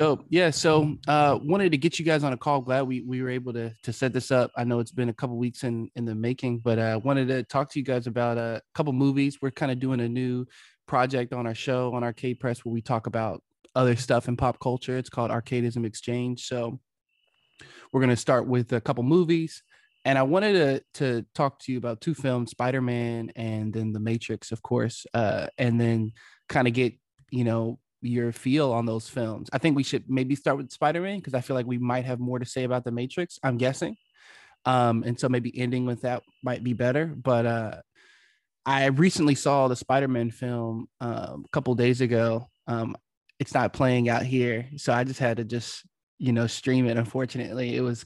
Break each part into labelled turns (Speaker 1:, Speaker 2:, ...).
Speaker 1: Dope. Yeah. So uh wanted to get you guys on a call. Glad we we were able to to set this up. I know it's been a couple weeks in in the making, but uh wanted to talk to you guys about a couple movies. We're kind of doing a new project on our show on Arcade Press where we talk about other stuff in pop culture. It's called Arcadeism Exchange. So we're gonna start with a couple movies. And I wanted to to talk to you about two films, Spider-Man and then The Matrix, of course. Uh and then kind of get, you know, your feel on those films. I think we should maybe start with Spider Man because I feel like we might have more to say about The Matrix. I'm guessing, um, and so maybe ending with that might be better. But uh, I recently saw the Spider Man film um, a couple days ago. Um, it's not playing out here, so I just had to just you know stream it. Unfortunately, it was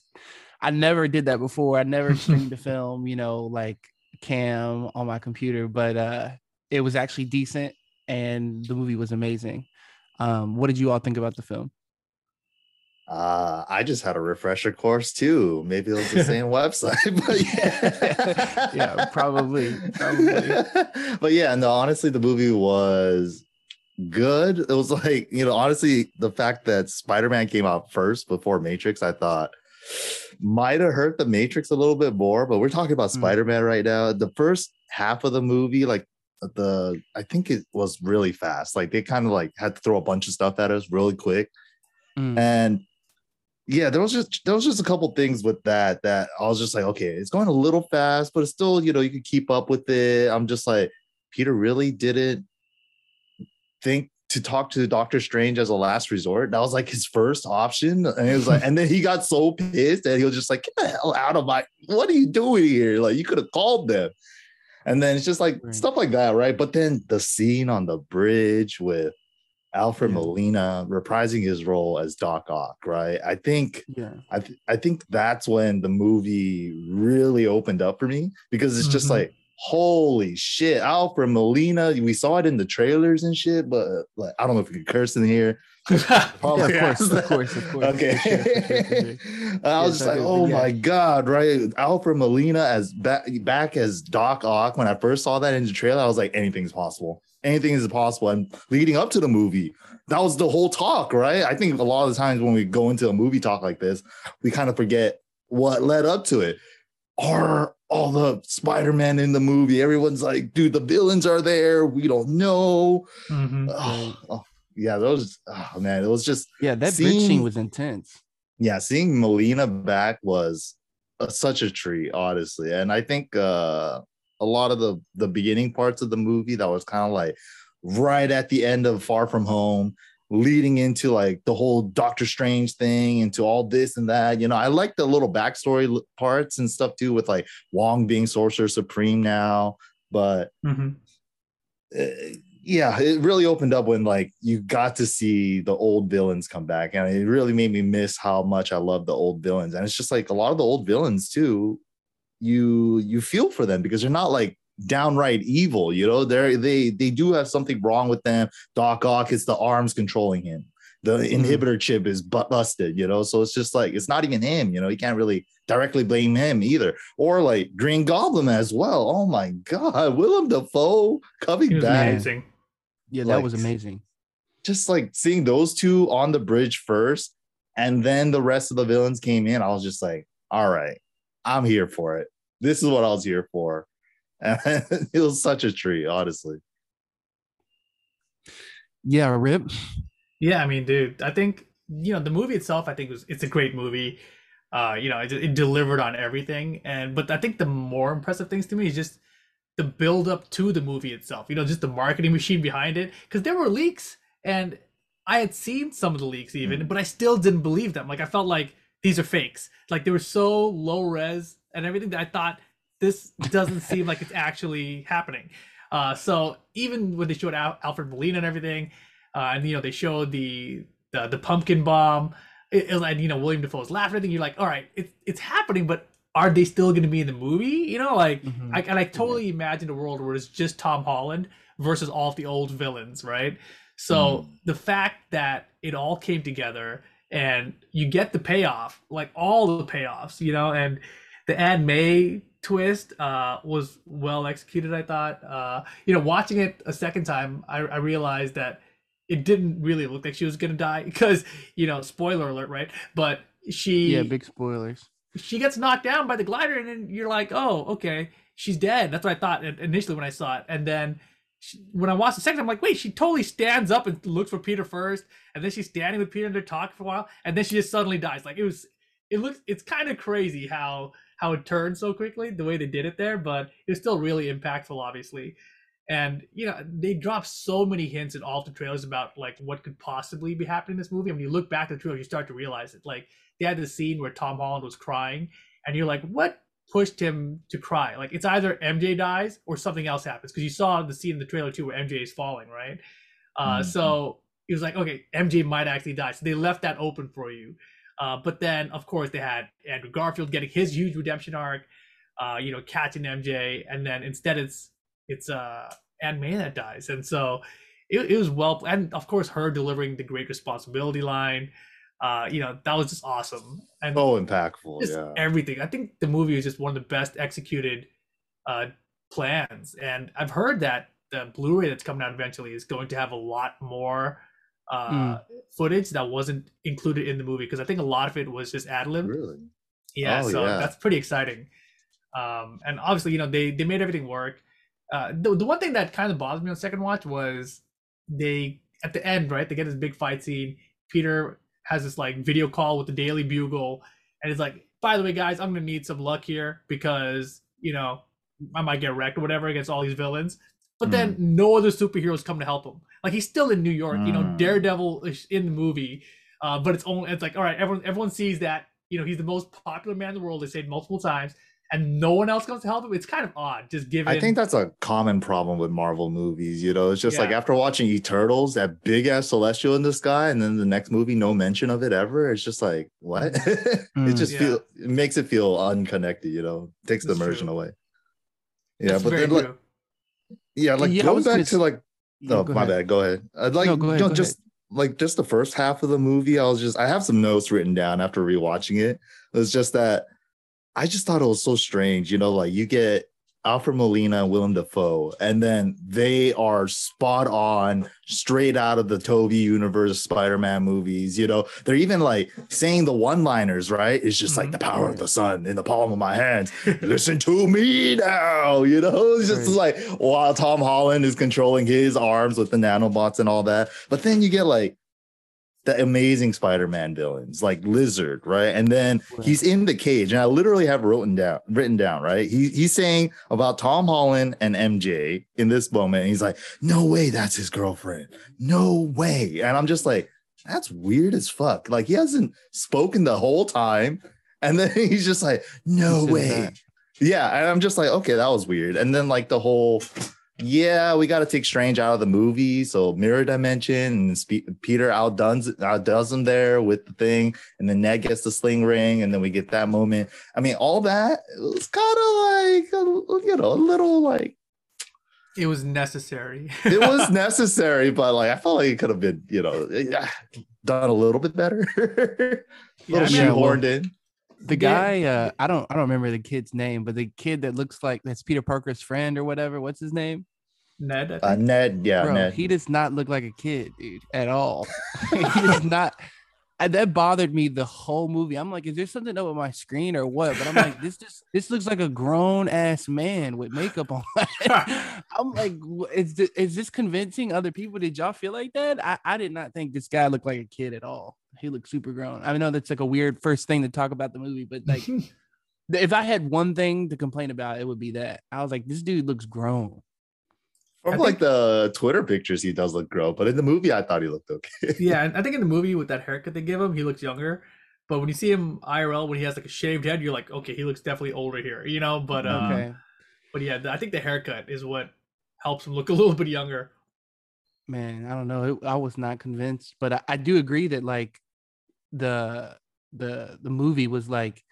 Speaker 1: I never did that before. I never streamed a film, you know, like cam on my computer, but uh, it was actually decent and the movie was amazing. Um, what did you all think about the film?
Speaker 2: Uh, I just had a refresher course too. Maybe it was the same website, but
Speaker 1: yeah, yeah, probably, probably.
Speaker 2: but yeah, no, honestly, the movie was good. It was like, you know, honestly, the fact that Spider Man came out first before Matrix, I thought might have hurt the Matrix a little bit more, but we're talking about mm. Spider Man right now. The first half of the movie, like the I think it was really fast. Like they kind of like had to throw a bunch of stuff at us really quick. Mm. And yeah, there was just there was just a couple things with that that I was just like, okay, it's going a little fast, but it's still, you know, you can keep up with it. I'm just like, Peter really didn't think to talk to Doctor Strange as a last resort. That was like his first option. And it was like, and then he got so pissed and he was just like, get the hell out of my what are you doing here? Like you could have called them. And then it's just like right. stuff like that, right? But then the scene on the bridge with Alfred yeah. Molina reprising his role as Doc Ock, right? I think yeah. I th- I think that's when the movie really opened up for me because it's just mm-hmm. like holy shit, Alfred Molina. We saw it in the trailers and shit, but like I don't know if we can curse in here.
Speaker 1: Probably, of course, of course, of course.
Speaker 2: Okay. I was just like, oh my god, right? Alfred Molina as back back as Doc Ock. When I first saw that in the trailer, I was like, anything's possible. Anything is possible. And leading up to the movie, that was the whole talk, right? I think a lot of the times when we go into a movie talk like this, we kind of forget what led up to it. Are all the Spider-Man in the movie? Everyone's like, dude, the villains are there. We don't know. Mm-hmm. Oh, oh yeah, those oh man, it was just
Speaker 1: yeah, that seeing, bridge scene was intense.
Speaker 2: Yeah, seeing Molina back was uh, such a treat, honestly. And I think uh a lot of the the beginning parts of the movie that was kind of like right at the end of Far From Home, leading into like the whole Doctor Strange thing, into all this and that. You know, I like the little backstory parts and stuff too, with like Wong being Sorcerer Supreme now, but. Mm-hmm. Uh, yeah, it really opened up when like you got to see the old villains come back, and it really made me miss how much I love the old villains. And it's just like a lot of the old villains too. You you feel for them because they're not like downright evil. You know, they they they do have something wrong with them. Doc Ock is the arms controlling him. The mm-hmm. inhibitor chip is busted. You know, so it's just like it's not even him. You know, you can't really directly blame him either. Or like Green Goblin as well. Oh my God, Willem Dafoe coming back. Amazing
Speaker 1: yeah, that like, was amazing.
Speaker 2: Just like seeing those two on the bridge first, and then the rest of the villains came in. I was just like, all right, I'm here for it. This is what I was here for. And it was such a treat, honestly.
Speaker 1: Yeah, Rip.
Speaker 3: Yeah, I mean, dude, I think you know the movie itself. I think was it's a great movie. Uh, you know, it, it delivered on everything, and but I think the more impressive things to me is just the build up to the movie itself. You know, just the marketing machine behind it. Because there were leaks, and I had seen some of the leaks even, mm but I still didn't believe them. Like I felt like these are fakes. Like they were so low res and everything that I thought this doesn't seem like it's actually happening. Uh, so even when they showed Al- Alfred Molina and everything, uh, and you know they showed the the, the pumpkin bomb, it, it was like you know William Dafoe's laughing. Everything you're like, all right, it's it's happening, but are they still going to be in the movie? You know, like mm-hmm. I and I totally mm-hmm. imagine a world where it's just Tom Holland versus all of the old villains, right? So mm. the fact that it all came together and you get the payoff, like all the payoffs, you know, and the Aunt May twist uh, was well executed. I thought, uh, you know, watching it a second time, I, I realized that it didn't really look like she was gonna die because you know, spoiler alert, right? But she
Speaker 1: Yeah, big spoilers.
Speaker 3: She gets knocked down by the glider, and then you're like, oh, okay, she's dead. That's what I thought initially when I saw it, and then when I watched the second, I'm like, wait, she totally stands up and looks for Peter first, and then she's standing with Peter and they're talking for a while, and then she just suddenly dies. Like it was, it looks, it's kind of crazy how how it turned so quickly, the way they did it there, but it was still really impactful, obviously. And you know, they dropped so many hints in all the trailers about like what could possibly be happening in this movie. And when you look back at the trailer, you start to realize it. Like they had this scene where Tom Holland was crying, and you're like, what pushed him to cry? Like it's either MJ dies or something else happens. Because you saw the scene in the trailer too where MJ is falling, right? Uh, mm-hmm. So it was like, okay, MJ might actually die. So they left that open for you. Uh, but then, of course, they had Andrew Garfield getting his huge redemption arc, uh, you know, catching MJ, and then instead it's it's uh Aunt May that dies, and so it, it was well, and of course her delivering the great responsibility line. Uh, you know, that was just awesome
Speaker 2: and so impactful. yeah,
Speaker 3: everything. I think the movie is just one of the best executed uh, plans, and I've heard that the Blu-ray that's coming out eventually is going to have a lot more uh, mm. footage that wasn't included in the movie because I think a lot of it was just ad lib.
Speaker 2: Really?
Speaker 3: Yeah, oh, so yeah. that's pretty exciting. Um, and obviously, you know, they they made everything work. Uh, the, the one thing that kind of bothered me on second watch was they at the end, right? They get this big fight scene. Peter has this like video call with the Daily Bugle, and it's like, by the way, guys, I'm gonna need some luck here because you know I might get wrecked or whatever against all these villains. But mm. then no other superheroes come to help him. Like he's still in New York. Mm. You know, mm. Daredevil is in the movie, uh, but it's only it's like all right. Everyone everyone sees that you know he's the most popular man in the world. They say multiple times and no one else comes to help him. It's kind of odd. Just given.
Speaker 2: I think that's a common problem with Marvel movies. You know, it's just yeah. like after watching Eternals, that big ass celestial in the sky, and then the next movie, no mention of it ever. It's just like what? Mm. it just yeah. feel it makes it feel unconnected. You know, takes that's the immersion true. away. Yeah, that's but then like, yeah, like yeah, going back to like, no, oh, my bad. Go ahead. I'd like no, ahead, you know, just ahead. like just the first half of the movie. I was just I have some notes written down after rewatching it. It was just that I just thought it was so strange. You know, like you get Alfred Molina and Willem Dafoe, and then they are spot on, straight out of the Tobey universe Spider-Man movies. You know, they're even like saying the one-liners, right? It's just mm-hmm. like the power of the sun in the palm of my hands. Listen to me now. You know, it's just right. like while Tom Holland is controlling his arms with the nanobots and all that. But then you get like the amazing Spider-Man villains like Lizard, right? And then he's in the cage, and I literally have written down written down, right? He, he's saying about Tom Holland and MJ in this moment. And he's like, "No way, that's his girlfriend. No way." And I'm just like, "That's weird as fuck." Like he hasn't spoken the whole time, and then he's just like, "No way." That. Yeah, and I'm just like, "Okay, that was weird." And then like the whole yeah, we got to take Strange out of the movie. So mirror dimension and Sp- Peter outdoes outdoes him there with the thing, and then Ned gets the sling ring, and then we get that moment. I mean, all that was kind of like you know a little like
Speaker 3: it was necessary.
Speaker 2: it was necessary, but like I felt like it could have been you know done a little bit better, a little yeah, shoehorned well, in
Speaker 1: the guy uh, i don't i don't remember the kid's name but the kid that looks like that's peter parker's friend or whatever what's his name?
Speaker 3: Ned
Speaker 2: uh, ned yeah Bro, ned.
Speaker 1: he does not look like a kid dude at all. He does not that bothered me the whole movie. I'm like, is there something up with my screen or what? But I'm like, this just this looks like a grown ass man with makeup on. I'm like, is this, is this convincing other people? Did y'all feel like that? I, I did not think this guy looked like a kid at all. He looked super grown. I know that's like a weird first thing to talk about the movie, but like, if I had one thing to complain about, it would be that I was like, this dude looks grown.
Speaker 2: From like the Twitter pictures, he does look grown, but in the movie, I thought he looked okay.
Speaker 3: yeah, and I think in the movie with that haircut they give him, he looks younger. But when you see him IRL, when he has like a shaved head, you're like, okay, he looks definitely older here, you know. But uh, okay. but yeah, I think the haircut is what helps him look a little bit younger.
Speaker 1: Man, I don't know. I was not convinced, but I, I do agree that like the the the movie was like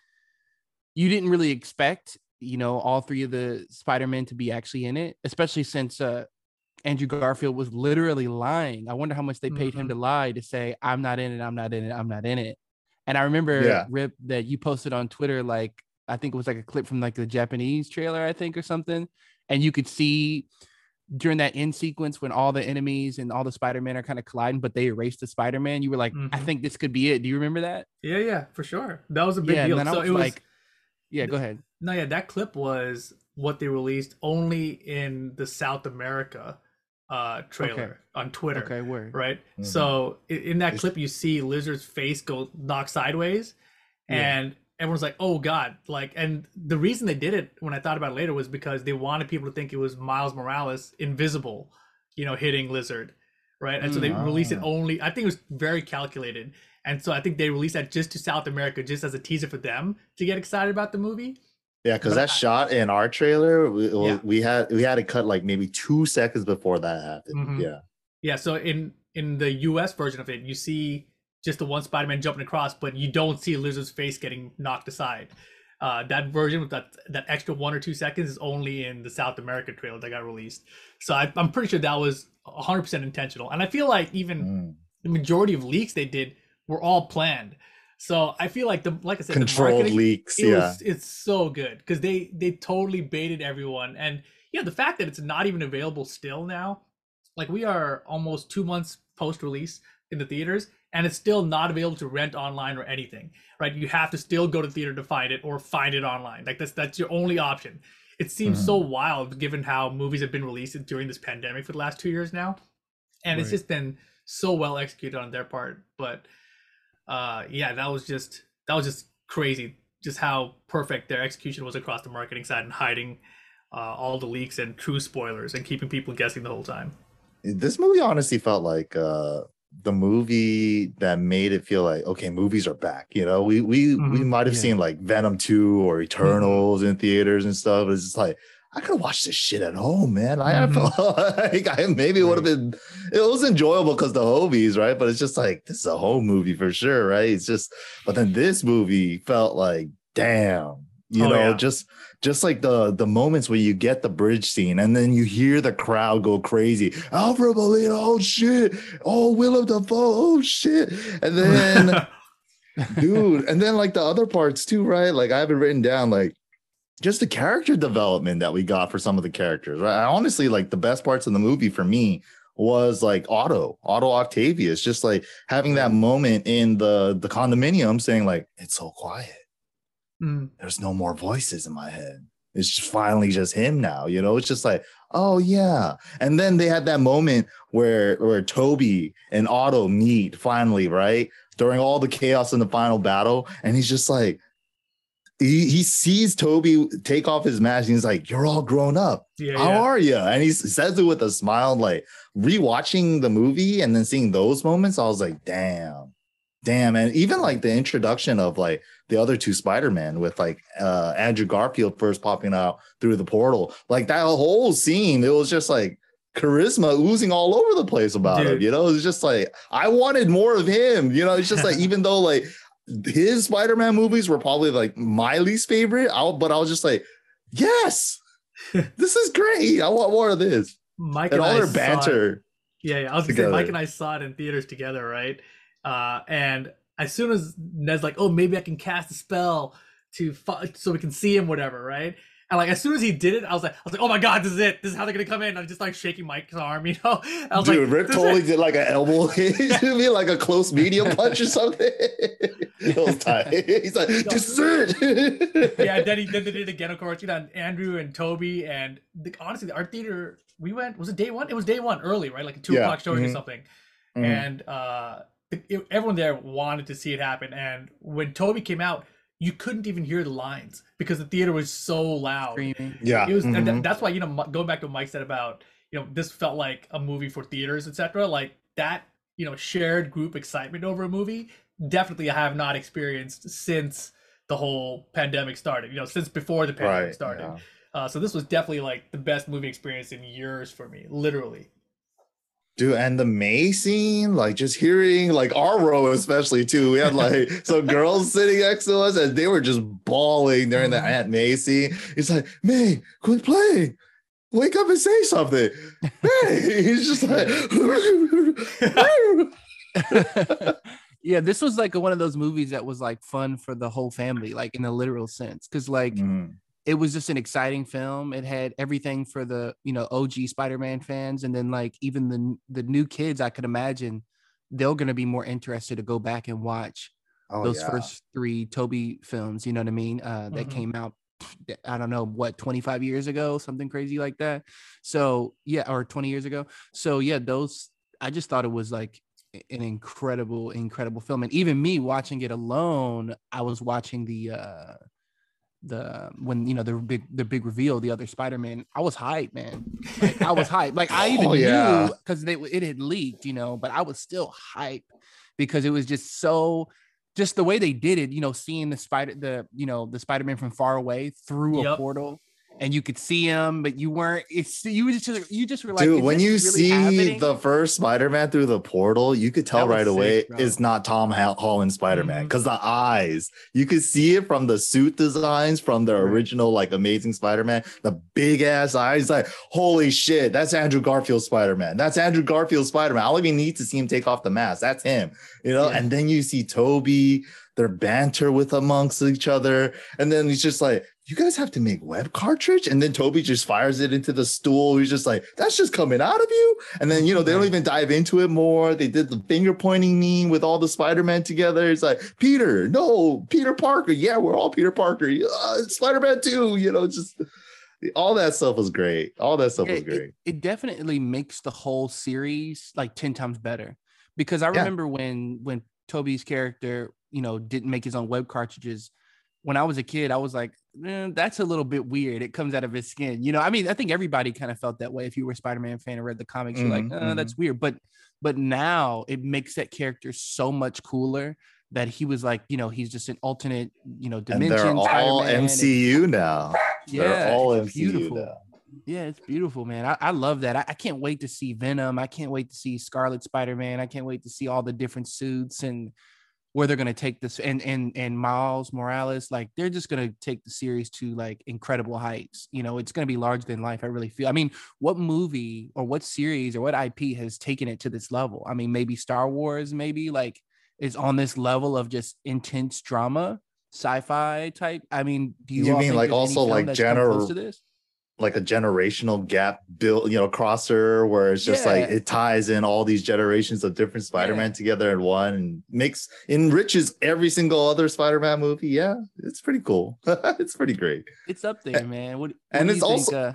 Speaker 1: you didn't really expect you know all three of the spider-men to be actually in it especially since uh andrew garfield was literally lying i wonder how much they paid mm-hmm. him to lie to say i'm not in it i'm not in it i'm not in it and i remember yeah. rip that you posted on twitter like i think it was like a clip from like the japanese trailer i think or something and you could see during that end sequence when all the enemies and all the Spider-Man are kind of colliding, but they erased the Spider-Man. You were like, I
Speaker 3: Mhm.
Speaker 1: think this could be it. Do you remember that?
Speaker 3: Yeah, yeah, for sure. That was a big
Speaker 1: yeah,
Speaker 3: deal. So
Speaker 1: I
Speaker 3: it was
Speaker 1: like, yeah, go ahead.
Speaker 3: no, yeah, that clip was what they released only in the South America uh trailer on Twitter.
Speaker 1: Okay, word.
Speaker 3: right?
Speaker 2: Mhm.
Speaker 3: So i- in that
Speaker 2: It's-
Speaker 3: clip, you see Lizard's face go knock sideways,
Speaker 1: Yeah.
Speaker 3: and everyone's like, "Oh God!" Like, and the reason they did it, when I thought about it later, was because they wanted people to think it was Miles Morales, invisible, you know, hitting Lizard, right? And so they
Speaker 2: Mm.
Speaker 3: released it
Speaker 2: Ah.
Speaker 3: only. I think it was very calculated, and so I think they released that just to South America, just as a teaser for them to get excited about the movie.
Speaker 2: Yeah, because that
Speaker 3: I-
Speaker 2: shot in our trailer, we,
Speaker 3: Yeah.
Speaker 2: we had we had to cut like maybe two seconds before that happened.
Speaker 3: Mhm.
Speaker 2: Yeah,
Speaker 3: Yeah, so in in the US version of it, you see just the one Spider-Man jumping across, but you don't see Lizard's face getting knocked aside. Uh, that version with that that extra one or two seconds is only in the South America trailer that got released. So I, I'm pretty sure that was 100% intentional, and I feel like even
Speaker 2: Mm.
Speaker 3: the majority of leaks they did were all planned. So I feel like the like I said,
Speaker 2: controlled leaks.
Speaker 3: it
Speaker 2: Yeah,
Speaker 3: was it's so good because they they totally baited everyone. And yeah the fact that it's not even available still now like we are almost two months post release in the theaters and it's still not available to rent online or anything right? You have to still go to theater to find it or find it online. Like that's that's your only option. It seems so mm-hmm. wild given how movies have been released during this pandemic for the last two years now and it's just been so well executed on their part. But uh yeah that was just that was just crazy just how perfect their execution was across the marketing side and hiding uh, all the leaks and true spoilers and keeping people guessing the whole time
Speaker 2: this movie honestly felt like uh the movie that made it feel like okay, movies are back. You know, we we we
Speaker 3: Mhm.
Speaker 2: might have
Speaker 1: Yeah.
Speaker 2: seen like Venom two or Eternals in theaters and stuff. It's just like I could watch this shit at home, man. I, I
Speaker 3: Mhm.
Speaker 2: felt like I maybe it would have been it was enjoyable because the homies, right? But it's just like this is a home movie for sure, right? It's just but then this movie felt like damn, you
Speaker 3: Oh,
Speaker 2: know,
Speaker 3: yeah.
Speaker 2: just just like the the moments where you get the bridge scene and then you hear the crowd go crazy. Alfred Molina, oh shit! Oh Will Willem Dafoe, oh shit! And then dude, and then like the other parts too, right? Like I have it written down, like just the character development that we got for some of the characters, right? I honestly like the best parts of the movie for me was like Otto, Otto Octavius, just like having that moment in the the condominium saying like it's so quiet
Speaker 3: Mm,
Speaker 2: there's no more voices in my head. It's just finally just him now, you know. It's just like, oh yeah. And then they had that moment where where Tobey and Otto meet finally, right? During all the chaos in the final battle, and he's just like, he, he sees Tobey take off his mask, and he's like, "You're all grown up.
Speaker 3: yeah,
Speaker 2: How
Speaker 3: yeah.
Speaker 2: are you?" And he says it with a smile. Like rewatching the movie and then seeing those moments, I was like, "Damn, damn!" And even like the introduction of like the other two Spider-Man with like uh Andrew Garfield first popping out through the portal, like that whole scene, it was just like charisma oozing all over the place about him. You know, it's just like I wanted more of him. You know, it's just like even though like his Spider-Man movies were probably like my least favorite, I, but I was just like, yes, this is great. I want more of this.
Speaker 3: Mike
Speaker 2: And
Speaker 3: and,
Speaker 2: all
Speaker 3: I
Speaker 2: their banter.
Speaker 3: Yeah, yeah. I was gonna say. Mike and I saw it in theaters together, right? Uh, and as soon as Ned's like, "Oh, maybe I can cast a spell to fi- so we can see him, whatever," right? And like as soon as he did it, I was like, I was like, "Oh my god, this is it! This is how they're gonna come in!" I'm just like shaking Mike's arm, you know. I was
Speaker 2: Dude,
Speaker 3: like, Rip
Speaker 2: totally
Speaker 3: it."
Speaker 2: did like an elbow hit to me, like a close medium punch or something. it was tight. He's like, this is it.
Speaker 3: yeah, then he then they did it again, of course. You know, and Andrew and Tobey and honestly, the, art theater. We went. Was it day one? It was day one early, right? Like a two
Speaker 2: Yeah,
Speaker 3: o'clock showing or
Speaker 2: mhm.
Speaker 3: something.
Speaker 2: Mhm.
Speaker 3: and uh it- everyone there wanted to see it happen and when tobey came out you couldn't even hear the lines because the theater was so loud
Speaker 1: Screaming.
Speaker 2: yeah.
Speaker 3: it was and
Speaker 2: mhm.
Speaker 3: tha- that's why you know going back to what mike said about you know this felt like a movie for theaters etc like that you know shared group excitement over a movie definitely i have not experienced since the whole pandemic started you know since before the pandemic
Speaker 2: right.
Speaker 3: started
Speaker 2: yeah.
Speaker 3: uh, so this was definitely like the best movie experience in years for me literally
Speaker 2: Dude, and the May scene, like just hearing like our row, especially too. We had like some girls sitting next to us, and they were just bawling during the
Speaker 3: Mhm.
Speaker 2: Aunt May scene. It's like, May, quit playing. Wake up and say something. May, he's just like,
Speaker 1: yeah, this was like one of those movies that was like fun for the whole family, like in a literal sense. Cause like
Speaker 2: Mhm.
Speaker 1: It was just an exciting film. It had everything for the you know OG Spider-Man fans, and then like even the the new kids, I could imagine they're going to be more interested to go back and watch
Speaker 2: Oh,
Speaker 1: those
Speaker 2: yeah.
Speaker 1: first three Tobey films. You know what I mean? Uh, that
Speaker 3: Mhm.
Speaker 1: came out. I don't know what 25 years ago, something crazy like that. So yeah, or 20 years ago. So yeah, those I just thought it was like an incredible, incredible film. And even me watching it alone, I was watching the uh the when you know the big the big reveal, the other Spider-Man, I was hyped, man. Like, I was hyped. Like I oh, even
Speaker 2: Oh, yeah.
Speaker 1: knew because they it had leaked, you know, but I was still hyped because it was just so just the way they did it, you know, seeing the spider the you know the Spider-Man from far away through a portal and you could see him, but you weren't it's you was just you just were like,
Speaker 2: Dude, when you
Speaker 1: really
Speaker 2: see
Speaker 1: happening?"
Speaker 2: the first Spider-Man through the portal, you could tell right
Speaker 1: sick,
Speaker 2: away
Speaker 1: bro. Mm-hmm.
Speaker 2: it's not Tom Hol- Holland Spider-Man because the eyes, you could see it from the suit designs from the original like Amazing Spider-Man, the big ass eyes. Like, holy shit, that's Andrew Garfield Spider-Man. That's Andrew Garfield Spider-Man. I don't even need to see him take off the mask. That's him, you know.
Speaker 1: Yeah.
Speaker 2: And then you see Tobey, their banter with amongst each other, and then he's just like, "You guys have to make web cartridge," and then Tobey just fires it into the stool. He's just like, "That's just coming out of you." And then you know they don't even dive into it more. They did the finger pointing meme with all the Spider-Man together. It's like Peter, no, Peter Parker. Yeah, we're all Peter Parker. Uh, Spider-Man too. You know, just all that stuff was great. All that stuff
Speaker 1: Yeah,
Speaker 2: was
Speaker 1: it-
Speaker 2: great.
Speaker 1: It, definitely makes the whole series like 10 times better. Because I
Speaker 2: Yeah.
Speaker 1: remember when when Tobey's character, you know, didn't make his own web cartridges. When I was a kid, I was like, "Eh, that's a little bit weird. It comes out of his skin. You know, I mean, I think everybody kind of felt that way. If you were a Spider-Man fan and read the comics, you're like, uh, that's weird. But but now it makes that character so much cooler that he was like, you know, he's just an alternate, you know,
Speaker 2: and
Speaker 1: dimension.
Speaker 2: they're all
Speaker 1: Spider-Man, and-
Speaker 2: MCU now.
Speaker 1: yeah,
Speaker 2: they're all MCU
Speaker 1: beautiful.
Speaker 2: now.
Speaker 1: Yeah, it's beautiful, man. I, I love that. I, I can't wait to see Venom. I can't wait to see Scarlet Spider Man. I can't wait to see all the different suits and where they're gonna take this. And and and Miles Morales, like they're just gonna take the series to like incredible heights. You know, it's gonna be larger than life. I really feel. I mean, what movie or what series or what IP has taken it to this level? I mean, maybe Star Wars, maybe like is on this level of just intense drama, sci-fi type. I mean, do you,
Speaker 2: You mean like also like
Speaker 1: close to this?
Speaker 2: Like a generational gap built, you know, crosser where it's just like it ties in all these generations of different Spider-Man
Speaker 1: Yeah.
Speaker 2: together in one and makes enriches every single other Spider-Man movie. Yeah, it's pretty cool. it's pretty great.
Speaker 1: It's up there, man. What, what
Speaker 2: and it's
Speaker 1: you think,
Speaker 2: also-
Speaker 1: uh,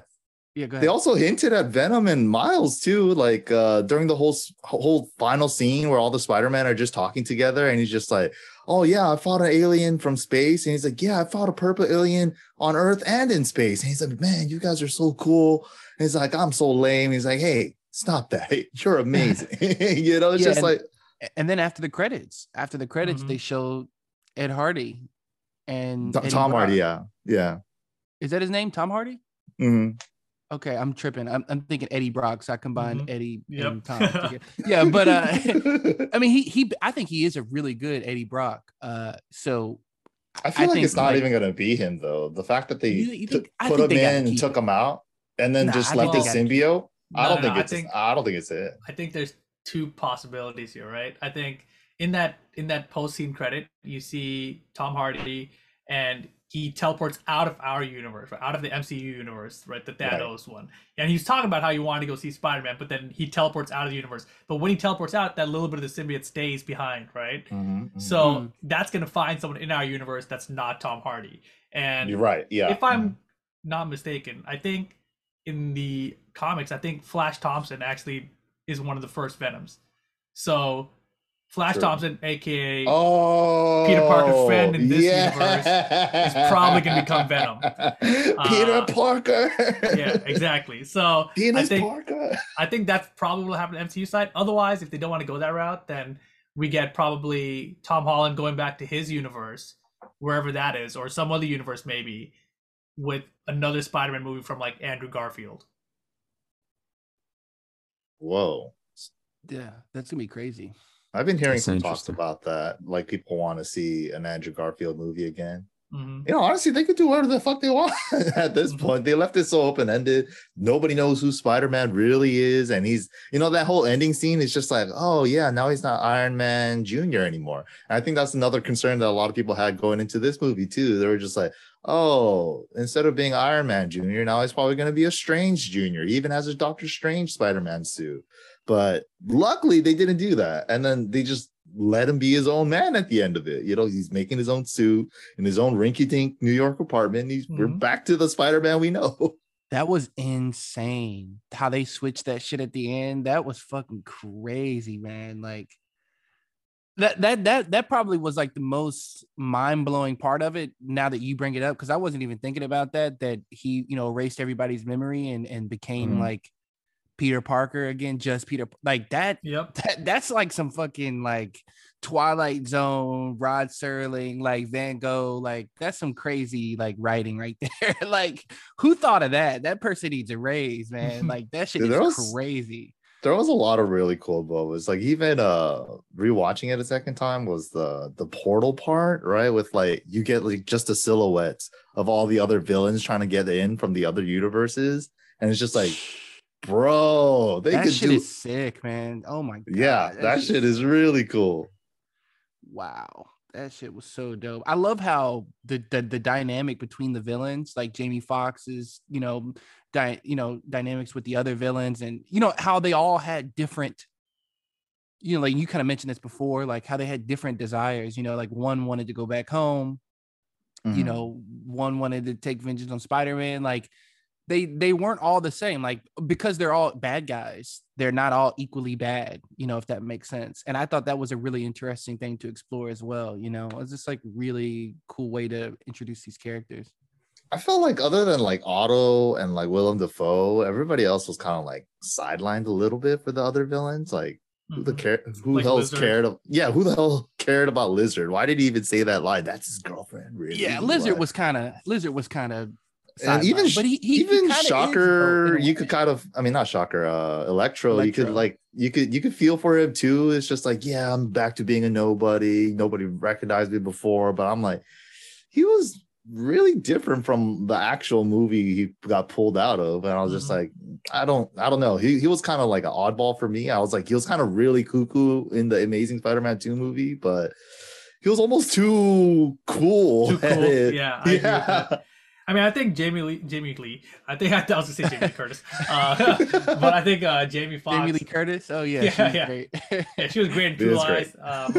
Speaker 1: yeah.
Speaker 2: They also hinted at Venom and Miles too, like uh during the whole whole final scene where all the Spider-Man are just talking together, and he's just like, "Oh yeah, I fought an alien from space," and he's like, "Yeah, I fought a purple alien on Earth and in space," and he's like, "Man, you guys are so cool." And he's like, "I'm so lame." He's like, "Hey, stop that! You're amazing." you know, it's
Speaker 1: Yeah,
Speaker 2: just
Speaker 1: and-
Speaker 2: like,
Speaker 1: and then after the credits, after the credits,
Speaker 3: Mhm.
Speaker 1: they showed Ed Hardy and
Speaker 2: Tom Tom Hardy. Yeah, yeah.
Speaker 1: Is that his name? Tom Hardy?
Speaker 2: Mhm.
Speaker 1: Okay, I'm tripping. I'm, I'm thinking Eddie Brock, so I combined
Speaker 3: Mhm.
Speaker 1: Eddie
Speaker 3: Yep.
Speaker 1: and Tom. yeah, but uh, I mean, he he. I think he is a really good Eddie Brock. Uh, so
Speaker 2: I feel
Speaker 1: I
Speaker 2: like
Speaker 1: think,
Speaker 2: it's not
Speaker 1: like-
Speaker 2: even gonna be him though. The fact that they
Speaker 1: You- you think- I
Speaker 2: put him
Speaker 1: they
Speaker 2: in and took
Speaker 1: him.
Speaker 2: him out and then
Speaker 1: Nah,
Speaker 2: just
Speaker 1: I
Speaker 2: left
Speaker 1: think
Speaker 2: the
Speaker 1: they gotta keep
Speaker 2: symbiote. I don't
Speaker 3: no,
Speaker 2: think
Speaker 3: no, I
Speaker 2: it's.
Speaker 3: think-
Speaker 2: I don't think it's it.
Speaker 3: I think there's two possibilities here, right? I think in that in that post scene credit, you see Tom Hardy and he teleports out of our universe, right? out of the MCU universe, right? The
Speaker 2: Right.
Speaker 3: Thanos one. And he's talking about how he wanted to go see Spider-Man, but then he teleports out of the universe. But when he teleports out, that little bit of the symbiote stays behind, right?
Speaker 2: Mhm, mhm.
Speaker 3: So
Speaker 1: Mhm.
Speaker 3: that's gonna find someone in our universe that's not Tom Hardy. And
Speaker 2: you're right. Yeah.
Speaker 3: if I'm not mistaken, I think in the comics, I think Flash Thompson actually is one of the first Venoms. So Flash
Speaker 2: True.
Speaker 3: Thompson, aka
Speaker 2: oh,
Speaker 3: Peter Parker's friend in this universe
Speaker 2: is
Speaker 3: probably gonna become Venom.
Speaker 2: Peter
Speaker 3: Uh,
Speaker 2: Parker.
Speaker 3: yeah, exactly. So I think
Speaker 2: Parker.
Speaker 3: I think that's probably what happened to the MCU side. Otherwise, if they don't want to go that route, then we get probably Tom Holland going back to his universe, wherever that is, or some other universe maybe, with another Spider-Man movie from like Andrew Garfield.
Speaker 2: Whoa.
Speaker 1: yeah, that's gonna be crazy.
Speaker 2: I've been hearing
Speaker 4: That's
Speaker 2: some talks about that. Like people want to see an Andrew Garfield movie again.
Speaker 3: hmm
Speaker 2: You know, honestly, they could do whatever the fuck they want at this
Speaker 3: Mhm.
Speaker 2: point. They left it so open ended. Nobody knows who Spider Man really is. And he's, you know, that whole ending scene is just like, oh, yeah, now he's not Iron Man Jr. anymore. And I think that's another concern that a lot of people had going into this movie, too. They were just like, oh, instead of being Iron Man Jr., now he's probably going to be a Strange Jr., He even has a Doctor Strange Spider Man suit. But luckily, they didn't do that. And then they just let him be his own man at the end of it. You know, he's making his own suit in his own rinky dink New York apartment. He's, mm-hmm. We're back to the Spider Man we know.
Speaker 1: That was insane. How they switched that shit at the end. That was fucking crazy, man. Like, that that that that probably was like the most mind-blowing part of it now that you bring it up because i wasn't even thinking about that that he you know erased everybody's memory and and became mm-hmm. like peter parker again just peter like that
Speaker 3: yep.
Speaker 1: that, that's like some fucking like twilight zone rod serling like van gogh like that's some crazy like writing right there. Like who thought of that? That person needs a raise man. Like that shit Dude, is was, crazy.
Speaker 2: there was a lot of really cool moments. Like even uh rewatching it a second time was the the portal part, right? With like you get like just the silhouettes of all the other villains trying to get in from the other universes, and it's just like, bro,
Speaker 1: they that could shit do is sick, man. Oh my god,
Speaker 2: yeah, that, that shit is really cool.
Speaker 1: Wow that shit was so dope. I love how the, the the, dynamic between the villains, like Jamie Foxx's, you know, di- you know, dynamics with the other villains, and you know how they all had different. You know, like you kind of mentioned this before, like how they had different desires. You know, like one wanted to go back home. Mm-hmm. You know, one wanted to take vengeance on Spider Man. Like they they weren't all the same like because they're all bad guys they're not all equally bad you know if that makes sense. And i thought that was a really interesting thing to explore as well you know it's just like really cool way to introduce these characters.
Speaker 2: I felt like other than like otto and like willem dafoe everybody else was kind of like sidelined a little bit for the other villains like who the mm-hmm. care who like hell's cared of yeah who the hell cared about lizard? Why did he even say that line? That's his girlfriend really.
Speaker 1: Yeah lizard was kind of lizard was kind of
Speaker 2: and even but he, he even he shocker you could kind of i mean not shocker uh electro, electro, you could like you could you could feel for him too it's just like yeah i'm back to being a nobody nobody recognized me before but i'm like he was really different from the actual movie he got pulled out of and i was just mm-hmm. like i don't i don't know he, he was kind of like an oddball for me i was like he was kind of really cuckoo in the amazing spider-man 2 movie but he was almost too cool.
Speaker 3: Too cool. Yeah. I yeah. I mean, I think Jamie Lee, Jamie Lee. I think I, I was gonna say Jamie Curtis, uh, but I think uh, Jamie Foxx.
Speaker 1: Jamie Lee Curtis. Oh yeah, yeah, yeah. Great.
Speaker 3: yeah, she was great in True Lies. Uh,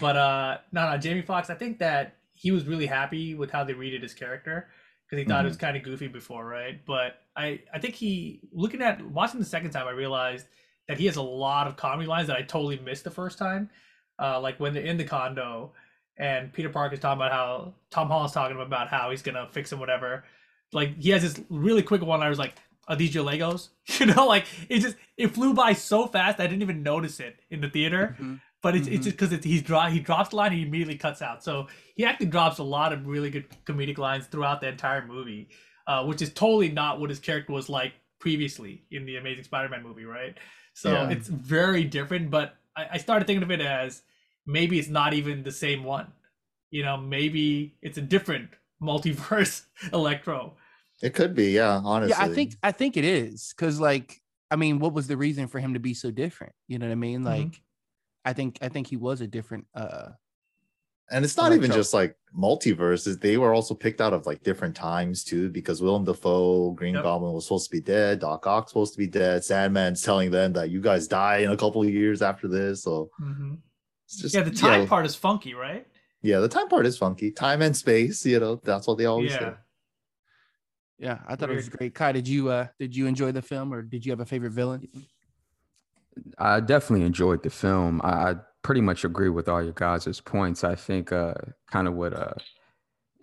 Speaker 3: but uh, no, no, Jamie Foxx. I think that he was really happy with how they redid his character because he thought mm-hmm. it was kind of goofy before, right? But I, I think he looking at watching the second time, I realized that he has a lot of comedy lines that I totally missed the first time. Uh, like when they're in the condo and Peter Parker's talking about how Tom Holland's talking about how he's gonna fix him, whatever. Like he has this really quick one. I was like, "Are these your Legos?" You know, like it just it flew by so fast I didn't even notice it in the theater. Mm-hmm. But it's mm-hmm. it's just because he's draw he drops the line he immediately cuts out. So he actually drops a lot of really good comedic lines throughout the entire movie, uh, which is totally not what his character was like previously in the Amazing Spider-Man movie, right? So yeah. it's very different. But I, I started thinking of it as maybe it's not even the same one. You know, maybe it's a different multiverse Electro.
Speaker 2: It could be, yeah, honestly.
Speaker 1: Yeah, I think I think it is cuz like I mean, what was the reason for him to be so different? You know what I mean? Mm-hmm. Like mm-hmm. I think I think he was a different uh
Speaker 2: and it's not Electro. even just like multiverses. They were also picked out of like different times too, because Willem Dafoe, Green yep. Goblin was supposed to be dead, Doc Ock supposed to be dead, Sandman's telling them that you guys die in a couple of years after this. So
Speaker 3: mm-hmm. Just, yeah, the time part is funky, right?
Speaker 2: Yeah, the time part is funky. Time and space, you know, that's what they always yeah. say.
Speaker 1: Yeah, I thought Weird. it was great. Khai, did you uh did you enjoy the film or did you have a favorite villain?
Speaker 4: I definitely enjoyed the film. I, I pretty much agree with all your guys' points. I think uh kind of what uh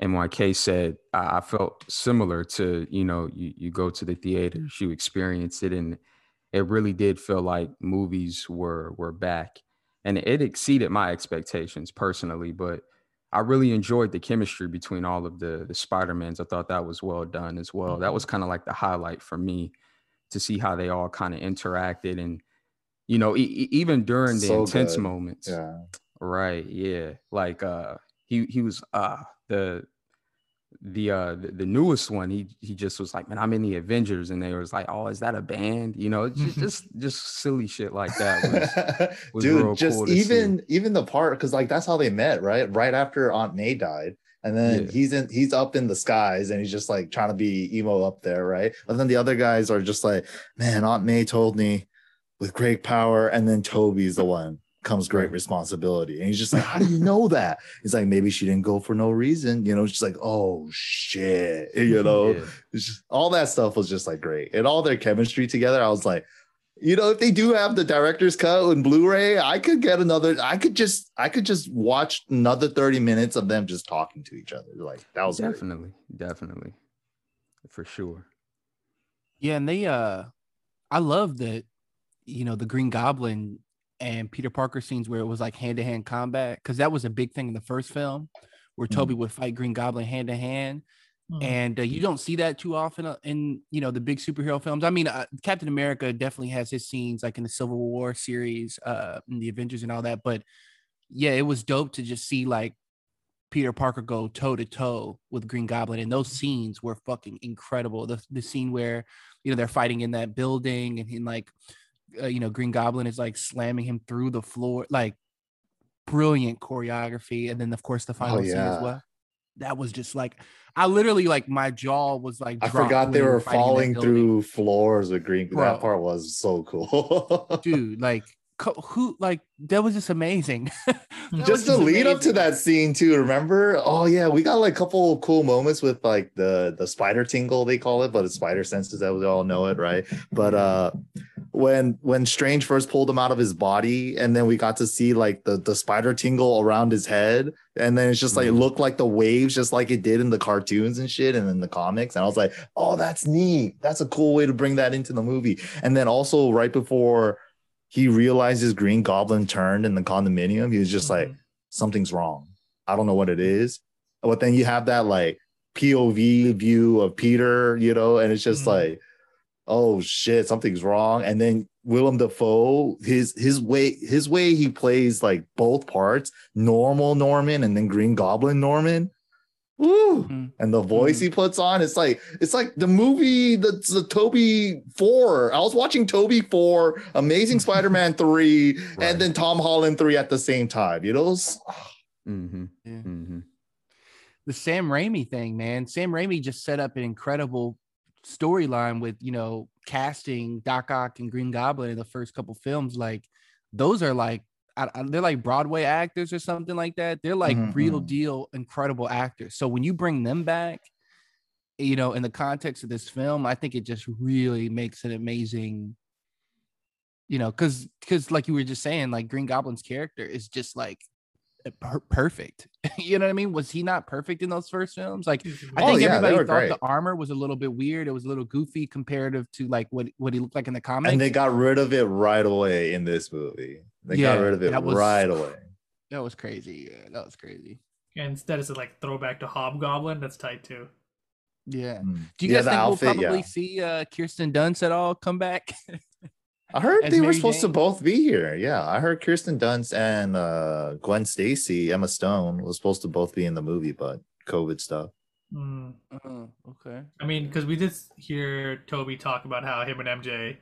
Speaker 4: MYK said, I, I felt similar to, you know, you, you go to the theaters, you experience it and it really did feel like movies were were back and it exceeded my expectations personally. But I really enjoyed the chemistry between all of the the Spider Mans. I thought that was well done as well. That was mm-hmm. kind of like the highlight for me to see how they all kind of interacted and you know e- even during the so intense good. moments.
Speaker 2: Yeah.
Speaker 4: Right. Yeah. Like uh he he was uh the the uh the, newest one he he just was like man i'm in the avengers and they was like oh is that a band you know just just, just silly shit like that
Speaker 2: was, was dude just cool even see. even the part because like that's how they met right right after aunt may died And then
Speaker 4: Yeah.
Speaker 2: he's in he's up in the skies and he's just like trying to be emo up there, right? And then the other guys are just like, man, Aunt May told me with great power, and then Tobey's the one comes great responsibility. And he's just like, How do you know that? He's like, maybe she didn't go for no reason. You know, she's like, oh shit. You know,
Speaker 4: Yeah.
Speaker 2: it's just, all that stuff was just like great. And all their chemistry together, I was like, you know, if they do have the director's cut and Blu-ray, I could get another, I could just, I could just watch another 30 minutes of them just talking to each other. Like that was great.
Speaker 4: definitely, definitely, for sure.
Speaker 1: Yeah, and they uh I love that, you know, the Green Goblin and Peter Parker scenes where it was like hand-to-hand combat, because that was a big thing in the first film where. Tobey would fight Green Goblin hand to hand. And uh, you don't see that too often uh, in you know the big superhero films. I mean, uh, Captain America definitely has his scenes like in the Civil War series, uh, in the Avengers and all that. But yeah, it was dope to just see like Peter Parker go toe to toe with Green Goblin, and those scenes were fucking incredible. The the scene where you know they're fighting in that building, and he like uh, you know Green Goblin is like slamming him through the floor, like brilliant choreography, and then of course the final scene
Speaker 2: yeah.
Speaker 1: as well. That was just like I literally like my jaw was like
Speaker 2: I forgot they were
Speaker 1: fighting in that
Speaker 2: falling through floors with green.
Speaker 1: Bro.
Speaker 2: That part was so cool.
Speaker 1: dude. Like who like that was just amazing. That was
Speaker 2: just the lead up to that scene too remember? Oh yeah we got like a couple of cool moments with like the the spider tingle they call it but it's spider senses that we all know it right? But uh when when strange first pulled him out of his body and then we got to see like the the spider tingle around his head and then it's just like it
Speaker 4: Mhm.
Speaker 2: looked like the waves just like it did in the cartoons and shit and in the comics and i was like oh that's neat. That's a cool way to bring that into the movie. And then also right before he realizes green goblin turned in the condominium he was just like
Speaker 3: Mhm.
Speaker 2: something's wrong. I don't know what it is. But then you have that like POV view of Peter, you know, and it's just
Speaker 3: Mhm.
Speaker 2: like, oh shit, something's wrong. And then Willem Dafoe, his his way, his way he plays like both parts, normal Norman and then Green Goblin Norman. Woo!
Speaker 1: Mhm.
Speaker 2: And the voice
Speaker 1: Mhm.
Speaker 2: he puts on, it's like it's like the movie that's the Tobey Four. I was watching Tobey Four, Amazing Spider-Man Three,
Speaker 4: Right.
Speaker 2: and then Tom Holland Three at the same time. You know,
Speaker 4: Mm-hmm.
Speaker 1: Yeah.
Speaker 4: Mm-hmm.
Speaker 1: the Sam Raimi thing, man. Sam Raimi just set up an incredible storyline with you know casting Doc Ock and Green Goblin in the first couple films. Like those are like I, I- they're like Broadway actors or something like that. They're like
Speaker 2: Mhm,
Speaker 1: real
Speaker 2: mhm.
Speaker 1: deal incredible actors. So when you bring them back, you know, in the context of this film, I think it just really makes an amazing. You know, because because like you were just saying, like Green Goblin's character is just like per- perfect. you know what I mean? Was he not perfect in those first films? Like I
Speaker 2: Oh,
Speaker 1: think
Speaker 2: yeah,
Speaker 1: everybody thought
Speaker 2: great.
Speaker 1: the armor was a little bit weird. It was a little goofy comparative to like what what he looked like in the comics.
Speaker 2: and they got rid of it right away in this movie. They
Speaker 1: Yeah,
Speaker 2: got rid of it
Speaker 1: was-
Speaker 2: right away.
Speaker 1: that was crazy. Yeah, that was crazy.
Speaker 3: And instead, it's a like throwback to Hobgoblin. That's tight too.
Speaker 1: Yeah.
Speaker 2: Mm.
Speaker 1: Do you
Speaker 2: Yeah,
Speaker 1: guys think
Speaker 2: outfit,
Speaker 1: we'll probably
Speaker 2: yeah.
Speaker 1: see uh Kirsten Dunst at all come back?
Speaker 2: I heard
Speaker 1: as
Speaker 2: they were
Speaker 1: Mary
Speaker 2: supposed to both be here. Yeah, I heard Kirsten Dunst and uh, Gwen Stacy, Emma Stone was supposed to both be in the movie, but COVID stuff.
Speaker 3: Mm.
Speaker 1: uh, okay.
Speaker 3: I mean, because we did hear Tobey talk about how him and MJ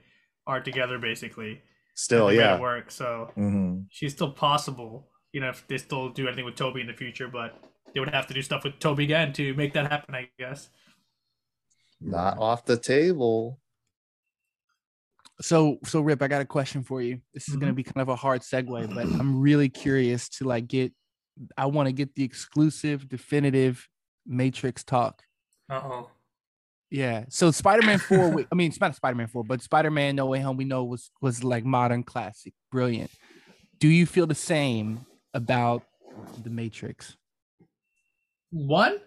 Speaker 3: are together basically.
Speaker 2: Still,
Speaker 3: and
Speaker 2: yeah.
Speaker 3: work. So
Speaker 2: hmm
Speaker 3: she's still possible. You know, if they still do anything with Tobey in the future, but they would have to do stuff with Tobey again to make that happen. I guess.
Speaker 2: Not off the table.
Speaker 1: So so Rip, I got a question for you. This is gonna be kind of a hard segue, but I'm really curious to like get I want to get the exclusive, definitive Matrix talk.
Speaker 3: Uh oh.
Speaker 1: Yeah. So Spider-Man 4, we- I mean, it's not Spider-Man 4, but Spider-Man No Way Home, we know was was like modern classic, brilliant. Do you feel the same about the Matrix?
Speaker 3: One.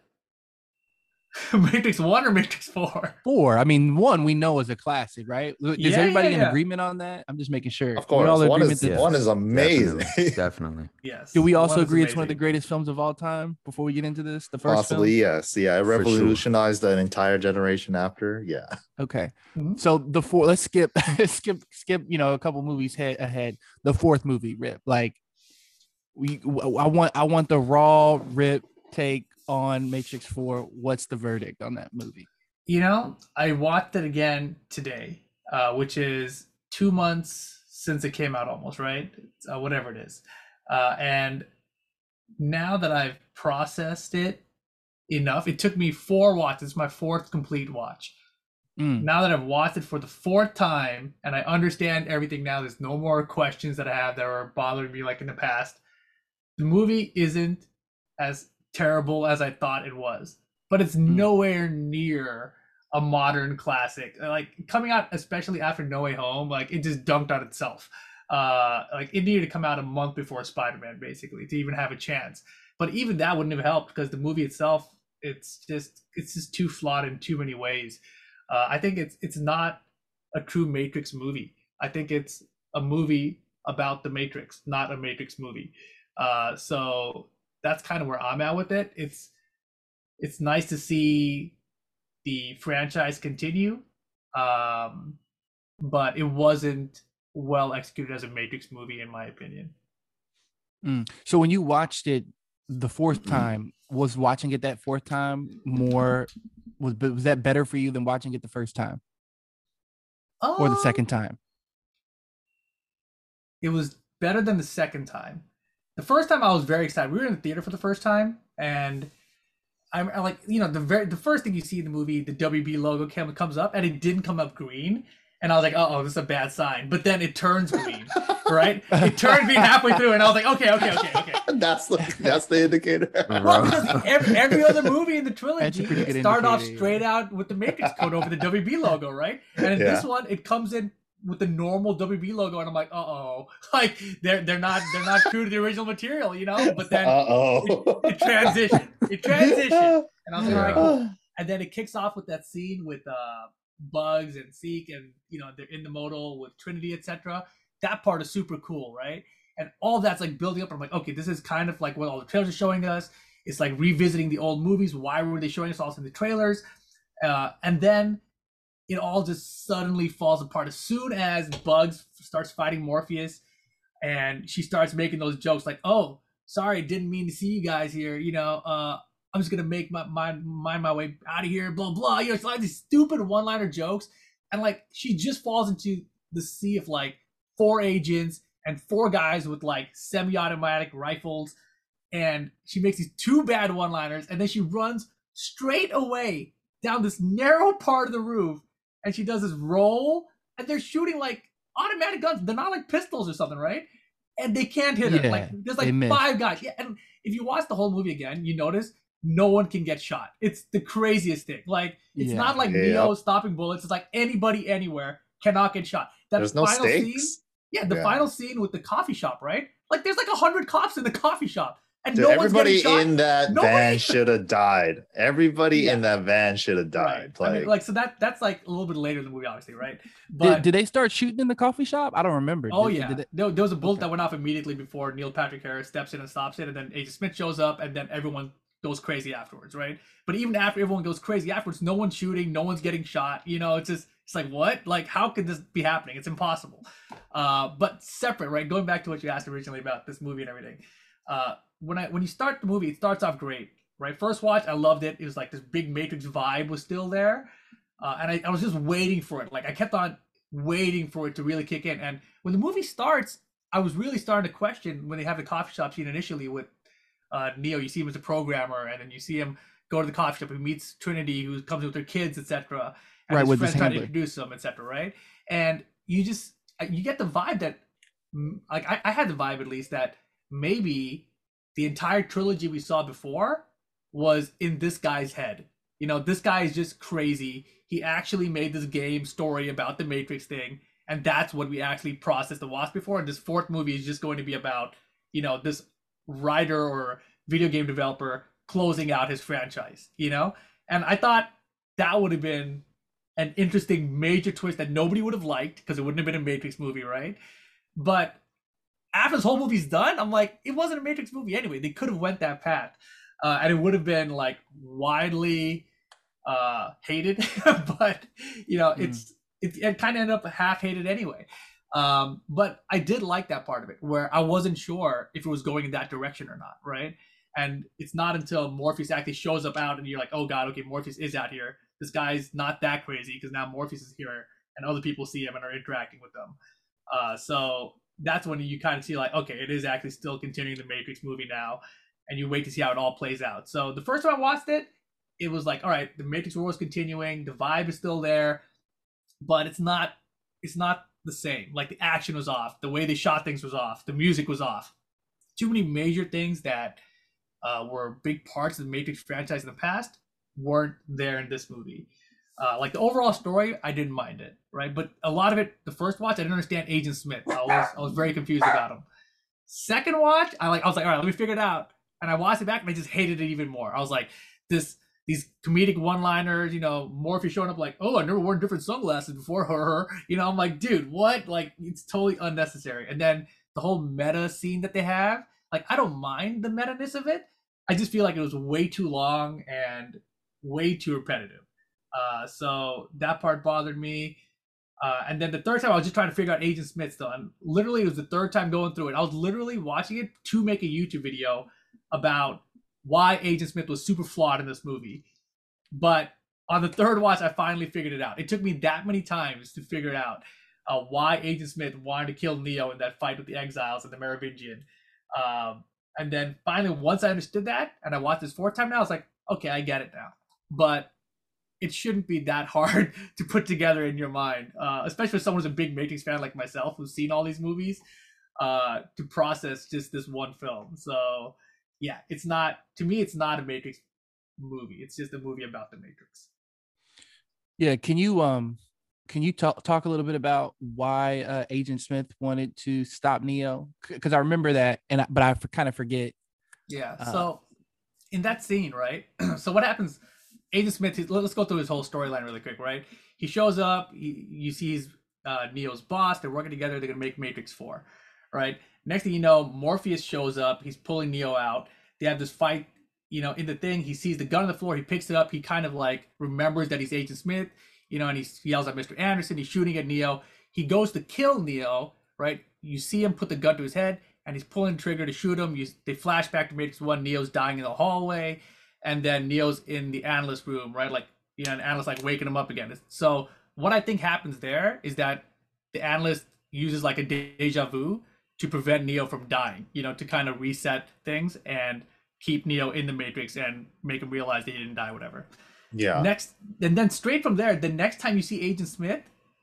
Speaker 3: Matrix One or Matrix Four?
Speaker 1: Four. I mean, one we know is a classic, right? Is
Speaker 3: Yeah,
Speaker 1: everybody
Speaker 3: yeah,
Speaker 1: in
Speaker 3: yeah.
Speaker 1: agreement on that? I'm just making sure.
Speaker 2: Of course.
Speaker 1: all in
Speaker 2: One
Speaker 1: agreement
Speaker 2: is,
Speaker 1: that-
Speaker 2: one is amazing.
Speaker 4: Definitely. definitely.
Speaker 3: Yes.
Speaker 1: Do we also
Speaker 3: One is
Speaker 1: agree it's one of the greatest films of all time? Before we get into this, the first
Speaker 2: Possibly,
Speaker 1: film.
Speaker 2: yes. Yeah, it
Speaker 4: For sure.
Speaker 2: revolutionized an entire generation after. Yeah.
Speaker 1: Okay.
Speaker 3: Mhm.
Speaker 1: So the four. Let's skip, skip, skip. You know, a couple movies head ahead. The fourth movie, Rip. Like, we. I want. I want the raw Rip take on Matrix Four. What's the verdict on that movie?
Speaker 3: You know, I watched it again today, uh, which is two months since it came out, almost right, uh, whatever it is. Uh, and now that I've processed it, enough. It took me four watches, my fourth complete watch.
Speaker 1: Mm.
Speaker 3: Now that I've watched it for the fourth time and I understand everything now, there's no more questions that I have that are bothering me like in the past. The movie isn't as terrible as I thought it was, but it's nowhere near a modern classic. Like coming out, especially after No Way Home, like it just dunked on itself. Uh, like it needed to come out a month before Spider-Man, basically, to even have a chance. But even that wouldn't have helped because the movie itself, it's just it's just too flawed in too many ways. Uh, I think it's it's not a true Matrix movie. I think it's a movie about the Matrix, not a Matrix movie. Uh, so that's kind of where I'm at with it. It's it's nice to see the franchise continue, um, but it wasn't well executed as a Matrix movie, in my opinion.
Speaker 1: Mm. So when you watched it the fourth time, was watching it that fourth time more was was that better for you than watching it the first time or the
Speaker 3: Um,
Speaker 1: second time?
Speaker 3: it was better than the second time. The first time I was very excited. We were in the theater for the first time, and I'm I like you know the very the first thing you see in the movie, the WB logo cam comes up, and it didn't come up green, and I was like, uh oh, this is a bad sign. But then it turns green, right? It turned green halfway through, and I was like, okay, okay, okay, okay.
Speaker 2: that's the that's the indicator.
Speaker 3: Well, because every, every other movie in the trilogy
Speaker 1: pretty good
Speaker 3: started off straight out with the Matrix code over the WB logo, right? And in this one, it comes in with the normal WB logo, and I'm like, uh oh, like they're they're not they're not true to the original material, you know. But then
Speaker 2: oh.
Speaker 3: it transitioned, it transitioned, and I was like, all right,
Speaker 4: Yeah.
Speaker 3: cool. And then it kicks off with that scene with uh Bugs and Seek, and you know they're in the modal with Trinity, etc. That part is super cool, right? And all that's like building up. I'm like, okay, this is kind of like what all the trailers are showing us. It's like revisiting the old movies. Why were they showing us all in the trailers? Uh, and then it all just suddenly falls apart as soon as Bugs starts fighting Morpheus, and she starts making those jokes like, "Oh, sorry, didn't mean to see you guys here. You know, uh, I'm just gonna make my my mind my way out of here." Blah blah. You know, it's like these stupid one-liner jokes, and like she just falls into the sea of like four agents and four guys with like semi-automatic rifles, and she makes these two bad one-liners, and then she runs straight away down this narrow part of the roof, and she does this roll, and they're shooting like automatic guns. They're not like pistols or something, right? And they can't hit her.
Speaker 1: Yeah,
Speaker 3: Like there's like five guys. Yeah, and if you watch the whole movie again, you notice no one can get shot. It's the craziest thing. Like it's
Speaker 1: Yeah.
Speaker 3: not like
Speaker 2: Yeah.
Speaker 3: Neo stopping bullets. It's like anybody anywhere cannot get shot. That
Speaker 2: There's no
Speaker 3: final scene,
Speaker 2: stakes.
Speaker 3: yeah, the
Speaker 2: Yeah.
Speaker 3: final scene with the coffee shop, right? Like there's like a hundred cops in the coffee shop, and
Speaker 2: Dude,
Speaker 3: no one's
Speaker 2: everybody
Speaker 3: getting shot.
Speaker 2: in that
Speaker 3: Nobody-
Speaker 2: van should have died. Everybody
Speaker 3: Yeah.
Speaker 2: in that van should have died.
Speaker 3: Right. I
Speaker 2: Like,
Speaker 3: mean, like so that that's like a little bit later in the movie, obviously, right?
Speaker 1: Did,
Speaker 3: But
Speaker 1: did they start shooting in the coffee shop? I don't remember.
Speaker 3: oh
Speaker 1: Did-
Speaker 3: yeah,
Speaker 1: did they-
Speaker 3: there, there was a bullet
Speaker 1: Okay.
Speaker 3: that went off immediately before Neil Patrick Harris steps in and stops it, and then Agent Smith shows up, and then everyone goes crazy afterwards, right? But even after everyone goes crazy afterwards, no one's shooting, no one's getting shot. You know, it's just it's like what? Like how could this be happening? It's impossible. Uh, but separate, right? Going back to what you asked originally about this movie and everything. Uh, when I when you start the movie, it starts off great, right? First watch, I loved it. It was like this big Matrix vibe was still there, uh, and I, I was just waiting for it. Like I kept on waiting for it to really kick in. And when the movie starts, I was really starting to question when they have the coffee shop scene initially with uh, Neo. You see him as a programmer, and then you see him go to the coffee shop. He meets Trinity, who comes with her kids, etc. And
Speaker 1: Right,
Speaker 3: his
Speaker 1: with his
Speaker 3: friends to
Speaker 1: handler.
Speaker 3: introduce them, etc. Right, and you just you get the vibe that, mm, like I, I had the vibe at least that maybe the entire trilogy we saw before was in this guy's head. You know, this guy is just crazy. He actually made this game story about the Matrix thing, and that's what we actually processed the Wasp before. And this fourth movie is just going to be about, you know, this writer or video game developer closing out his franchise, you know? And I thought that would have been an interesting major twist that nobody would have liked because it wouldn't have been a Matrix movie, right? But after this whole movie's done, I'm like, it wasn't a Matrix movie anyway. They could have went that path, uh, and it would have been like widely uh, hated. but you know,
Speaker 1: Hmm.
Speaker 3: it's it, it kind of ended up half hated anyway. Um, but I did like that part of it where I wasn't sure if it was going in that direction or not, right? And it's not until Morpheus actually shows up out and you're like, oh god, okay, Morpheus is out here. This guy's not that crazy because now Morpheus is here and other people see him and are interacting with them. Uh, so that's when you kind of see like, okay, it is actually still continuing the Matrix movie now, and you wait to see how it all plays out. So the first time I watched it, it was like, all right, the Matrix world is continuing, the vibe is still there, but it's not it's not the same. Like the action was off, the way they shot things was off, the music was off. Too many major things that uh, were big parts of the Matrix franchise in the past weren't there in this movie. Uh, like the overall story, I didn't mind it, right? But a lot of it, the first watch, I didn't understand Agent Smith. I was I was very confused about him. Second watch, I like I was like, all right, let me figure it out. And I watched it back and I just hated it even more. I was like, this these comedic one-liners, you know, Morpheus showing up like, oh, I never worn different sunglasses before her. You know, I'm like, dude, what? Like, it's totally unnecessary. And then the whole meta scene that they have, like, I don't mind the meta-ness of it. I just feel like it was way too long and way too repetitive. Uh, so that part bothered me. Uh, and then the third time, I was just trying to figure out Agent Smith still. And literally, it was the third time going through it. I was literally watching it to make a YouTube video about why Agent Smith was super flawed in this movie. But on the third watch, I finally figured it out. It took me that many times to figure out uh, why Agent Smith wanted to kill Neo in that fight with the Exiles and the Merovingian. Um, and then finally, once I understood that, and I watched this fourth time now, I was like, okay, I get it now. But it shouldn't be that hard to put together in your mind, uh, especially if someone's a big Matrix fan like myself who's seen all these movies, uh, to process just this one film. So yeah, it's not to me. It's not a Matrix movie. It's just a movie about the Matrix.
Speaker 1: Yeah, can you um can you talk talk a little bit about why uh, Agent Smith wanted to stop Neo? Because I remember that, and I, but I kind of forget.
Speaker 3: Yeah. Uh, so in that scene, right? so what happens? Agent Smith. Let's go through his whole storyline really quick, right? He shows up. He, you see he's uh, Neo's boss. They're working together. They're gonna make Matrix Four, right? Next thing you know, Morpheus shows up. He's pulling Neo out. They have this fight, you know, in the thing. He sees the gun on the floor. He picks it up. He kind of like remembers that he's Agent Smith, you know, and he yells at Mr. Anderson. He's shooting at Neo. He goes to kill Neo, right? You see him put the gun to his head, and he's pulling the trigger to shoot him. You, they flash back to Matrix One. Neo's dying in the hallway, and then Neo's in the analyst room, right? Like, you know, an analyst like waking him up again. So what I think happens there is that the analyst uses like a deja vu to prevent Neo from dying, you know, to kind of reset things and keep Neo in the Matrix and make him realize that he didn't die, whatever.
Speaker 2: Yeah.
Speaker 3: Next, and then straight from there, the next time you see Agent Smith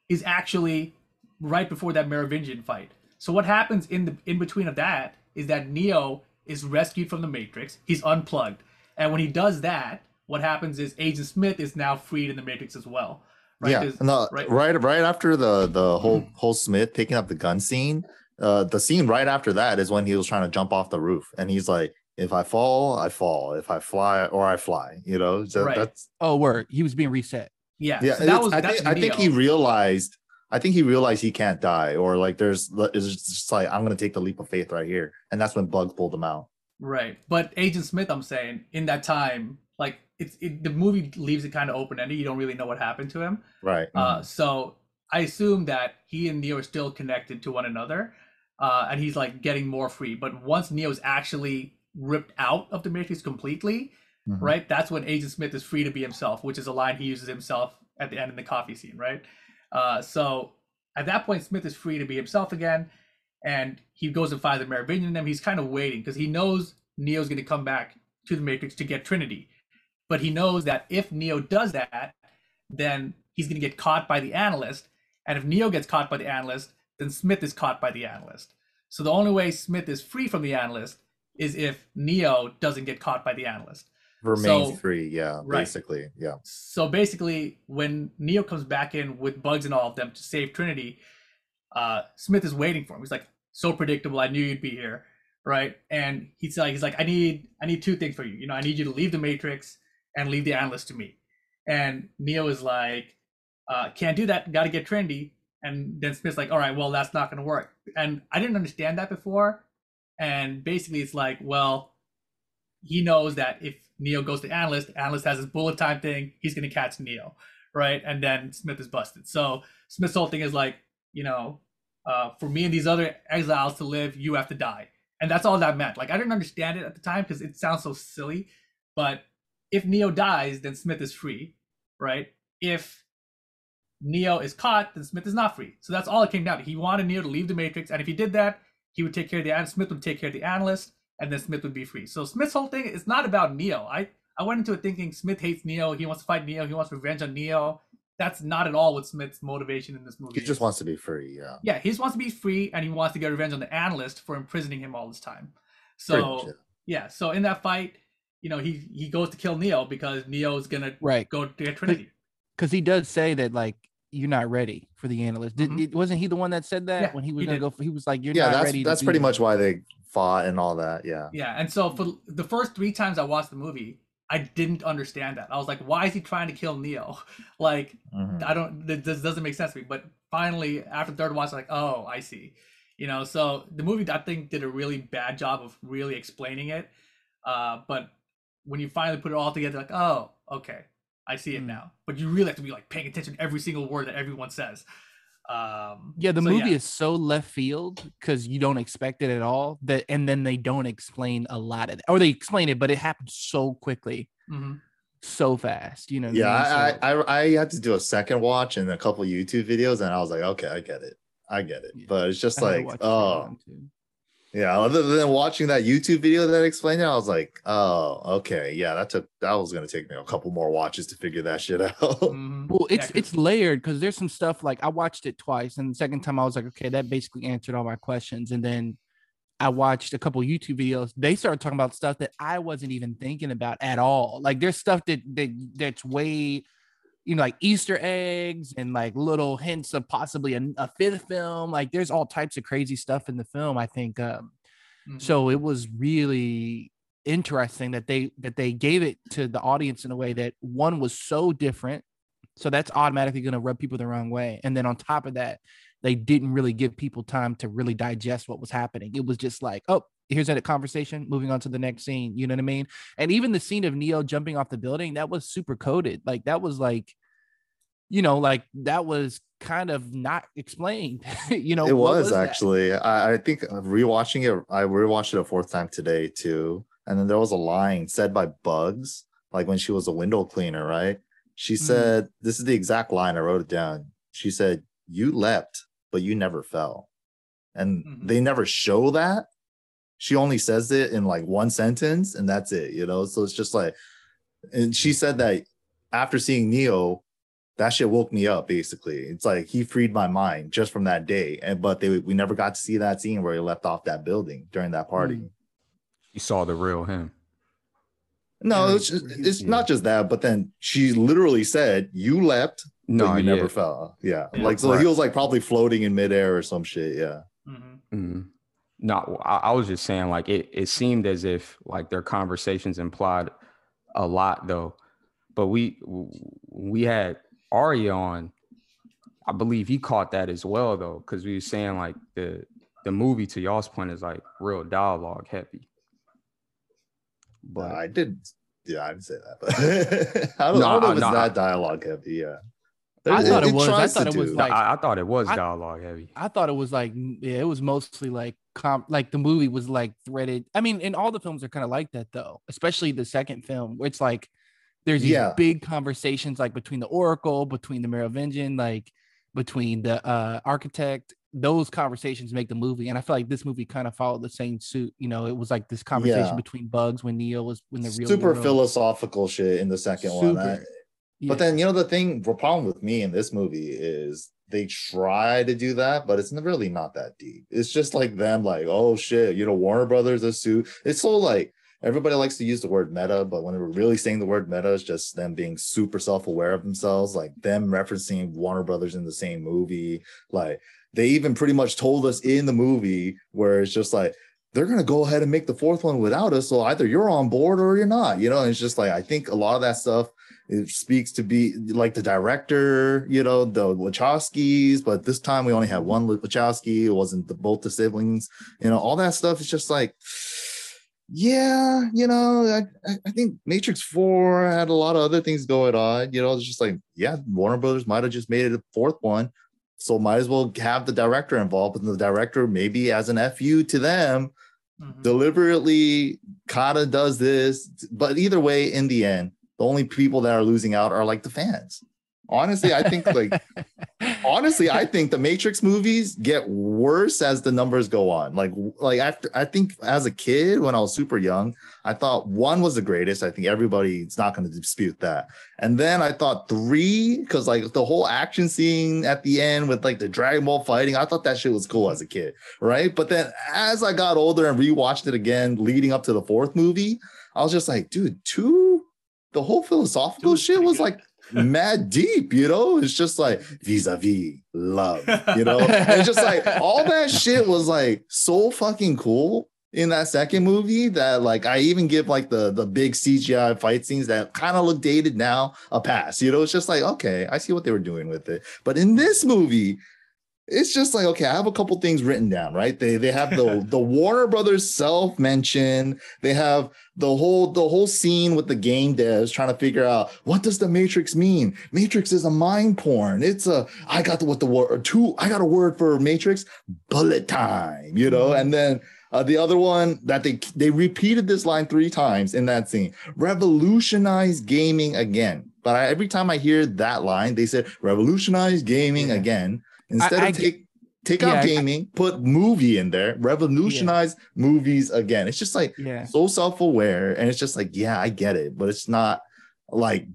Speaker 3: is actually right before that Merovingian fight. So what happens in the in between of that is that Neo is rescued from the Matrix. He's unplugged, and when he does that, what happens is Agent Smith is now freed in the Matrix as well.
Speaker 2: Right? Yeah. No, right. right. Right after the the whole whole Smith picking up the gun scene, uh, the scene right after that is when he was trying to jump off the roof, and he's like, "If I fall, I fall. If I fly, or I fly." You know, so right. that's
Speaker 1: oh, word. He was being reset.
Speaker 3: Yeah,
Speaker 2: yeah. So that was, I think I think he realized. I think he realized he can't die, or like there's it's just like I'm gonna take the leap of faith right here, and that's when Bugs pulled him out.
Speaker 3: Right, but Agent Smith, I'm saying, in that time, like it's it, the movie leaves it kind of open ended. You don't really know what happened to him.
Speaker 2: Right.
Speaker 3: Uh, mm-hmm. so I assume that he and Neo are still connected to one another uh, and he's like getting more free. But once Neo's actually ripped out of the Matrix completely, mm-hmm. right? That's when Agent Smith is free to be himself, which is a line he uses himself at the end in the coffee scene, right? Uh, so at that point, Smith is free to be himself again, and he goes and finds the Merovingian. Them, he's kind of waiting because he knows Neo's going to come back to the Matrix to get Trinity, but he knows that if Neo does that, then he's going to get caught by the analyst, and if Neo gets caught by the analyst, then Smith is caught by the analyst. So the only way Smith is free from the analyst is if Neo doesn't get caught by the analyst.
Speaker 2: Remains so, free, yeah, right. basically, yeah.
Speaker 3: So basically, when Neo comes back in with Bugs and all of them to save Trinity, uh, Smith is waiting for him. He's like, "So predictable. I knew you'd be here." right? And he's like, he's like, I need, I need two things for you. You know, I need you to leave the Matrix and leave the Analyst to me. And Neo is like, uh, can't do that. Got to get Trinity. And then Smith's like, all right, well, that's not going to work. And I didn't understand that before. And basically, it's like, well, he knows that if Neo goes to Analyst, Analyst has his bullet time thing, he's going to catch Neo, right? And then Smith is busted. So Smith's whole thing is like, you know, uh, for me and these other exiles to live, you have to die. And that's all that meant. Like, I didn't understand it at the time because it sounds so silly. But if Neo dies, then Smith is free, right? If Neo is caught, then Smith is not free. So that's all it came down to. He wanted Neo to leave the Matrix, and if he did that, he would take care of the Smith would take care of the analyst, and then Smith would be free. So Smith's whole thing is not about Neo. I I went into it thinking Smith hates Neo. He wants to fight Neo. He wants revenge on Neo. That's not at all what Smith's motivation in this movie.
Speaker 2: He just
Speaker 3: is.
Speaker 2: wants to be free. Yeah.
Speaker 3: Yeah, he just wants to be free, and he wants to get revenge on the analyst for imprisoning him all this time. So
Speaker 2: much it.
Speaker 3: yeah, so in that fight, you know, he he goes to kill Neo because Neo's gonna
Speaker 1: Right.
Speaker 3: go to get Trinity.
Speaker 1: Because he does say that like you're not ready for the analyst. Did,
Speaker 3: Mhm.
Speaker 1: it, wasn't he the one that said that
Speaker 3: Yeah,
Speaker 1: when he was
Speaker 3: he
Speaker 1: gonna
Speaker 3: did.
Speaker 1: go? For, he was like, "You're
Speaker 2: Yeah,
Speaker 1: not
Speaker 2: that's
Speaker 1: ready." to
Speaker 2: that's
Speaker 1: do
Speaker 2: pretty
Speaker 1: this."
Speaker 2: much why they fought and all that. Yeah.
Speaker 3: Yeah, and so for the first three times I watched the movie, I didn't understand that. I was like, why is he trying to kill Neo? Like,
Speaker 2: Mhm.
Speaker 3: I don't. This doesn't make sense to me. But finally, after the third watch, I'm like, oh, I see. You know, so the movie I think did a really bad job of really explaining it. Uh, but when you finally put it all together, like, oh, okay, I see it
Speaker 1: Mm.
Speaker 3: now. But you really have to be like paying attention to every single word that everyone says. Um,
Speaker 1: Yeah, the
Speaker 3: so,
Speaker 1: movie is so left field because you don't expect it at all. That and then they don't explain a lot of it, or they explain it, but it happens so quickly,
Speaker 3: mhm.
Speaker 1: so fast. You know.
Speaker 2: Yeah,
Speaker 1: I.
Speaker 2: I,
Speaker 1: So-
Speaker 2: I I I had to do a second watch and a couple YouTube videos, and I was like, okay, I get it, I get it.
Speaker 1: Yeah.
Speaker 2: But it's just
Speaker 1: I
Speaker 2: like, oh,
Speaker 1: second one, too.
Speaker 2: Yeah. Other than watching that YouTube video that explained it, I was like, oh, okay, yeah. That took that was gonna take me a couple more watches to figure that shit out.
Speaker 3: Mhm.
Speaker 1: Well,
Speaker 3: Yeah,
Speaker 1: it's layered because there's some stuff like I watched it twice, and the second time I was like, okay, that basically answered all my questions. And then I watched a couple YouTube videos. They started talking about stuff that I wasn't even thinking about at all. Like there's stuff that that that's way, you know, like Easter eggs and like little hints of possibly a, a fifth film. Like there's all types of crazy stuff in the film. I think. Um,
Speaker 3: Mhm.
Speaker 1: so it was really interesting that they that they gave it to the audience in a way that one was so different so that's automatically going to rub people the wrong way and then on top of that they didn't really give people time to really digest what was happening it was just like oh here's that conversation moving on to the next scene you know what i mean and even the scene of neo jumping off the building that was super coded like that was like you know like that was kind of not explained you know
Speaker 2: it
Speaker 1: what
Speaker 2: was, actually. I, I think rewatching it, I rewatched it a fourth time today too. And then there was a line said by Bugs, like when she was a window cleaner, right? She
Speaker 1: Mhm.
Speaker 2: said, "This is the exact line. I wrote it down." She said, "You leapt, but you never fell," and
Speaker 3: Mhm.
Speaker 2: they never show that. She only says it in like one sentence, and that's it. You know, so it's just like, and she said that after seeing Neo, that shit woke me up basically it's like he freed my mind just from that day and but they we never got to see that scene where he left off that building during that party
Speaker 1: Mm.
Speaker 4: You saw the real him.
Speaker 2: no
Speaker 1: Yeah,
Speaker 2: it's just, it's
Speaker 4: yeah.
Speaker 2: not just that but then she literally said you leapt
Speaker 4: No,
Speaker 2: but you
Speaker 4: yeah.
Speaker 2: never fell yeah,
Speaker 3: Yeah.
Speaker 2: like so
Speaker 4: Right.
Speaker 2: he was like probably floating in midair or some shit yeah
Speaker 3: Mhm.
Speaker 4: Mhm. No, I, I was just saying, like it, it seemed as if like their conversations implied a lot, though. But we we had Arya on. I believe he caught that as well, though, because we were saying like the the movie, to y'all's point, is like real dialogue heavy.
Speaker 2: but i didn't yeah i didn't say that but i don't,
Speaker 4: No,
Speaker 2: I don't know if it's
Speaker 4: no,
Speaker 2: that dialogue heavy yeah
Speaker 1: I thought it was. I thought it was
Speaker 2: do.
Speaker 1: like-
Speaker 4: I, I thought it was
Speaker 1: I-
Speaker 4: dialogue heavy.
Speaker 1: I thought it was like yeah, it was mostly like comp like the movie was like threaded. I mean, and all the films are kind of like that though, especially the second film, where it's like there's these
Speaker 2: Yeah.
Speaker 1: big conversations like between the Oracle, between the Merovingian, like between the uh architect. Those conversations make the movie, and I feel like this movie kind of followed the same suit. You know, it was like this conversation
Speaker 2: Yeah.
Speaker 1: between Bugs when Neo was when the real
Speaker 2: super
Speaker 1: world-
Speaker 2: philosophical shit in the second one I-
Speaker 1: Super. Yeah.
Speaker 2: But then you know the thing, the problem with me in this movie is they try to do that, but it's really not that deep. It's just like them, like, oh shit, you know, Warner Brothers is suit. It's so like everybody likes to use the word meta, but when we're really saying the word meta, it's just them being super self-aware of themselves, like them referencing Warner Brothers in the same movie. Like they even pretty much told us in the movie where it's just like they're gonna go ahead and make the fourth one without us. So either you're on board or you're not, you know. And it's just like I think a lot of that stuff it speaks to be like the director, you know, the Wachowskis, but this time we only had one Wachowski. It wasn't the, both the siblings, you know, all that stuff is just like, yeah, you know, I, I- think Matrix 4 had a lot of other things going on, you know, it's just like, yeah, Warner Brothers might have just made it a fourth one. So might as well have the director involved, and the director maybe as an FU to them,
Speaker 3: Mhm.
Speaker 2: deliberately kind of does this but either way in the end the only people that are losing out are like the fans Honestly, I think like honestly, I think the Matrix movies get worse as the numbers go on. Like, like after I think as a kid when I was super young, I thought one was the greatest. I think everybody's not going to dispute that. And then I thought three, because like the whole action scene at the end with like the Dragon Ball fighting, I thought that shit was cool as a kid, right? But then as I got older and rewatched it again, leading up to the fourth movie, I was just like, dude, two. The whole philosophical
Speaker 3: Dude,
Speaker 2: shit was like mad deep, you know? It's just like vis-a-vis love, you know? It's just like all that shit was like so fucking cool in that second movie that like I even give like the the big CGI fight scenes that kind of look dated now a pass. You know, it's just like, okay, I see what they were doing with it. But in this movie, it's just like okay, I have a couple things written down, right? They they have the the Warner Brothers self mention. They have the whole the whole scene with the game devs trying to figure out what does the Matrix mean. Matrix is a mind porn. It's a I got the what the word two. I got a word for Matrix. Bullet time, you know, and then. Uh, the other one that they they repeated this line three times in that scene. Revolutionize gaming again. But I, every time I hear that line, they said revolutionize gaming
Speaker 1: Yeah.
Speaker 2: again. Instead
Speaker 1: I
Speaker 2: of
Speaker 1: get-
Speaker 2: take take
Speaker 1: Yeah,
Speaker 2: out
Speaker 1: I-
Speaker 2: gaming, put movie in there. Revolutionize movies again. It's just like
Speaker 1: Yeah.
Speaker 2: so self-aware, and it's just like, yeah, I get it, but it's not like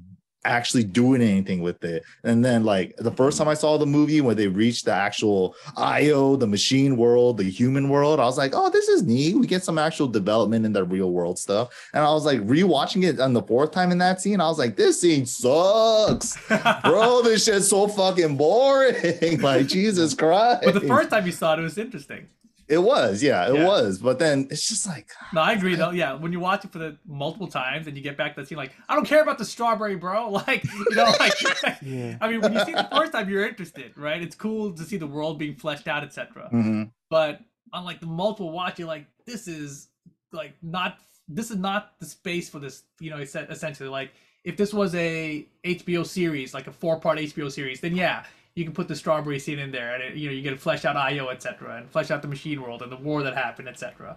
Speaker 2: actually doing anything with it. And then like the first time I saw the movie when they reached the actual IO, the machine world, the human world, I was like, oh, this is neat. We get some actual development in the real world stuff. And I was like rewatching it on the fourth time in that scene. I was like, this scene sucks. Bro, this shit's so fucking boring. like Jesus Christ.
Speaker 3: but the first time you saw it, it was interesting.
Speaker 2: It was, yeah, it
Speaker 3: Yeah.
Speaker 2: was. But then it's just like
Speaker 3: No, I agree though. Yeah, when you watch it for the multiple times and you get back to the scene, like I don't care about the strawberry, bro. Like you know, like
Speaker 1: Yeah.
Speaker 3: I mean, when you see it the first time, you're interested, right? It's cool to see the world being fleshed out, etc.
Speaker 2: mhm.
Speaker 3: But on like the multiple watch, you're like, this is like not this is not the space for this. You know, it's essentially like if this was a HBO series, like a four part HBO series, then yeah, you can put the strawberry scene in there, and it, you know you get to flesh out IO, etc., and flesh out the machine world and the war that happened, etc.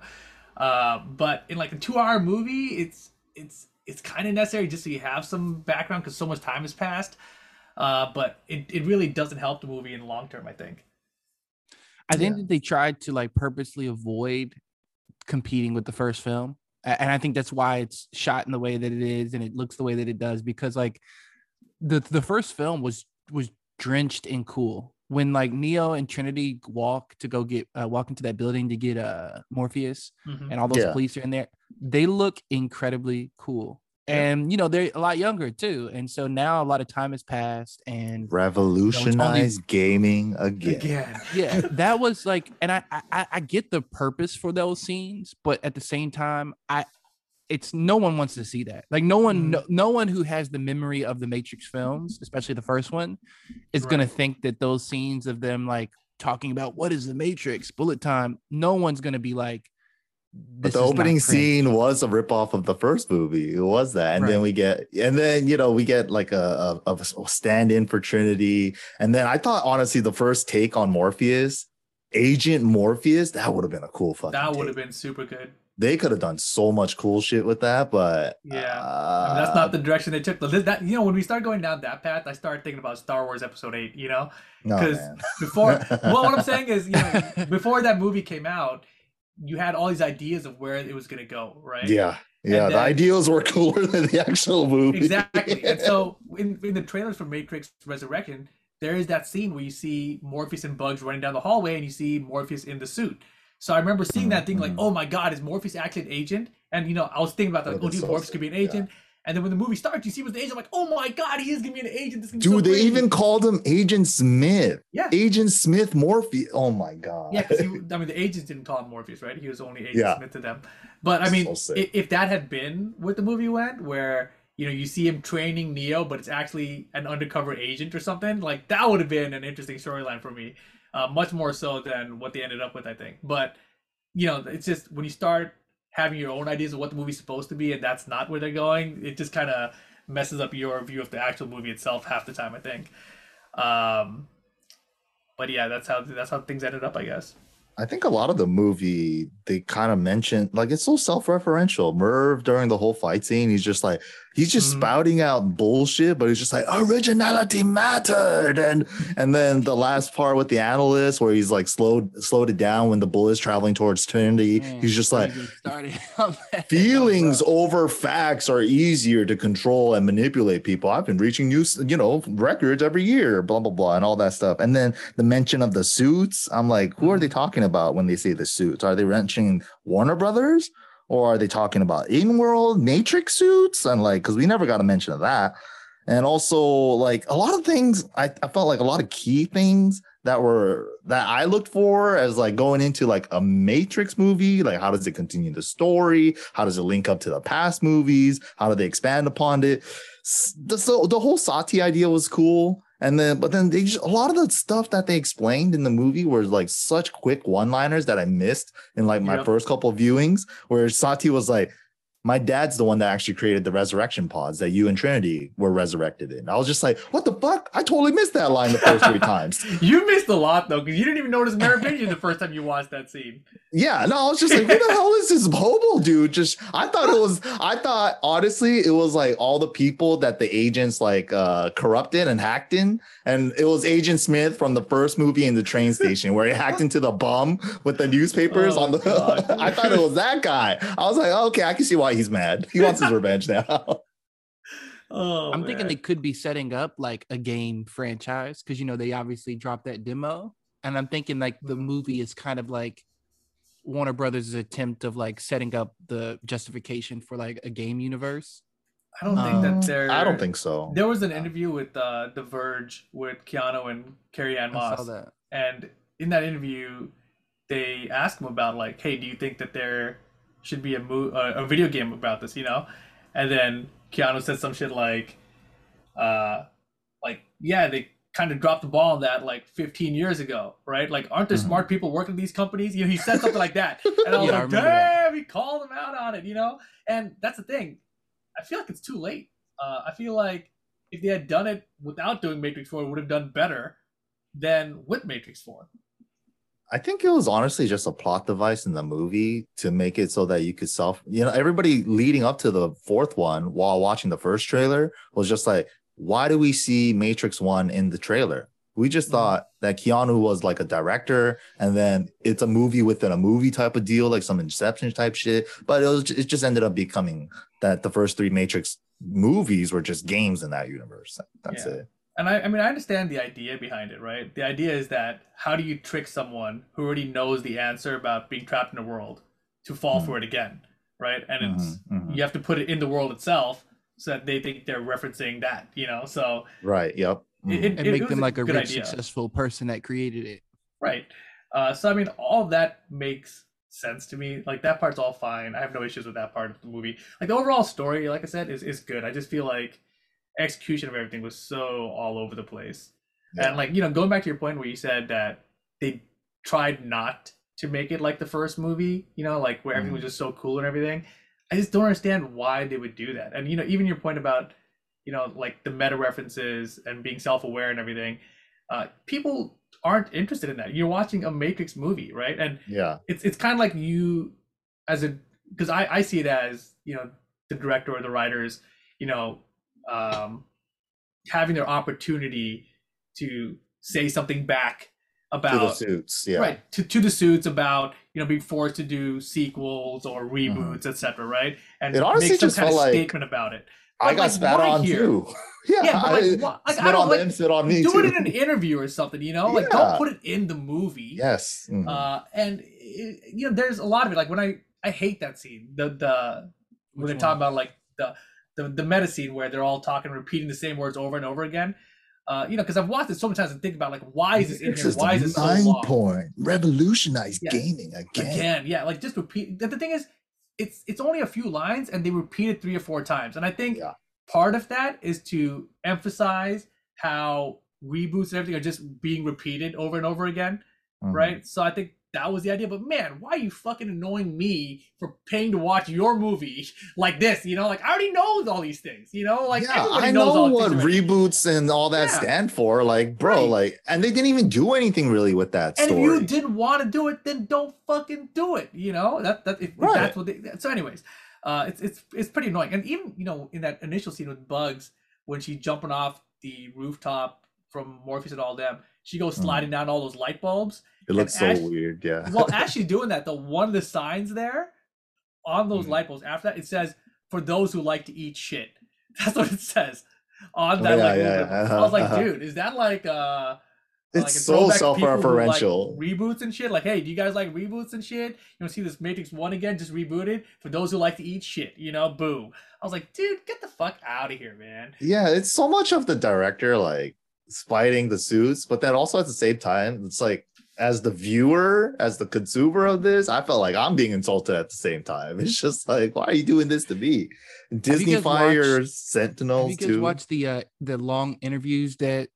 Speaker 3: Uh, but in like a two hour movie, it's it's it's kind of necessary just so you have some background because so much time has passed. Uh, but it, it really doesn't help the movie in the long term, I think.
Speaker 1: I think
Speaker 2: Yeah.
Speaker 1: that they tried to like purposely avoid competing with the first film. And I think that's why it's shot in the way that it is and it looks the way that it does because like the the first film was was drenched and cool. When like Neo and Trinity walk to go get uh, walk into that building to get uh Morpheus
Speaker 3: Mhm.
Speaker 1: and all those
Speaker 2: Yeah.
Speaker 1: police are in there, they look incredibly cool. And you know, they're a lot younger too. And so now a lot of time has passed and
Speaker 2: revolutionize gaming again.
Speaker 3: Again.
Speaker 1: yeah that was like and I, I i get the purpose for those scenes but at the same time i it's no one wants to see that like no one
Speaker 3: Mhm.
Speaker 1: no, no one who has the memory of the matrix films especially the first one is gonna think that those scenes of them like talking about what is the matrix bullet time no one's going to be like
Speaker 2: But the opening scene was a ripoff of the first movie. It was that, and then we get, and then you know we get like a, a, a stand-in for Trinity, and then I thought honestly the first take on Morpheus, Agent Morpheus, that would have been a cool fucking.
Speaker 3: That would have been super good.
Speaker 2: They could have done so much cool shit with that, but
Speaker 3: Yeah.
Speaker 2: uh,
Speaker 3: I mean, that's not the direction they took. But that you know, when we start going down that path, I started thinking about Star Wars Episode Eight. You know, because before, well, what I'm saying is, you know, before that movie came out, you had all these ideas of where it was gonna go, right?
Speaker 2: Yeah, yeah, the
Speaker 3: then-
Speaker 2: ideals were cooler than the actual movie.
Speaker 3: exactly. And so in, in the trailers for Matrix Resurrection, there is that scene where you see Morpheus and Bugs running down the hallway, and you see Morpheus in the suit. So I remember seeing that thing like,
Speaker 2: Mhm.
Speaker 3: oh my god, is Morpheus actually an agent? And you know, I was thinking about that, like, oh,
Speaker 2: be
Speaker 3: dude,
Speaker 2: so
Speaker 3: Morpheus could be an
Speaker 2: sick, yeah.
Speaker 3: agent. And then when the movie starts, you see what's the agent. I'm like, oh my god, he is gonna be an agent. This is so
Speaker 2: Dude, they
Speaker 3: crazy.
Speaker 2: even called him Agent Smith.
Speaker 3: yeah.
Speaker 2: Agent Smith Morpheus. Oh my god.
Speaker 3: Yeah, because I mean, the agents didn't call him Morpheus, right? He was only Agent
Speaker 2: Yeah.
Speaker 3: Smith to them. But I mean,
Speaker 2: So
Speaker 3: if, if that had been what the movie went, where you know you see him training Neo, but it's actually an undercover agent or something, like that would have been an interesting storyline for me, uh, much more so than what they ended up with, I think. But you know, it's just when you start having your own ideas of what the movie's supposed to be, and that's not where they're going, it just kind of messes up your view of the actual movie itself half the time, I think. Um, but yeah, that's how that's how things ended up, I guess.
Speaker 2: I think a lot of the movie they kind of mentioned like it's so self-referential. Merv during the whole fight scene, he's just like, He's just
Speaker 3: Mhm.
Speaker 2: spouting out bullshit, but he's just like originality mattered, and and then the last part with the analyst where he's like slowed slowed it down when the bull is traveling towards Trinity.
Speaker 1: Man,
Speaker 2: he's just like
Speaker 1: don't even start it on that.
Speaker 2: feelings over facts are easier to control and manipulate people. I've been reaching new, you know, records every year, blah blah blah, and all that stuff. And then the mention of the suits, I'm like, who are they talking about when they say the suits? Are they mentioning Warner Brothers? Or are they talking about in-world Matrix suits? And like, because we never got a mention of that. And also, like a lot of things, I, I felt like a lot of key things that were that I looked for as like going into like a Matrix movie. Like, how does it continue the story? How does it link up to the past movies? How do they expand upon it? The, so the whole Sati idea was cool. And then, but then they just, a lot of the stuff that they explained in the movie was like such quick one liners that I missed in like my
Speaker 3: Yep.
Speaker 2: first couple viewings, where Sati was like, my dad's the one that actually created the resurrection pods that you and Trinity were resurrected in. I was just like, what the fuck? I totally missed that line the first three times.
Speaker 3: You missed a lot though, because you didn't even notice Merovingian the first time you watched that scene.
Speaker 2: Yeah, no, I was just like, who the hell is this hobo dude? Just I thought it was, I thought honestly, it was like all the people that the agents like uh corrupted and hacked in. And it was Agent Smith from the first movie in the train station where he hacked into the bum with the newspapers
Speaker 3: Oh,
Speaker 2: on the. I thought it was that guy. I was like, okay, I can see why he's mad. He wants his revenge now.
Speaker 3: Oh,
Speaker 1: I'm thinking they could be setting up like a game franchise because you know they obviously dropped that demo, and I'm thinking like the movie is kind of like Warner Brothers' attempt of like setting up the justification for like a game universe.
Speaker 3: I don't think
Speaker 2: Um,
Speaker 3: that there.
Speaker 2: I don't think so.
Speaker 3: There was an interview with uh, The Verge with Keanu and Carrie-Anne
Speaker 1: I saw
Speaker 3: Moss,
Speaker 1: that.
Speaker 3: and in that interview, they asked him about like, "Hey, do you think that there should be a mo- uh, a video game about this?" You know, and then Keanu said some shit like, uh, like yeah, they kind of dropped the ball on that like 15 years ago, right? Like, aren't there
Speaker 2: Mhm.
Speaker 3: smart people working these companies? You know, he said something like that, and I was
Speaker 1: Yeah, I
Speaker 3: like,
Speaker 1: that.
Speaker 3: damn, he called him out on it, you know. And that's the thing. I feel like it's too late. Uh, I feel like if they had done it without doing Matrix 4, it would have done better than with Matrix 4.
Speaker 2: I think it was honestly just a plot device in the movie to make it so that you could self, you know, everybody leading up to the fourth one while watching the first trailer was just like, why do we see Matrix 1 in the trailer? We just
Speaker 3: Mhm.
Speaker 2: thought that Keanu was like a director and then it's a movie within a movie type of deal, like some Inception type shit. But it was it just ended up becoming that the first three Matrix movies were just games in that universe. That's
Speaker 3: Yeah.
Speaker 2: it.
Speaker 3: And I, I mean, I understand the idea behind it, right? The idea is that how do you trick someone who already knows the answer about being trapped in a world to fall
Speaker 2: Mhm.
Speaker 3: for it again, right? And it's
Speaker 2: Mhm, mhm.
Speaker 3: you have to put it in the world itself so that they think they're referencing that, you know? So
Speaker 2: Right. Yep.
Speaker 3: it, it,
Speaker 1: And
Speaker 3: it
Speaker 1: make
Speaker 3: was
Speaker 1: them like a
Speaker 3: good
Speaker 1: rich,
Speaker 3: idea.
Speaker 1: successful person that created it.
Speaker 3: Right. Uh, so I mean, all of that makes sense to me. Like that part's all fine. I have no issues with that part of the movie. Like the overall story, like I said, is is good. I just feel like execution of everything was so all over the place.
Speaker 2: Yeah.
Speaker 3: And like you know, going back to your point where you said that they tried not to make it like the first movie, you know, like where everything was just so cool and everything. I just don't understand why they would do that. And you know, even your point about you know like the meta references and being self-aware and everything, uh, people aren't interested in that. You're watching a Matrix movie, right? And
Speaker 2: yeah.
Speaker 3: it's it's kind of like you as a because I I see it as you know the director or the writers, you know, um, having their opportunity to say something back
Speaker 2: To the
Speaker 3: about
Speaker 2: suits. Yeah.
Speaker 3: right to, to the suits about you know being forced to do sequels or reboots etc right and
Speaker 2: Mm-hmm. It honestly
Speaker 3: make some
Speaker 2: just
Speaker 3: kind of
Speaker 2: like-
Speaker 3: statement about it
Speaker 2: I got
Speaker 3: like,
Speaker 2: spat on
Speaker 3: here?
Speaker 2: too. Yeah,
Speaker 3: Yeah, but, like,
Speaker 2: I,
Speaker 3: like, I don't,
Speaker 2: on
Speaker 3: like,
Speaker 2: them, spit on me
Speaker 3: do
Speaker 2: too.
Speaker 3: it in an interview or something you know like
Speaker 2: Yeah.
Speaker 3: don't put it in the movie
Speaker 2: yes. Mhm.
Speaker 3: uh and it, you know there's a lot of it like when i i hate that scene the the when
Speaker 1: Which
Speaker 3: they talk about like the the, the meta scene where they're all talking repeating the same words over and over again uh you know because i've watched it so many times and think about like why is this in here why is this so long
Speaker 2: porn revolutionize
Speaker 3: Yeah.
Speaker 2: gaming again.
Speaker 3: again yeah like just repeat the, the thing is it's it's only a few lines and they repeat it three or four times and i think
Speaker 2: Yeah.
Speaker 3: part of that is to emphasize how reboots and everything are just being repeated over and over again
Speaker 2: Mhm.
Speaker 3: right? So I think that was the idea. But man, why are you fucking annoying me for paying to watch your movie like this? You know, like I already know all these things. You know, like
Speaker 2: yeah, I
Speaker 3: knows
Speaker 2: know what reboots and all that
Speaker 3: Yeah.
Speaker 2: stand for. Like, bro,
Speaker 3: Right.
Speaker 2: like, and they didn't even do anything really with that
Speaker 3: And if you didn't want to do it, then don't fucking do it. You know that that if, if that's what they. So, anyways, Uh, it's it's it's pretty annoying. And even you know in that initial scene with Bugs when she's jumping off the rooftop from Morpheus and all them, she goes
Speaker 2: Mm.
Speaker 3: sliding down all those light bulbs.
Speaker 2: It looks so weird. Yeah.
Speaker 3: Well, actually doing that though, one of the signs there on those
Speaker 2: Mhm.
Speaker 3: light bulbs after that it says for those who like to eat shit. That's what it says on
Speaker 2: Oh,
Speaker 3: that.
Speaker 2: yeah,
Speaker 3: like,
Speaker 2: yeah, yeah.
Speaker 3: I was like,
Speaker 2: Uh-huh.
Speaker 3: dude, is that like uh?
Speaker 2: it's
Speaker 3: like
Speaker 2: so
Speaker 3: throwback to people who like
Speaker 2: self-referential.
Speaker 3: reboots and shit. Like, hey, do you guys like reboots and shit? You want to see this Matrix One again? Just rebooted for those who like to eat shit. You know, boom. I was like, dude, get the fuck out of here, man.
Speaker 2: yeah, it's so much of the director like fighting the suits, but then also at the same time, it's like as the viewer, as the consumer of this, I felt like I'm being insulted at the same time. It's just like, why are you doing this to me? Disney
Speaker 1: guys
Speaker 2: Fire
Speaker 1: watched- Have
Speaker 2: Sentinels
Speaker 1: you guys
Speaker 2: too.
Speaker 1: watched the uh the long interviews that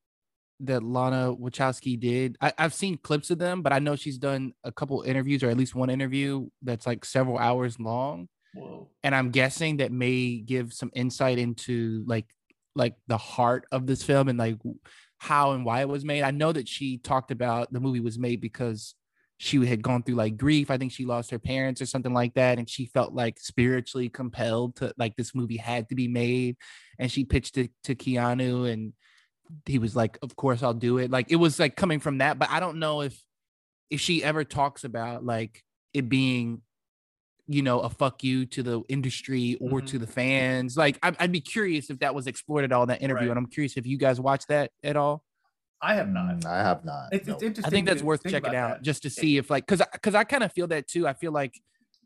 Speaker 1: that Lana Wachowski did? I, I've seen clips of them, but I know she's done a couple interviews or at least one interview that's like several hours long.
Speaker 3: Whoa.
Speaker 1: And I'm guessing that may give some insight into like like the heart of this film and like how and why it was made. I know that she talked about the movie was made because she had gone through like grief. I think she lost her parents or something like that. And she felt like spiritually compelled to like this movie had to be made. And she pitched it to Keanu and he was like, Of course I'll do it. Like it was like coming from that. But I don't know if if she ever talks about like it being you know a fuck you to the industry or to the fans like I'd, I'd be curious if that was explored at all in that interview
Speaker 3: Right.
Speaker 1: and i'm curious if you guys watched that at all
Speaker 3: I have not.
Speaker 2: Mm, I have not.
Speaker 3: It's,
Speaker 2: no.
Speaker 3: it's interesting.
Speaker 1: I think that's worth
Speaker 3: think
Speaker 1: checking out
Speaker 3: that.
Speaker 1: just to see if like because because I, kind of feel that too. I feel like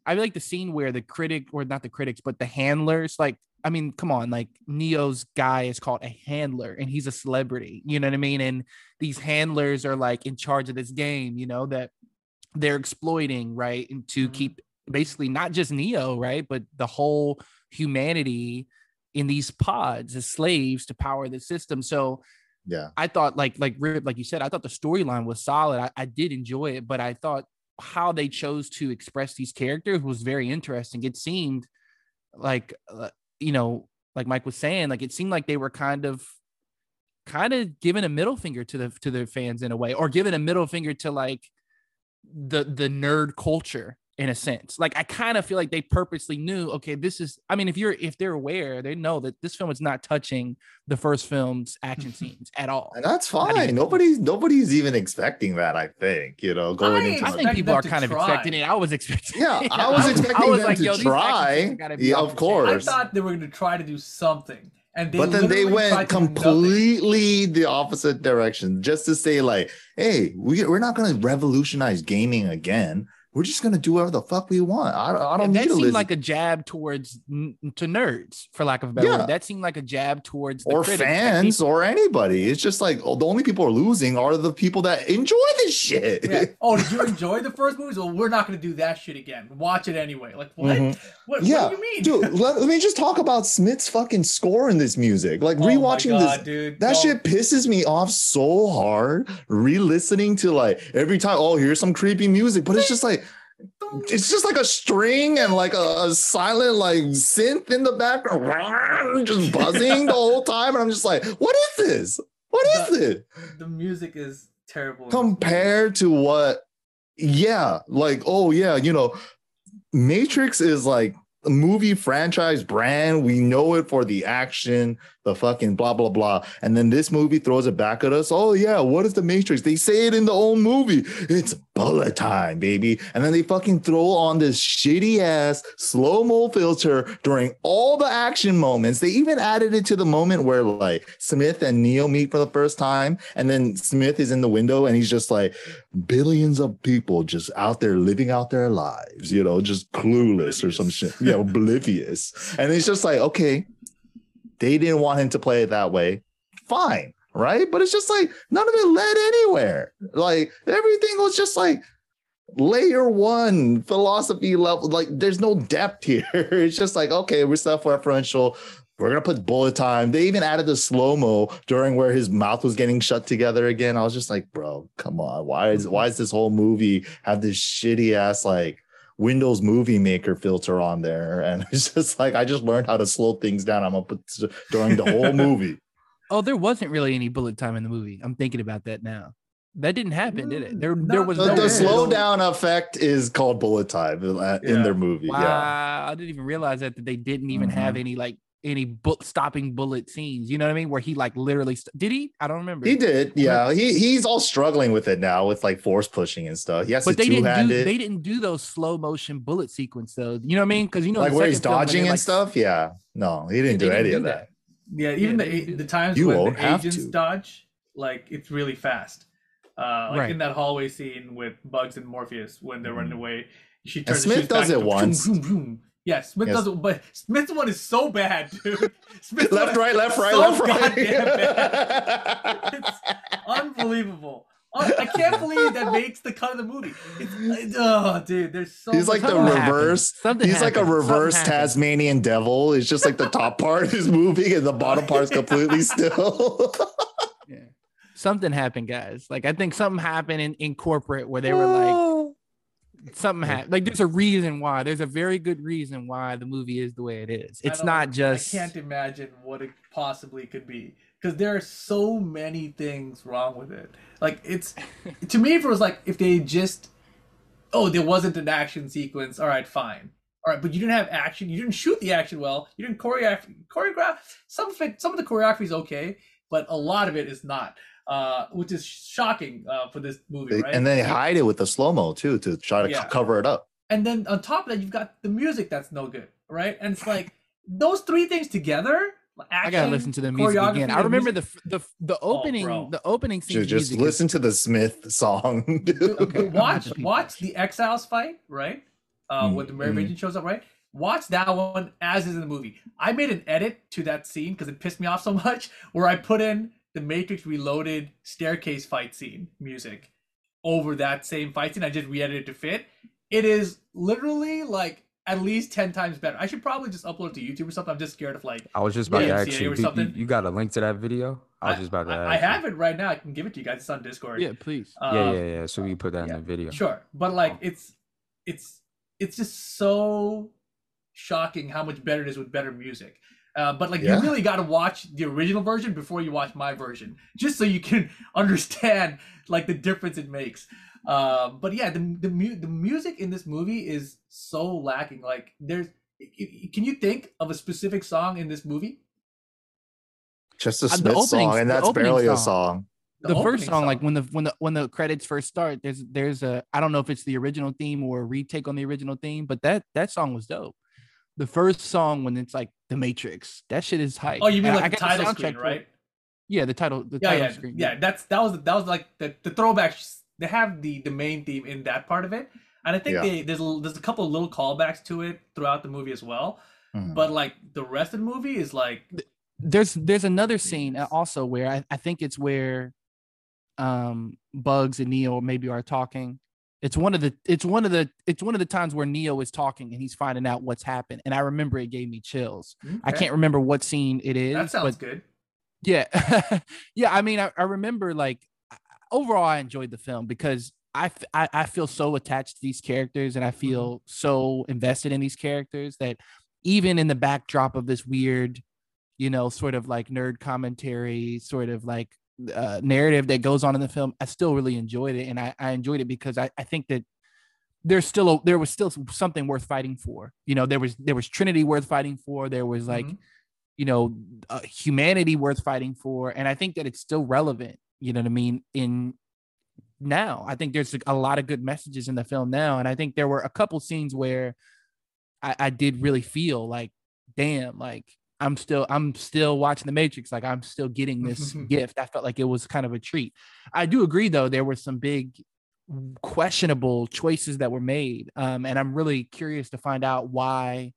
Speaker 1: I feel like the scene where the critic or not the critics but the handlers like I mean come on like Neo's guy is called a handler and he's a celebrity you know what I mean and these handlers are like in charge of this game you know that they're exploiting right and to
Speaker 3: Mhm.
Speaker 1: keep basically not just Neo right but the whole humanity in these pods as slaves to power the system so
Speaker 2: yeah.
Speaker 1: I thought like like Rip, like you said, I thought the storyline was solid. I, I did enjoy it, but I thought how they chose to express these characters was very interesting. It seemed like uh, you know, like Mike was saying, like it seemed like they were kind of kind of giving a middle finger to the to their fans in a way, or giving a middle finger to like the the nerd culture in a sense. Like I kind of feel like they purposely knew, okay, this is I mean, if you're if they're aware, they know that this film is not touching the first film's action scenes at all.
Speaker 2: And that's fine.
Speaker 1: even-
Speaker 2: Nobody's nobody's even expecting that, I think, you know, going
Speaker 3: I-
Speaker 2: into
Speaker 1: I think
Speaker 3: expecting
Speaker 1: people are
Speaker 3: to
Speaker 1: kind of expecting it. I was expecting.
Speaker 2: Yeah. I was expecting them to
Speaker 1: these action
Speaker 2: try.
Speaker 1: scenes gotta be
Speaker 2: Yeah, of course.
Speaker 3: I thought they were going to try to do something, and they
Speaker 2: but then they went
Speaker 3: tried to do nothing.
Speaker 2: completely the opposite direction just to say like hey we, we're not going to revolutionize gaming again we're just going to do whatever the fuck we want i, I don't
Speaker 1: that
Speaker 2: need to
Speaker 1: seemed like a jab towards n- to nerds, for lack of a better
Speaker 2: Yeah.
Speaker 1: word. That seemed like a jab towards the
Speaker 2: or
Speaker 1: critics,
Speaker 2: fans
Speaker 1: people-
Speaker 2: or anybody it's just like oh, the only people who are losing are the people that enjoy this shit
Speaker 3: Yeah. Oh, did you enjoy the first movies? Well, we're not going to do that shit again. Watch it anyway. Like what?
Speaker 2: Mhm.
Speaker 3: What,
Speaker 2: Yeah,
Speaker 3: what do you mean,
Speaker 2: dude let, let me just talk about smith's fucking score in this music like
Speaker 3: Oh my
Speaker 2: rewatching this
Speaker 3: dude.
Speaker 2: That
Speaker 3: Don't-
Speaker 2: shit pisses me off so hard. Re-listening to like every time, oh, here's some creepy music, but it's just like it's just like a string and like a, a silent like synth in the background, just buzzing the whole time. And I'm just like, what is this? What is
Speaker 3: The-
Speaker 2: it?
Speaker 3: the music is terrible.
Speaker 2: Compared to what? Yeah, like oh yeah, you know, Matrix is like a movie franchise brand. We know it for the action, the fucking blah blah blah. And then this movie throws it back at us. Oh yeah, what is the Matrix? They say it in the old movie. It's bullet time, baby. And then they fucking throw on this shitty ass slow mo filter during all the action moments. They even added it to the moment where like Smith and Neo meet for the first time, and then Smith is in the window and he's just like billions of people just out there living out their lives, you know, just clueless or some shit. Yeah, oblivious. And it's just like, okay, they didn't want him to play it that way. Fine, right? But it's just like none of it led anywhere. Like everything was just like layer one philosophy level. Like there's no depth here. It's just like, okay, we're self-referential. We're gonna put bullet time. They even added the slow-mo during where his mouth was getting shut together again. I was just like, bro, come on. Why is why is this whole movie have this shitty ass like Windows Movie Maker filter on there? And it's just like I just learned how to slow things down. I'm gonna put during the whole movie.
Speaker 1: Oh, there wasn't really any bullet time in the movie. I'm thinking about that now. That didn't happen, did it? There, there was
Speaker 2: The,
Speaker 1: no
Speaker 2: the slowdown effect is called bullet time in, uh,
Speaker 3: Yeah.
Speaker 2: their movie.
Speaker 1: Wow,
Speaker 2: Yeah.
Speaker 1: I didn't even realize that, that they didn't even have any like any bu- stopping bullet scenes. You know what I mean? Where he like literally st- did he? I don't remember.
Speaker 2: He did. Yeah. He he's all struggling with it now with like force pushing and stuff. Yes,
Speaker 1: but they didn't do they didn't do those slow motion bullet sequence though. You know what I mean? Because you know
Speaker 2: like where he's
Speaker 1: second film when
Speaker 2: dodging and
Speaker 1: like,
Speaker 2: stuff. Yeah. No, he didn't do
Speaker 1: didn't
Speaker 2: any
Speaker 1: do
Speaker 2: of that.
Speaker 3: Yeah, even
Speaker 1: they
Speaker 3: the
Speaker 1: didn't
Speaker 3: the times
Speaker 2: You
Speaker 3: when the agents
Speaker 2: to.
Speaker 3: dodge, like it's really fast. Uh, like
Speaker 1: Right.
Speaker 3: in that hallway scene with Bugs and Morpheus when they're running away, she turns
Speaker 2: Smith
Speaker 3: the back
Speaker 2: does it
Speaker 3: and vroom,
Speaker 2: once.
Speaker 3: vroom, vroom. Yeah, Smith
Speaker 2: Yes.
Speaker 3: doesn't. but Smith's one is so bad, dude. Smith's
Speaker 2: Left, right, left, right,
Speaker 3: so
Speaker 2: left,
Speaker 3: goddamn
Speaker 2: right.
Speaker 3: bad. It's unbelievable. Oh, I can't believe that makes the cut of the movie. It's, it's- oh, dude, there's so.
Speaker 2: He's like the reverse.
Speaker 1: Something
Speaker 2: He's like a
Speaker 1: happened. Something
Speaker 2: reverse
Speaker 1: happened.
Speaker 2: Tasmanian devil. It's just like the top part is moving and the bottom part is completely still.
Speaker 1: Yeah. Something happened, guys. Like I think something happened in, in corporate where they were like oh. Something happened. Like there's a reason why. There's a very good reason why the movie is the way it is. It's
Speaker 3: don't-
Speaker 1: not just
Speaker 3: I can't imagine what it possibly could be because there are so many things wrong with it. Like it's to me, if it was like if they just oh there wasn't an action sequence, all right, fine, all right, but you didn't have action, you didn't shoot the action well, you didn't choreograph choreograph some of it. Some of the choreography is okay, but a lot of it is not. Uh, which is shocking uh, for this movie, right?
Speaker 2: And then they hide it with the slow mo too to try to co-
Speaker 3: Yeah.
Speaker 2: cover it up.
Speaker 3: And then on top of that, you've got the music that's no good, right? And it's like those three things together.
Speaker 1: I gotta listen to the music again. I remember
Speaker 3: music-
Speaker 1: the the the opening
Speaker 3: bro.
Speaker 1: the opening scene.
Speaker 2: Just, just
Speaker 1: music is-
Speaker 2: listen to the Smith song.
Speaker 3: Dude,
Speaker 1: Okay.
Speaker 3: watch watch the Exiles fight, right? Uh,
Speaker 2: Mm,
Speaker 3: when the Mary
Speaker 2: mm.
Speaker 3: Agent shows up, right? Watch that one as is in the movie. I made an edit to that scene because it pissed me off so much, where I put in the Matrix Reloaded staircase fight scene music over that same fight scene. I just re-edited to fit. It is literally like at least ten times better. I should probably just upload it to YouTube or something. I'm just scared of like
Speaker 4: I was just about to
Speaker 3: Yeah,
Speaker 4: ask you,
Speaker 3: or
Speaker 4: do- you,
Speaker 3: something.
Speaker 4: you got a link to that video? I was just about to
Speaker 3: I,
Speaker 4: ask.
Speaker 3: I
Speaker 4: you.
Speaker 3: have it right now. I can give it to you guys. It's on Discord.
Speaker 1: Yeah, please.
Speaker 4: Yeah,
Speaker 3: Um,
Speaker 4: yeah, yeah. So we can put that
Speaker 3: yeah,
Speaker 4: in the video.
Speaker 3: Sure, but like it's it's it's just so shocking how much better it is with better music. Uh, but like
Speaker 2: Yeah.
Speaker 3: you really got to watch the original version before you watch my version, just so you can understand like the difference it makes. Um, but yeah, the the, mu- the music in this movie is so lacking. Like there's, can you think of a specific song in this movie?
Speaker 2: just a
Speaker 1: the
Speaker 2: Smith
Speaker 1: opening-
Speaker 2: song, and that's
Speaker 1: opening
Speaker 2: barely a
Speaker 1: song.
Speaker 2: song.
Speaker 1: The, first
Speaker 3: opening
Speaker 1: song, like when the when the when the credits first start, there's there's a I don't know if it's the original theme or a retake on the original theme, but that that song was dope. The first song when it's like the Matrix, that shit is hype.
Speaker 3: oh, you mean
Speaker 1: And I
Speaker 3: like the
Speaker 1: got
Speaker 3: title
Speaker 1: soundtrack
Speaker 3: screen,
Speaker 1: for
Speaker 3: right?
Speaker 1: Yeah, the title, the
Speaker 3: yeah,
Speaker 1: title
Speaker 3: yeah,
Speaker 1: screen.
Speaker 3: yeah. That's that was that was like the the throwback. They have the the main theme in that part of it, and I think
Speaker 2: Yeah.
Speaker 3: they there's a, there's a couple of little callbacks to it throughout the movie as well.
Speaker 2: Mhm.
Speaker 3: But like the rest of the movie is like
Speaker 1: there's there's another scene uh, also where I, I think it's where um bugs and neo maybe are talking it's one of the it's one of the it's one of the times where neo is talking and he's finding out what's happened. And i remember it gave me chills. I can't remember what scene it is
Speaker 3: That sounds good.
Speaker 1: yeah. Yeah i mean I, I remember like overall i enjoyed the film because I, f- I I feel so attached to these characters and i mm-hmm. feel so invested in these characters that even in the backdrop of this weird you know sort of like nerd commentary sort of like uh, narrative that goes on in the film i still really enjoyed it and i, I enjoyed it because I, I think that there's still a, there was still something worth fighting for you know there was there was trinity worth fighting for there was like
Speaker 3: Mhm.
Speaker 1: you know uh, humanity worth fighting for and i think that it's still relevant you know what i mean in now i think there's a lot of good messages in the film now and i think there were a couple scenes where i, I did really feel like damn like i'm still i'm still watching the matrix like i'm still getting this gift. I felt like it was kind of a treat. I do agree though there were some big questionable choices that were made um, and i'm really curious to find out why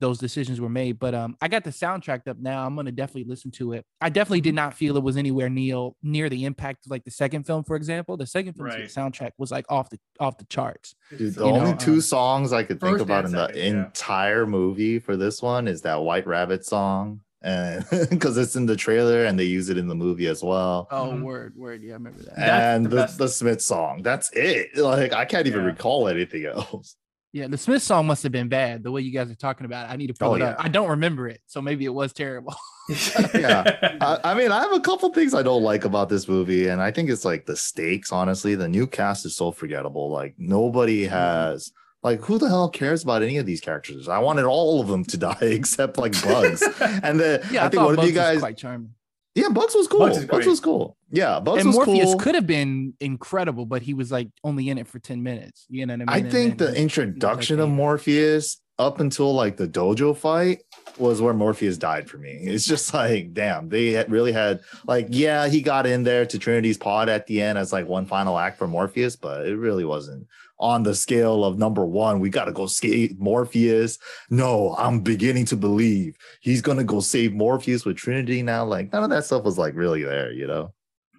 Speaker 1: those decisions were made. But um, I got the soundtrack up now. I'm gonna definitely listen to it. I definitely did not feel it was anywhere near near the impact of like the second film, for example. The second film's
Speaker 3: Right.
Speaker 1: soundtrack was like off the off the charts.
Speaker 2: Dude, the
Speaker 1: You
Speaker 2: only
Speaker 1: know,
Speaker 2: two
Speaker 1: um,
Speaker 2: songs I could think about
Speaker 3: and
Speaker 2: in the
Speaker 3: second, yeah.
Speaker 2: entire movie for this one is that White Rabbit song, and because it's in the trailer and they use it in the movie as well.
Speaker 1: Oh,
Speaker 3: Mhm.
Speaker 1: word, word. Yeah, I remember that.
Speaker 3: That's
Speaker 2: and
Speaker 3: the
Speaker 2: the, the Smith song. That's it. Like I can't even
Speaker 3: Yeah.
Speaker 2: recall anything else.
Speaker 1: Yeah, the Smith song must have been bad. The way you guys are talking about it, I need to pull
Speaker 2: Oh,
Speaker 1: it up. I don't remember it, so maybe it was terrible.
Speaker 2: Yeah. I, I mean, I have a couple things I don't like about this movie, and I think it's like the stakes. Honestly, the new cast is so forgettable. Like nobody
Speaker 1: Mm-hmm.
Speaker 2: has. Like who the hell cares about any of these characters? I wanted all of them to die except like Bugs. and then
Speaker 1: yeah, I,
Speaker 2: I, think one
Speaker 1: Bugs
Speaker 2: of you guys,
Speaker 1: quite charming.
Speaker 2: yeah, Bugs was cool.
Speaker 3: Bugs
Speaker 2: Bugs, was cool. Yeah, Bugs
Speaker 1: and Morpheus
Speaker 2: cool.
Speaker 1: could have been incredible, but he was like only in it for 10 minutes. You know what I mean?
Speaker 2: I
Speaker 1: And
Speaker 2: think
Speaker 1: then
Speaker 2: the
Speaker 1: he-
Speaker 2: introduction of. Morpheus up until like the dojo fight was where Morpheus died for me. It's just like, damn, they had really had like, yeah, he got in there to Trinity's pod at the end as like one final act for Morpheus, but it really wasn't on the scale of number one. We got to go save Morpheus. No, I'm beginning to believe he's gonna go save Morpheus with Trinity now. Like none of that stuff was like really there, you know.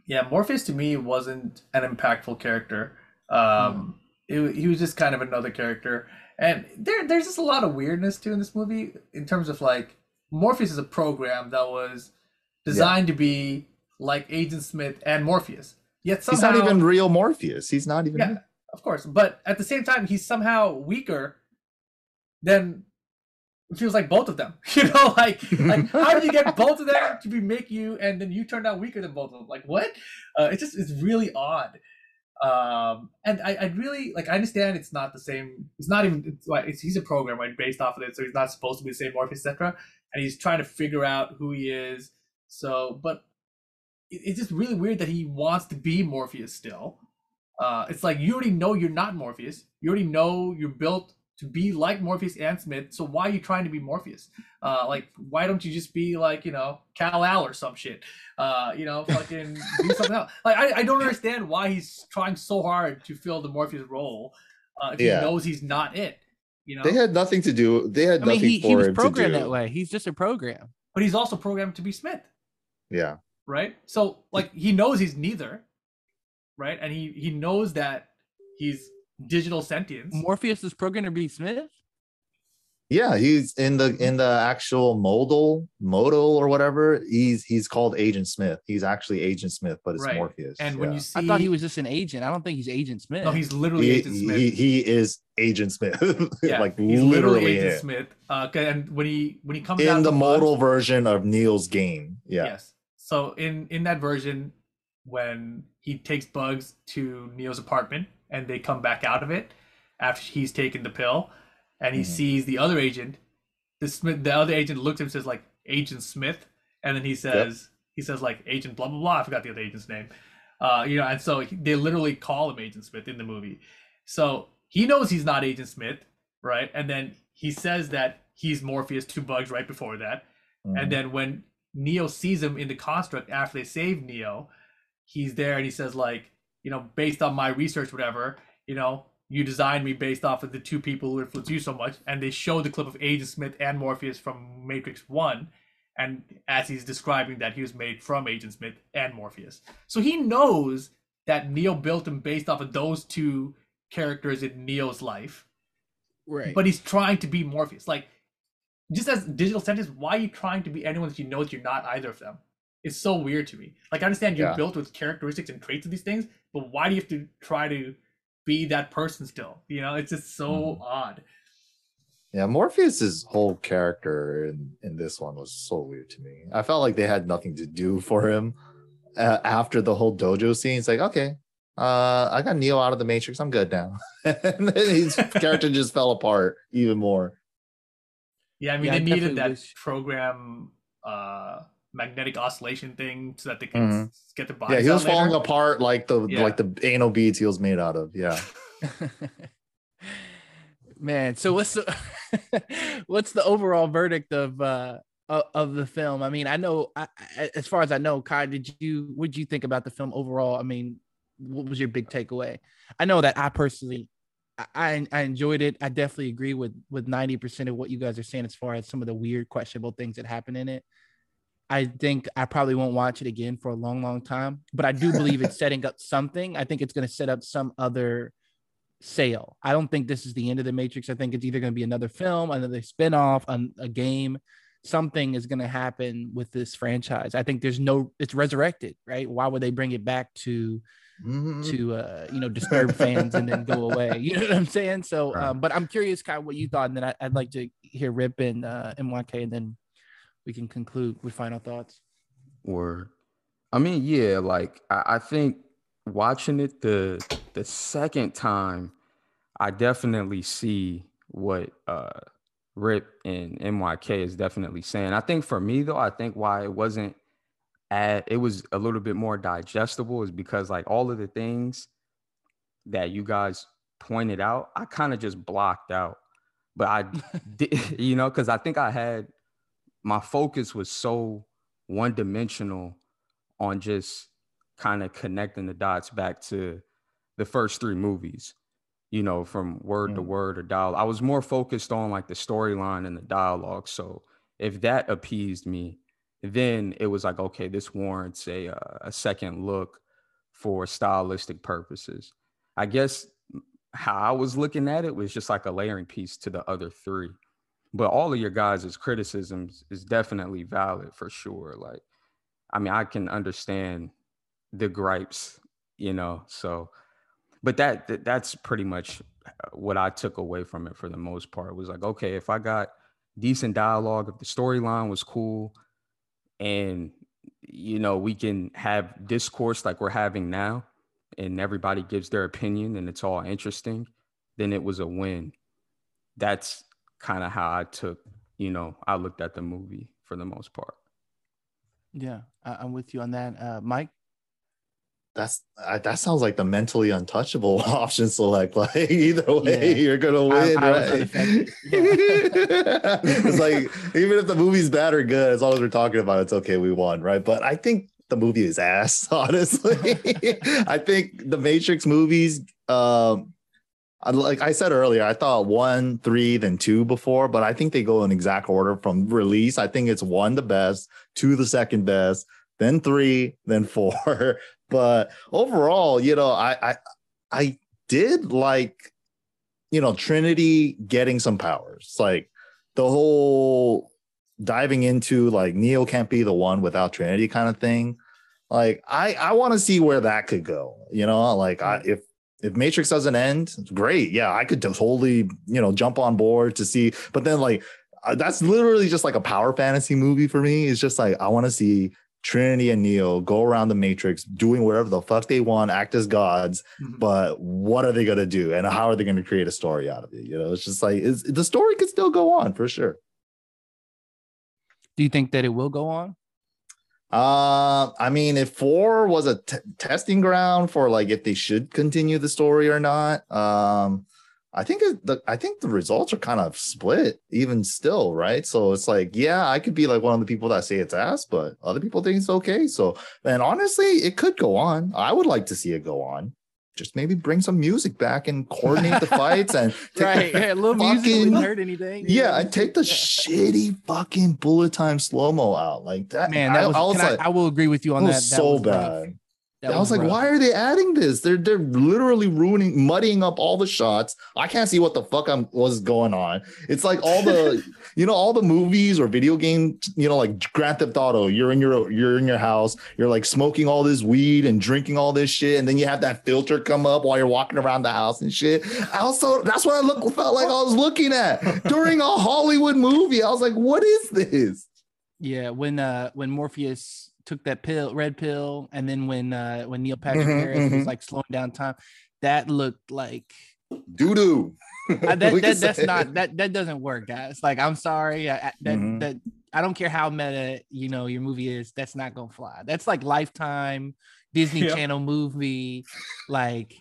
Speaker 3: Yeah, Morpheus to me wasn't an impactful character. Um, it, he was just kind of another character, and there there's just a lot of weirdness too in this movie in terms of like Morpheus is a program that was designed to be like Agent Smith and Morpheus. Yet somehow
Speaker 2: he's not even real Morpheus. He's not even.
Speaker 3: yeah, of course, but at the same time he's somehow weaker than it feels like both of them. You know, like like how do you get both of them to be make you and then you turned out weaker than both of them? Like what? Uh, it's just it's really odd. Um and I, I really like i understand it's not the same it's not even it's like it's, he's a program right based off of it so he's not supposed to be the same morpheus etc and he's trying to figure out who he is. So but it, it's just really weird that he wants to be morpheus still. Uh it's like you already know you're not morpheus. You already know you're built to be like morpheus and smith so why are you trying to be morpheus uh, like, why don't you just be like, you know, Kal-El or some shit? Uh, you know, fucking do something else. Like, I, I don't understand why he's trying so hard to fill the Morpheus role uh, if
Speaker 2: Yeah.
Speaker 3: he knows he's not it. You know,
Speaker 2: They had nothing to do. They had
Speaker 1: I mean,
Speaker 2: nothing
Speaker 1: he,
Speaker 2: for
Speaker 1: he was
Speaker 2: him to
Speaker 1: programmed
Speaker 2: do.
Speaker 1: that way. He's just a program.
Speaker 3: but he's also programmed to be Smith,
Speaker 2: Yeah.
Speaker 3: right? So, like, he knows he's neither, right? And he he knows that he's digital sentience.
Speaker 1: Morpheus is programmed to be Smith.
Speaker 2: Yeah, he's in the in the actual modal modal or whatever. He's he's called Agent Smith. He's actually Agent Smith, but it's
Speaker 3: Right.
Speaker 2: Morpheus.
Speaker 3: and when
Speaker 2: yeah.
Speaker 3: you see,
Speaker 1: I thought he was just an agent. I don't think he's Agent Smith.
Speaker 3: no, he's literally
Speaker 2: he,
Speaker 3: Agent Smith.
Speaker 2: he, he is Agent Smith.
Speaker 3: yeah,
Speaker 2: like
Speaker 3: he's
Speaker 2: literally,
Speaker 3: Agent
Speaker 2: him.
Speaker 3: Smith. Uh, 'kay, and when he when he comes
Speaker 2: in
Speaker 3: of
Speaker 2: the
Speaker 3: bugs-
Speaker 2: modal version of Neo's game. Yeah.
Speaker 3: Yes. So in in that version, when he takes Bugs to Neo's apartment and they come back out of it after he's taken the pill, and he
Speaker 2: Mhm.
Speaker 3: sees the other agent, the Smith, the other agent looks at him and says like Agent Smith, and then he says he says like Agent blah blah blah. I forgot the other agent's name. Uh, you know, and so he- they literally call him Agent Smith in the movie. So he knows he's not Agent Smith, right? And then he says that he's Morpheus two Bugs right before that.
Speaker 2: Mhm.
Speaker 3: And then when Neo sees him in the construct after they save Neo, he's there and he says, like, you know, based on my research, whatever, you know, you designed me based off of the two people who influenced you so much. And they show the clip of Agent Smith and Morpheus from Matrix One. And as he's describing that, he was made from Agent Smith and Morpheus. So he knows that Neo built him based off of those two characters in Neo's life
Speaker 1: right.
Speaker 3: but he's trying to be Morpheus. Like, just as digital sentience, why are you trying to be anyone that you know that you're not either of them? It's so weird to me. Like, I understand you're
Speaker 2: Yeah.
Speaker 3: built with characteristics and traits of these things, but why do you have to try to be that person still? You know, it's just so
Speaker 2: Mhm.
Speaker 3: odd.
Speaker 2: Yeah, Morpheus's whole character in, in this one was so weird to me. I felt like they had nothing to do for him uh, after the whole dojo scene. It's like, okay, uh, I got Neo out of the Matrix. I'm good now. and then his character just fell apart even more.
Speaker 3: Yeah, I mean,
Speaker 1: Yeah, I
Speaker 3: they needed that
Speaker 1: wish-
Speaker 3: program uh magnetic oscillation thing so that they can
Speaker 2: Mhm.
Speaker 3: get the bodies
Speaker 2: Yeah, he was
Speaker 3: out later.
Speaker 2: falling apart like the
Speaker 3: Yeah.
Speaker 2: like the anal beads he was made out of. Yeah.
Speaker 1: Man, so what's the what's the overall verdict of uh of, of the film? I mean, I know I, I, as far as I know, Khai, did you what did you think about the film overall? I mean, what was your big takeaway? I know that I personally I- I I enjoyed it. I definitely agree with with 90% of what you guys are saying as far as some of the weird questionable things that happen in it. I think I probably won't watch it again for a long, long time, but I do believe it's setting up something. I think it's going to set up some other sale. I don't think this is the end of the Matrix. I think it's either going to be another film, another spin-off, an- a game. Something is going to happen with this franchise. I think there's no, it's resurrected, right? Why would they bring it back to
Speaker 2: Mhm.
Speaker 1: to uh you know disturb fans and then go away you know what i'm saying so um but i'm curious kind of what you thought and then I, i'd like to hear rip and uh myk and then we can conclude with final thoughts
Speaker 4: Word. I mean, yeah, like I, I think watching it the the second time, I definitely see what uh Rip and MYK is definitely saying. I think for me though, I think why it wasn't at it was a little bit more digestible is because like all of the things that you guys pointed out, I kind of just blocked out. But I did, you know, because I think I had my focus was so one dimensional on just kind of connecting the dots back to the first three movies, you know, from word to
Speaker 2: Mm.
Speaker 4: word or dialogue. I was more focused on like the storyline and the dialogue. So if that appeased me, then it was like, okay, this warrants a, uh, a second look for stylistic purposes. I guess how I was looking at it was just like a layering piece to the other three but all of your guys' criticisms is definitely valid for sure like i mean i can understand the gripes you know so but that, that that's pretty much uh, what i took away from it for the most part. Was like okay if i got decent dialogue if the storyline was cool and you know we can have discourse like we're having now and everybody gives their opinion and it's all interesting then it was a win. That's kind of how I took, you know, I looked at the movie for the most part.
Speaker 1: yeah I, i'm with you on that uh mike
Speaker 2: That's I, that sounds like the mentally untouchable option select. Like either way,
Speaker 1: Yeah.
Speaker 2: you're gonna win,
Speaker 1: I was
Speaker 2: right?
Speaker 1: unaffected.
Speaker 2: it's like even if the movie's bad or good, as long as we're talking about it, it's okay. We won, right? But I think the movie is ass. Honestly, I think the Matrix movies. Um, I- like I said earlier, I thought one, three, then two before, but I think they go in exact order from release. I think it's one the best, two the second best, then three, then four. But overall, you know, I I I did like, you know, Trinity getting some powers. Like the whole diving into like Neo can't be the one without Trinity kind of thing. Like I I want to see where that could go. You know, like I mm. if if Matrix doesn't end, great. Yeah, I could totally, you know, jump on board to see. But then like uh, that's literally just like a power fantasy movie for me. It's just like I want to see Trinity and Neo go around the Matrix doing whatever the fuck they want, act as gods,
Speaker 3: Mhm.
Speaker 2: but what are they going to do and how are they going to create a story out of it? You know, it's just like it's, the story could still go on for sure.
Speaker 1: do you think that it will go on
Speaker 2: Uh, I mean, if four was a t- testing ground for like if they should continue the story or not, um, I think it, the I think the results are kind of split even still, right? So it's like, yeah, I could be like one of the people that say it's ass, but other people think it's okay. So, and honestly, it could go on. I would like to see it go on. Just maybe bring some music back and coordinate the fights and take
Speaker 1: right yeah, a little music
Speaker 2: fucking-
Speaker 1: wouldn't hurt anything
Speaker 2: yeah, and take the shitty fucking bullet time slow mo out like that.
Speaker 1: man that
Speaker 2: I,
Speaker 1: was,
Speaker 2: I was
Speaker 1: can I- I, will agree with you on that That
Speaker 2: so
Speaker 1: rough. That
Speaker 2: I was, like,
Speaker 1: rough.
Speaker 2: why are they adding this? They're they're literally ruining, muddying up all the shots. I can't see what the fuck I'm was going on. It's like all the, you know, all the movies or video game, you know, like Grand Theft Auto. You're in your you're in your house. You're like smoking all this weed and drinking all this shit, and then you have that filter come up while you're walking around the house and shit. I also that's what I look felt like I was looking at during a Hollywood movie. I was like, what is this?
Speaker 1: Yeah, when uh when Morpheus took that pill, red pill, and then when uh when Neil Patrick
Speaker 2: Mhm,
Speaker 1: Harris was
Speaker 2: mhm.
Speaker 1: like slowing down time, that looked like
Speaker 2: Doo doo.
Speaker 1: that, that that's not that that doesn't work, guys. Like I'm sorry, I, I- that
Speaker 2: Mhm.
Speaker 1: that I don't care how meta you know your movie is. That's not gonna fly. That's like Lifetime Disney
Speaker 3: Yep.
Speaker 1: Channel movie, like.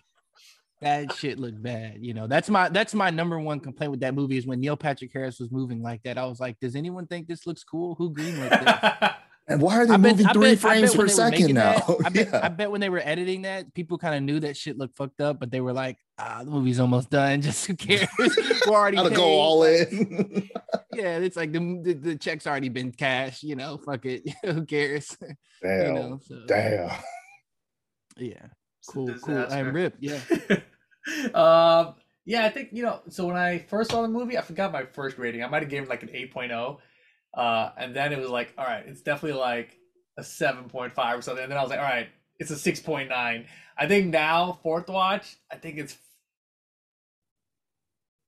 Speaker 1: That shit looked bad, you know. That's my that's my number one complaint with that movie is when Neil Patrick Harris was moving like that. I was like, does anyone think this looks cool? Who greenlit this?
Speaker 2: And why are they
Speaker 1: I
Speaker 2: moving
Speaker 1: I
Speaker 2: three
Speaker 1: bet-
Speaker 2: frames per
Speaker 1: when they were
Speaker 2: second now?
Speaker 1: that- I bet,
Speaker 2: Yeah.
Speaker 1: I bet when they were editing that, people kind of knew that shit looked fucked up, but they were like, "Ah, the movie's almost done. Just who cares? we're already
Speaker 2: Gotta go all in.
Speaker 1: Yeah, it's like the, the the check's already been cashed. You know, fuck it. who cares?
Speaker 2: Damn.
Speaker 1: You know. So
Speaker 2: Damn.
Speaker 1: yeah, cool, cool. I'm ripped. Yeah.
Speaker 3: um, yeah, I think you know. So when I first saw the movie, I forgot my first rating. I might have given like an 8.0, uh, and then it was like, all right, it's definitely like a 7.5 or something. And then I was like, all right, it's a six point nine. I think now fourth watch, I think it's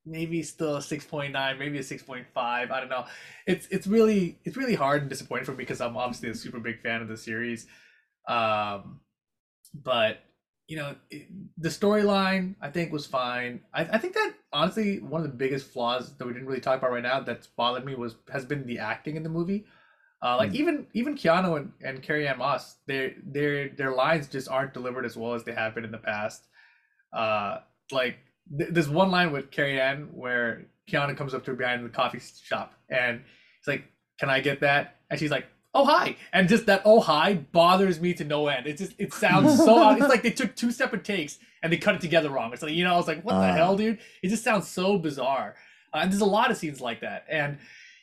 Speaker 3: maybe still a six point nine, maybe a six point five. I don't know. It's it's really it's really hard and disappointing for me because I'm obviously a super big fan of the series. Um, but you know it, the storyline I think was fine. I, I think that honestly one of the biggest flaws that we didn't really talk about right now that's bothered me was has been the acting in the movie. Uh, like
Speaker 2: Mm.
Speaker 3: even even Keanu and, and Carrie-Anne Moss, their their their lines just aren't delivered as well as they have been in the past. Uh, like th- there's one line with Carrie Ann where Keanu comes up to her behind the coffee shop and he's like, "Can I get that?" And she's like, "Oh hi!" And just that "Oh hi" bothers me to no end. It just it sounds so. odd. It's like they took two separate takes and they cut it together wrong. It's like you know, I was like, "What the
Speaker 2: Ah.
Speaker 3: hell, dude?" It just sounds so bizarre. Uh, and there's a lot of scenes like that. And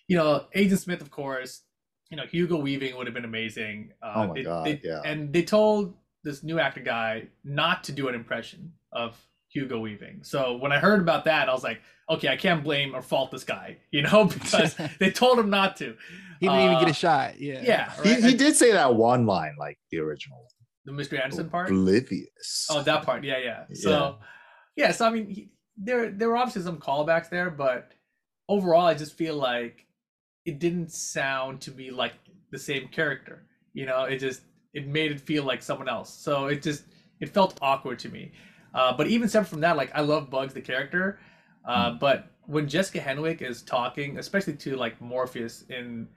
Speaker 3: you know, Agent Smith, of course. You know, Hugo Weaving would have been amazing. Uh,
Speaker 2: Oh my
Speaker 3: they-
Speaker 2: God,
Speaker 3: they-
Speaker 2: yeah.
Speaker 3: And they told this new actor guy not to do an impression of Hugo Weaving. So when I heard about that, I was like, okay, I can't blame or fault this guy, you know, because they told him not to.
Speaker 1: He didn't even get
Speaker 3: Uh,
Speaker 1: a shot. Yeah.
Speaker 3: Yeah,
Speaker 2: He,
Speaker 3: right?
Speaker 2: he
Speaker 3: And
Speaker 2: did say that one line like the original.
Speaker 3: the Mr. Anderson part.
Speaker 2: Oblivious.
Speaker 3: Oh, that part. Yeah, yeah. So, yeah. So I mean, he, there there were obviously some callbacks there, but overall, I just feel like it didn't sound to me like the same character. You know, it just it made it feel like someone else. So it just it felt awkward to me. Uh, but even separate from that, like I love Bugs the character, uh, but when Jessica Henwick is talking, especially to like Morpheus in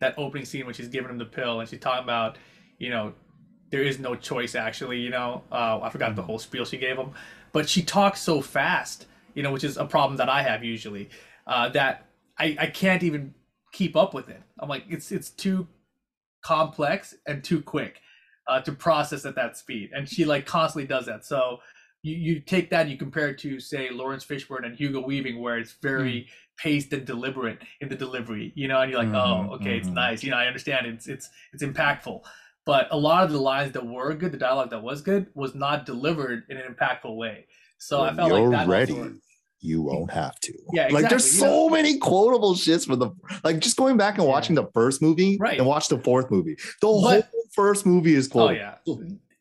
Speaker 3: that opening scene when she's giving him the pill and she's talking about, you know, there is no choice actually, you know. Uh, I forgot the whole spiel she gave him, but she talks so fast, you know, which is a problem that I have usually. Uh, that I, I can't even keep up with it. I'm like, it's it's too complex and too quick uh, to process at that speed, and she like constantly does that. So you you take that, and you compare it to say Laurence Fishburne and Hugo Weaving, where it's very paced and deliberate in the delivery, you know, and you're like,
Speaker 2: Mhm,
Speaker 3: oh, okay, it's
Speaker 2: mhm.
Speaker 3: nice, you know, I understand it's it's it's impactful. But a lot of the lines that were good, the dialogue that was good, was not delivered in an impactful way. So I felt
Speaker 2: you're
Speaker 3: like that
Speaker 2: ready.
Speaker 3: also
Speaker 2: you won't have to.
Speaker 3: Yeah,
Speaker 2: Like there's
Speaker 3: you
Speaker 2: so many quotable shits for the like just going back and
Speaker 3: Yeah.
Speaker 2: watching the first movie
Speaker 3: Right.
Speaker 2: and watch the fourth movie. The
Speaker 3: But-
Speaker 2: whole first movie is
Speaker 3: Oh
Speaker 2: quotable.
Speaker 3: yeah,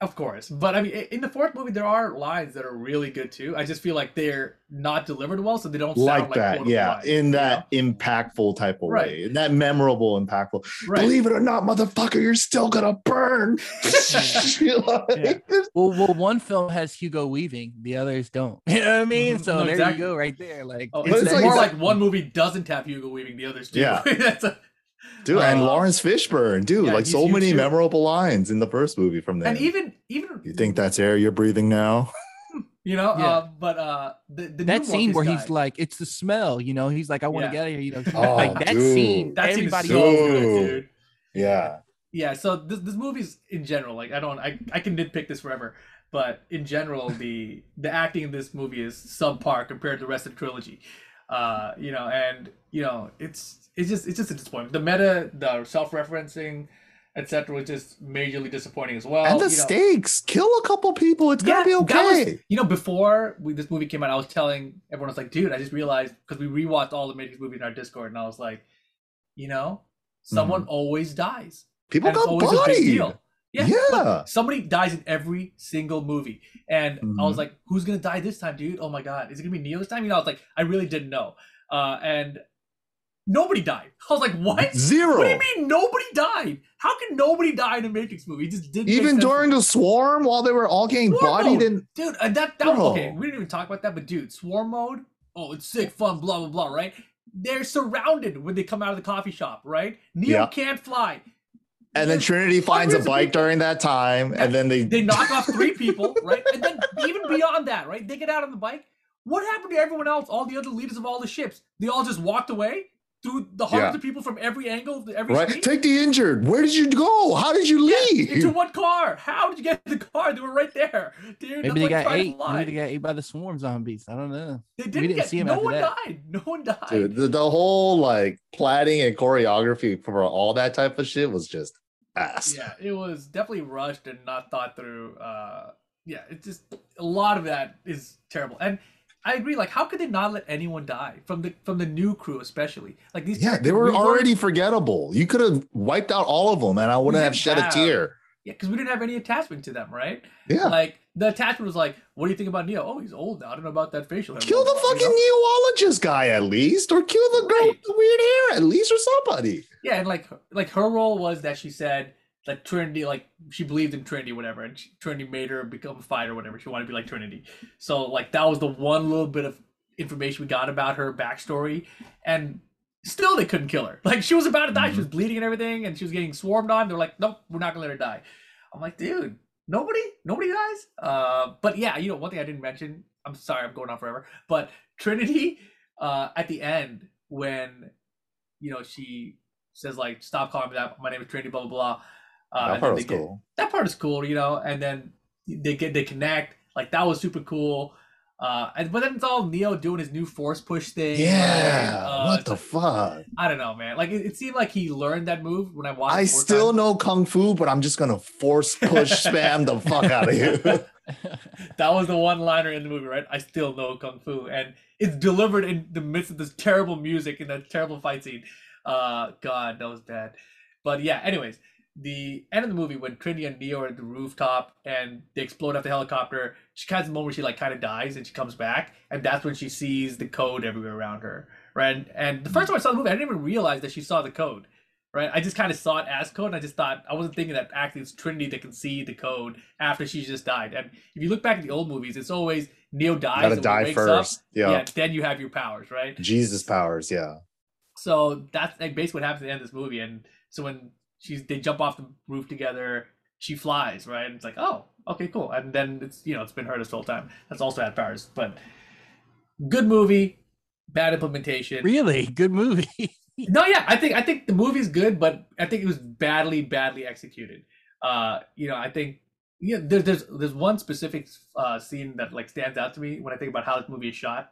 Speaker 3: of course. But I mean, in the fourth movie, there are lines that are really good too. I just feel like they're not delivered well, so they don't sound
Speaker 2: Like
Speaker 3: like,
Speaker 2: that, yeah,
Speaker 3: lines,
Speaker 2: in
Speaker 3: you
Speaker 2: that impactful type of
Speaker 3: Right.
Speaker 2: way, in that memorable, impactful.
Speaker 3: right?
Speaker 2: Believe it or not, motherfucker, you're still gonna burn. Like,
Speaker 3: Yeah.
Speaker 1: Well, well, one film has Hugo Weaving, the others don't. You know what I mean?
Speaker 3: Mhm.
Speaker 1: So
Speaker 3: No,
Speaker 1: there
Speaker 3: exactly.
Speaker 1: you go, right there. Like,
Speaker 3: Oh,
Speaker 2: But
Speaker 3: it's,
Speaker 2: it's
Speaker 3: more
Speaker 2: like-
Speaker 3: like, one movie doesn't have Hugo Weaving, the others do.
Speaker 2: Yeah.
Speaker 3: That's a-
Speaker 2: Dude, and
Speaker 3: Uh,
Speaker 2: Laurence Fishburne, dude,
Speaker 3: yeah,
Speaker 2: like so many
Speaker 3: too.
Speaker 2: memorable lines in the first movie from there
Speaker 3: and even even
Speaker 2: you think that's air you're breathing now?
Speaker 3: you know,
Speaker 1: Yeah.
Speaker 3: uh, but uh, the, the
Speaker 1: that
Speaker 3: new
Speaker 1: scene where
Speaker 3: guy,
Speaker 1: he's like, it's the smell, you know, he's like, I want to
Speaker 3: Yeah.
Speaker 1: get out of here, you know,
Speaker 2: Oh,
Speaker 1: like that
Speaker 2: dude.
Speaker 1: scene,
Speaker 3: that scene is
Speaker 1: everybody
Speaker 3: so good,
Speaker 2: Dude.
Speaker 3: dude.
Speaker 2: Yeah.
Speaker 3: yeah so this this movie's in general like i don't i, I can nitpick this forever but in general the the acting in this movie is subpar compared to the rest of the trilogy uh you know and you know it's it's just it's just a disappointment the meta the self-referencing etc was just majorly disappointing as well
Speaker 2: and the
Speaker 3: you know.
Speaker 2: stakes, kill a couple people. It's gonna be
Speaker 3: that was-
Speaker 2: okay.
Speaker 3: you know, before we, this movie came out, I was telling everyone, I was like, dude, I just realized because we rewatched all the Matrix movies in our Discord, and I was like, you know, someone always dies.
Speaker 2: people
Speaker 3: and
Speaker 2: got
Speaker 3: always a big
Speaker 2: bodied.
Speaker 3: Yeah,
Speaker 2: Yeah.
Speaker 3: somebody dies in every single movie, and I was
Speaker 2: Mhm.
Speaker 3: like, "Who's gonna die this time, dude? Oh my god, is it gonna be Neo this time?" You know, I was like, I really didn't know, uh, and nobody died. I was like, "What?
Speaker 2: Zero.
Speaker 3: What do you mean nobody died? How can nobody die in a Matrix movie? It just didn't.
Speaker 2: Even during the swarm, while they were all getting
Speaker 3: Swarm
Speaker 2: bodied
Speaker 3: mode.
Speaker 2: and
Speaker 3: dude, uh, that that was okay. We didn't even talk about that, but dude, swarm mode. Oh, it's sick, fun, blah blah blah. Right? They're surrounded when they come out of the coffee shop. Right? Neo
Speaker 2: Yeah.
Speaker 3: can't fly.
Speaker 2: and then Trinity finds a bike during that time, and then they,
Speaker 3: they knock off three people, right? And then even beyond that, right? They get out on the bike. What happened to everyone else? All the other leaders of all the ships? They all just walked away through the hundreds
Speaker 2: Yeah.
Speaker 3: of people from every angle of the, every
Speaker 2: right.
Speaker 3: street.
Speaker 2: Take the injured. Where did you go? How did you
Speaker 3: Yeah,
Speaker 2: leave?
Speaker 3: into what car? How did you get in the car? They were right there, dude.
Speaker 1: Maybe
Speaker 3: that's
Speaker 1: they
Speaker 3: like
Speaker 1: got
Speaker 3: trying to
Speaker 1: ate. Maybe they got ate by the swarm zombies. I don't know.
Speaker 3: They
Speaker 1: we
Speaker 3: didn't,
Speaker 1: didn't
Speaker 3: get.
Speaker 1: see 'em
Speaker 3: no
Speaker 1: after
Speaker 3: one
Speaker 1: that.
Speaker 3: died. No one died.
Speaker 2: Dude, the, the whole like planning and choreography for all that type of shit was just ass.
Speaker 3: yeah, it was definitely rushed and not thought through. Uh, yeah, it's just a lot of that is terrible. And I agree. Like, how could they not let anyone die from the from the new crew, especially? Like these.
Speaker 2: Yeah, they were already forgettable. You could have wiped out all of them, and I wouldn't have shed a tear.
Speaker 3: Yeah, because we didn't have any attachment to them, right?
Speaker 2: Yeah.
Speaker 3: Like the attachment was like, what do you think about Neo? Oh, he's old now. I don't know about that facial hair.
Speaker 2: Kill the
Speaker 3: You
Speaker 2: fucking
Speaker 3: know?
Speaker 2: neologist guy at least, or kill the girl
Speaker 3: Right.
Speaker 2: with the weird hair at least, or somebody.
Speaker 3: Yeah, and like like her role was that she said that Trinity, like she believed in Trinity, whatever, and she, Trinity made her become a fighter, whatever. She wanted to be like Trinity. So like that was the one little bit of information we got about her backstory, and still they couldn't kill her. Like she was about to die, she was bleeding and everything, and she was getting swarmed on. They're like, nope, we're not gonna let her die. I'm like, dude, nobody, nobody dies. Uh, but yeah, you know, one thing I didn't mention. I'm sorry, I'm going on forever, but Trinity, uh, at the end when you know she says like, "Stop calling me that. My name is Trinity." Blah blah blah. Uh,
Speaker 2: that part was
Speaker 3: get-
Speaker 2: cool.
Speaker 3: that part is cool, you know. And then they get they connect. Like that was super cool. Uh, and but then it's all Neo doing his new force push thing.
Speaker 2: Yeah.
Speaker 3: Uh,
Speaker 2: what the
Speaker 3: like-
Speaker 2: fuck?
Speaker 3: I don't know, man. Like it, it seemed like he learned that move when I watched.
Speaker 2: I still
Speaker 3: times.
Speaker 2: know kung fu, but I'm just gonna force push spam the fuck out of you.
Speaker 3: that was the one liner in the movie, right? I still know kung fu, and it's delivered in the midst of this terrible music and that terrible fight scene. Uh, God, that was bad. But yeah, anyways, the end of the movie when Trinity and Neo are at the rooftop and they explode off the helicopter, she has a moment where she like kind of dies and she comes back, and that's when she sees the code everywhere around her, right? And, and the first time I saw the movie, I didn't even realize that she saw the code. Right, I just kind of saw it as code, and I just thought I wasn't thinking that actually it's Trinity that can see the code after she just died. And if you look back at the old movies, it's always Neo dies,
Speaker 2: Gotta
Speaker 3: and
Speaker 2: die
Speaker 3: wakes
Speaker 2: first.
Speaker 3: Up,
Speaker 2: yeah.
Speaker 3: yeah, then you have your powers, right?
Speaker 2: Jesus powers. Yeah.
Speaker 3: So that's like basically what happens at the end of this movie. And so when she's they jump off the roof together, she flies, right? And it's like, oh, okay, cool. And then it's you know it's been her this whole time. That's also had powers, but good movie, bad implementation.
Speaker 1: really good movie.
Speaker 3: No, yeah, I think I think the movie's good, but I think it was badly, badly executed. Uh, you know, I think yeah, there's there's there's one specific uh scene that like stands out to me when I think about how this movie is shot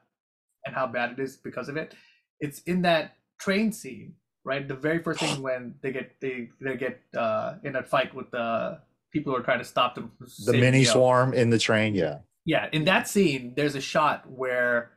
Speaker 3: and how bad it is because of it. It's in that train scene, right? The very first thing when they get they they get uh in that fight with the people who are trying to stop them.
Speaker 2: The mini swarm in the train. Yeah.
Speaker 3: Yeah, in that scene, there's a shot where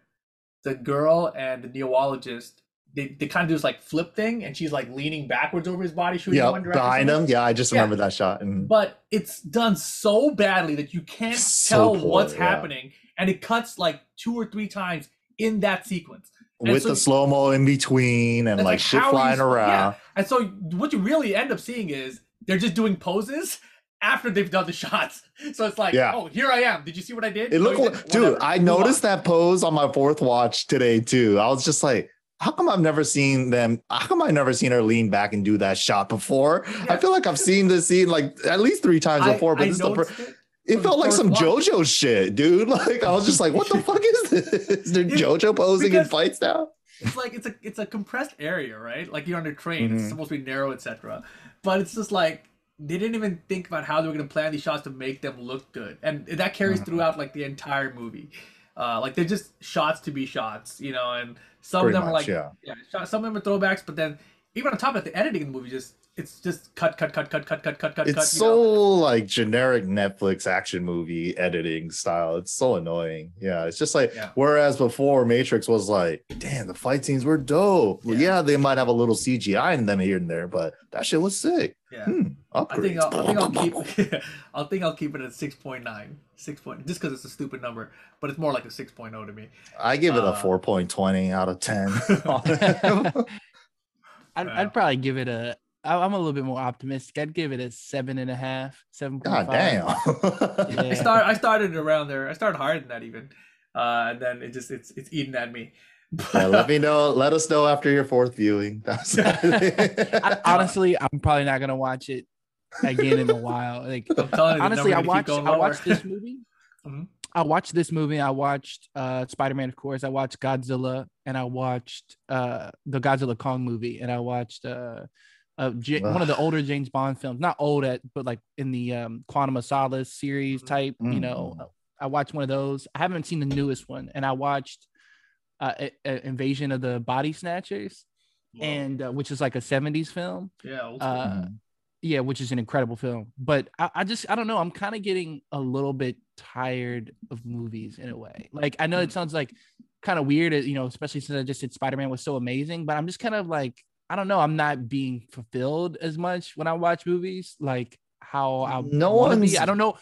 Speaker 3: the girl and the neologist they, they kind of do this like flip thing, and she's like leaning backwards over his body, shooting in
Speaker 2: Yeah.
Speaker 3: one direction.
Speaker 2: Behind him. Yeah. I just
Speaker 3: Yeah.
Speaker 2: remember that shot. And
Speaker 3: But it's done so badly that you can't
Speaker 2: So
Speaker 3: tell
Speaker 2: poor,
Speaker 3: what's
Speaker 2: yeah.
Speaker 3: happening, and it cuts like two or three times in that sequence.
Speaker 2: With
Speaker 3: so-
Speaker 2: the slow mo in between and like,
Speaker 3: like,
Speaker 2: shit
Speaker 3: how are you
Speaker 2: flying
Speaker 3: sp- yeah.
Speaker 2: around.
Speaker 3: And so what you really end up seeing is they're just doing poses after they've done the shots. So it's like,
Speaker 2: Yeah.
Speaker 3: oh, here I am. Did you see what I did?
Speaker 2: It
Speaker 3: No,
Speaker 2: looked like,
Speaker 3: didn't?
Speaker 2: dude,
Speaker 3: Whatever.
Speaker 2: I noticed that pose on my fourth watch today too. I was just like, how come I've never seen them? How come I've never seen her lean back and do that shot before? I feel like I've seen this scene like at least three times
Speaker 3: I-
Speaker 2: before, but
Speaker 3: I
Speaker 2: this is the first.
Speaker 3: it.
Speaker 2: It felt like some
Speaker 3: watch.
Speaker 2: JoJo shit, dude. Like I was just like, what the fuck is this? Is there JoJo posing in fights now?
Speaker 3: it's like it's a it's a compressed area, right? Like you're on a train, it's
Speaker 2: Mhm.
Speaker 3: supposed to be narrow, etc. But it's just like they didn't even think about how they were gonna plan these shots to make them look good, and that carries
Speaker 2: Mhm.
Speaker 3: throughout like the entire movie. Uh, like they're just shots to be shots, you know, and some
Speaker 2: Pretty
Speaker 3: of them are like
Speaker 2: yeah.
Speaker 3: yeah, some of them are throwbacks, but then even on top of that, the editing in the movie just it's just cut, cut, cut, cut, cut, cut, cut, cut.
Speaker 2: It's
Speaker 3: cut,
Speaker 2: so
Speaker 3: know?
Speaker 2: like generic Netflix action movie editing style. It's so annoying. Yeah, it's just like
Speaker 3: yeah.
Speaker 2: whereas before Matrix was like, damn, the fight scenes were dope.
Speaker 3: Yeah.
Speaker 2: yeah, they might have a little CGI in them here and there, but that shit was sick.
Speaker 3: Yeah,
Speaker 2: hmm, upgrades.
Speaker 3: I think I'll, I I'll keep. Think I'll keep it at six point nine, six point, just because it's a stupid number, but it's more like a six oh to me.
Speaker 2: I give it uh, a
Speaker 3: four
Speaker 2: point twenty out of ten.
Speaker 1: I'd, I'd probably give it a I- I'm a little bit more optimistic. I'd give it a seven and a half, seven point
Speaker 2: God
Speaker 1: five.
Speaker 2: damn.
Speaker 3: I start. I started around there. I started higher than that even, uh, and then it just it's it's eating at me.
Speaker 2: Yeah, let me know. Let us know after your fourth viewing. That's
Speaker 1: I, honestly, I'm probably not gonna watch it again in a while. Like
Speaker 3: I'm telling you,
Speaker 1: honestly, I
Speaker 3: gonna
Speaker 1: watched I watched this movie.
Speaker 3: Mhm.
Speaker 1: I watched this movie. I watched uh Spider-Man, of course. I watched Godzilla, and I watched uh the Godzilla Kong movie, and I watched uh, uh J- one of the older James Bond films. Not old at, but like in the um Quantum of Solace series
Speaker 3: Mhm.
Speaker 1: type. You know,
Speaker 2: Mhm.
Speaker 1: I watched one of those. I haven't seen the newest one, and I watched uh a- a- Invasion of the Body Snatchers,
Speaker 3: Whoa.
Speaker 1: and uh, which is like a 70s film
Speaker 3: yeah,
Speaker 1: uh
Speaker 2: Mhm.
Speaker 1: yeah which is an incredible film but i, I just i don't know i'm kind of getting a little bit tired of movies in a way like i know it sounds like kind of weird you know especially since i just said spider-man was so amazing but i'm just kind of like i don't know i'm not being fulfilled as much when i watch movies like how I
Speaker 2: No
Speaker 1: be. I don't know.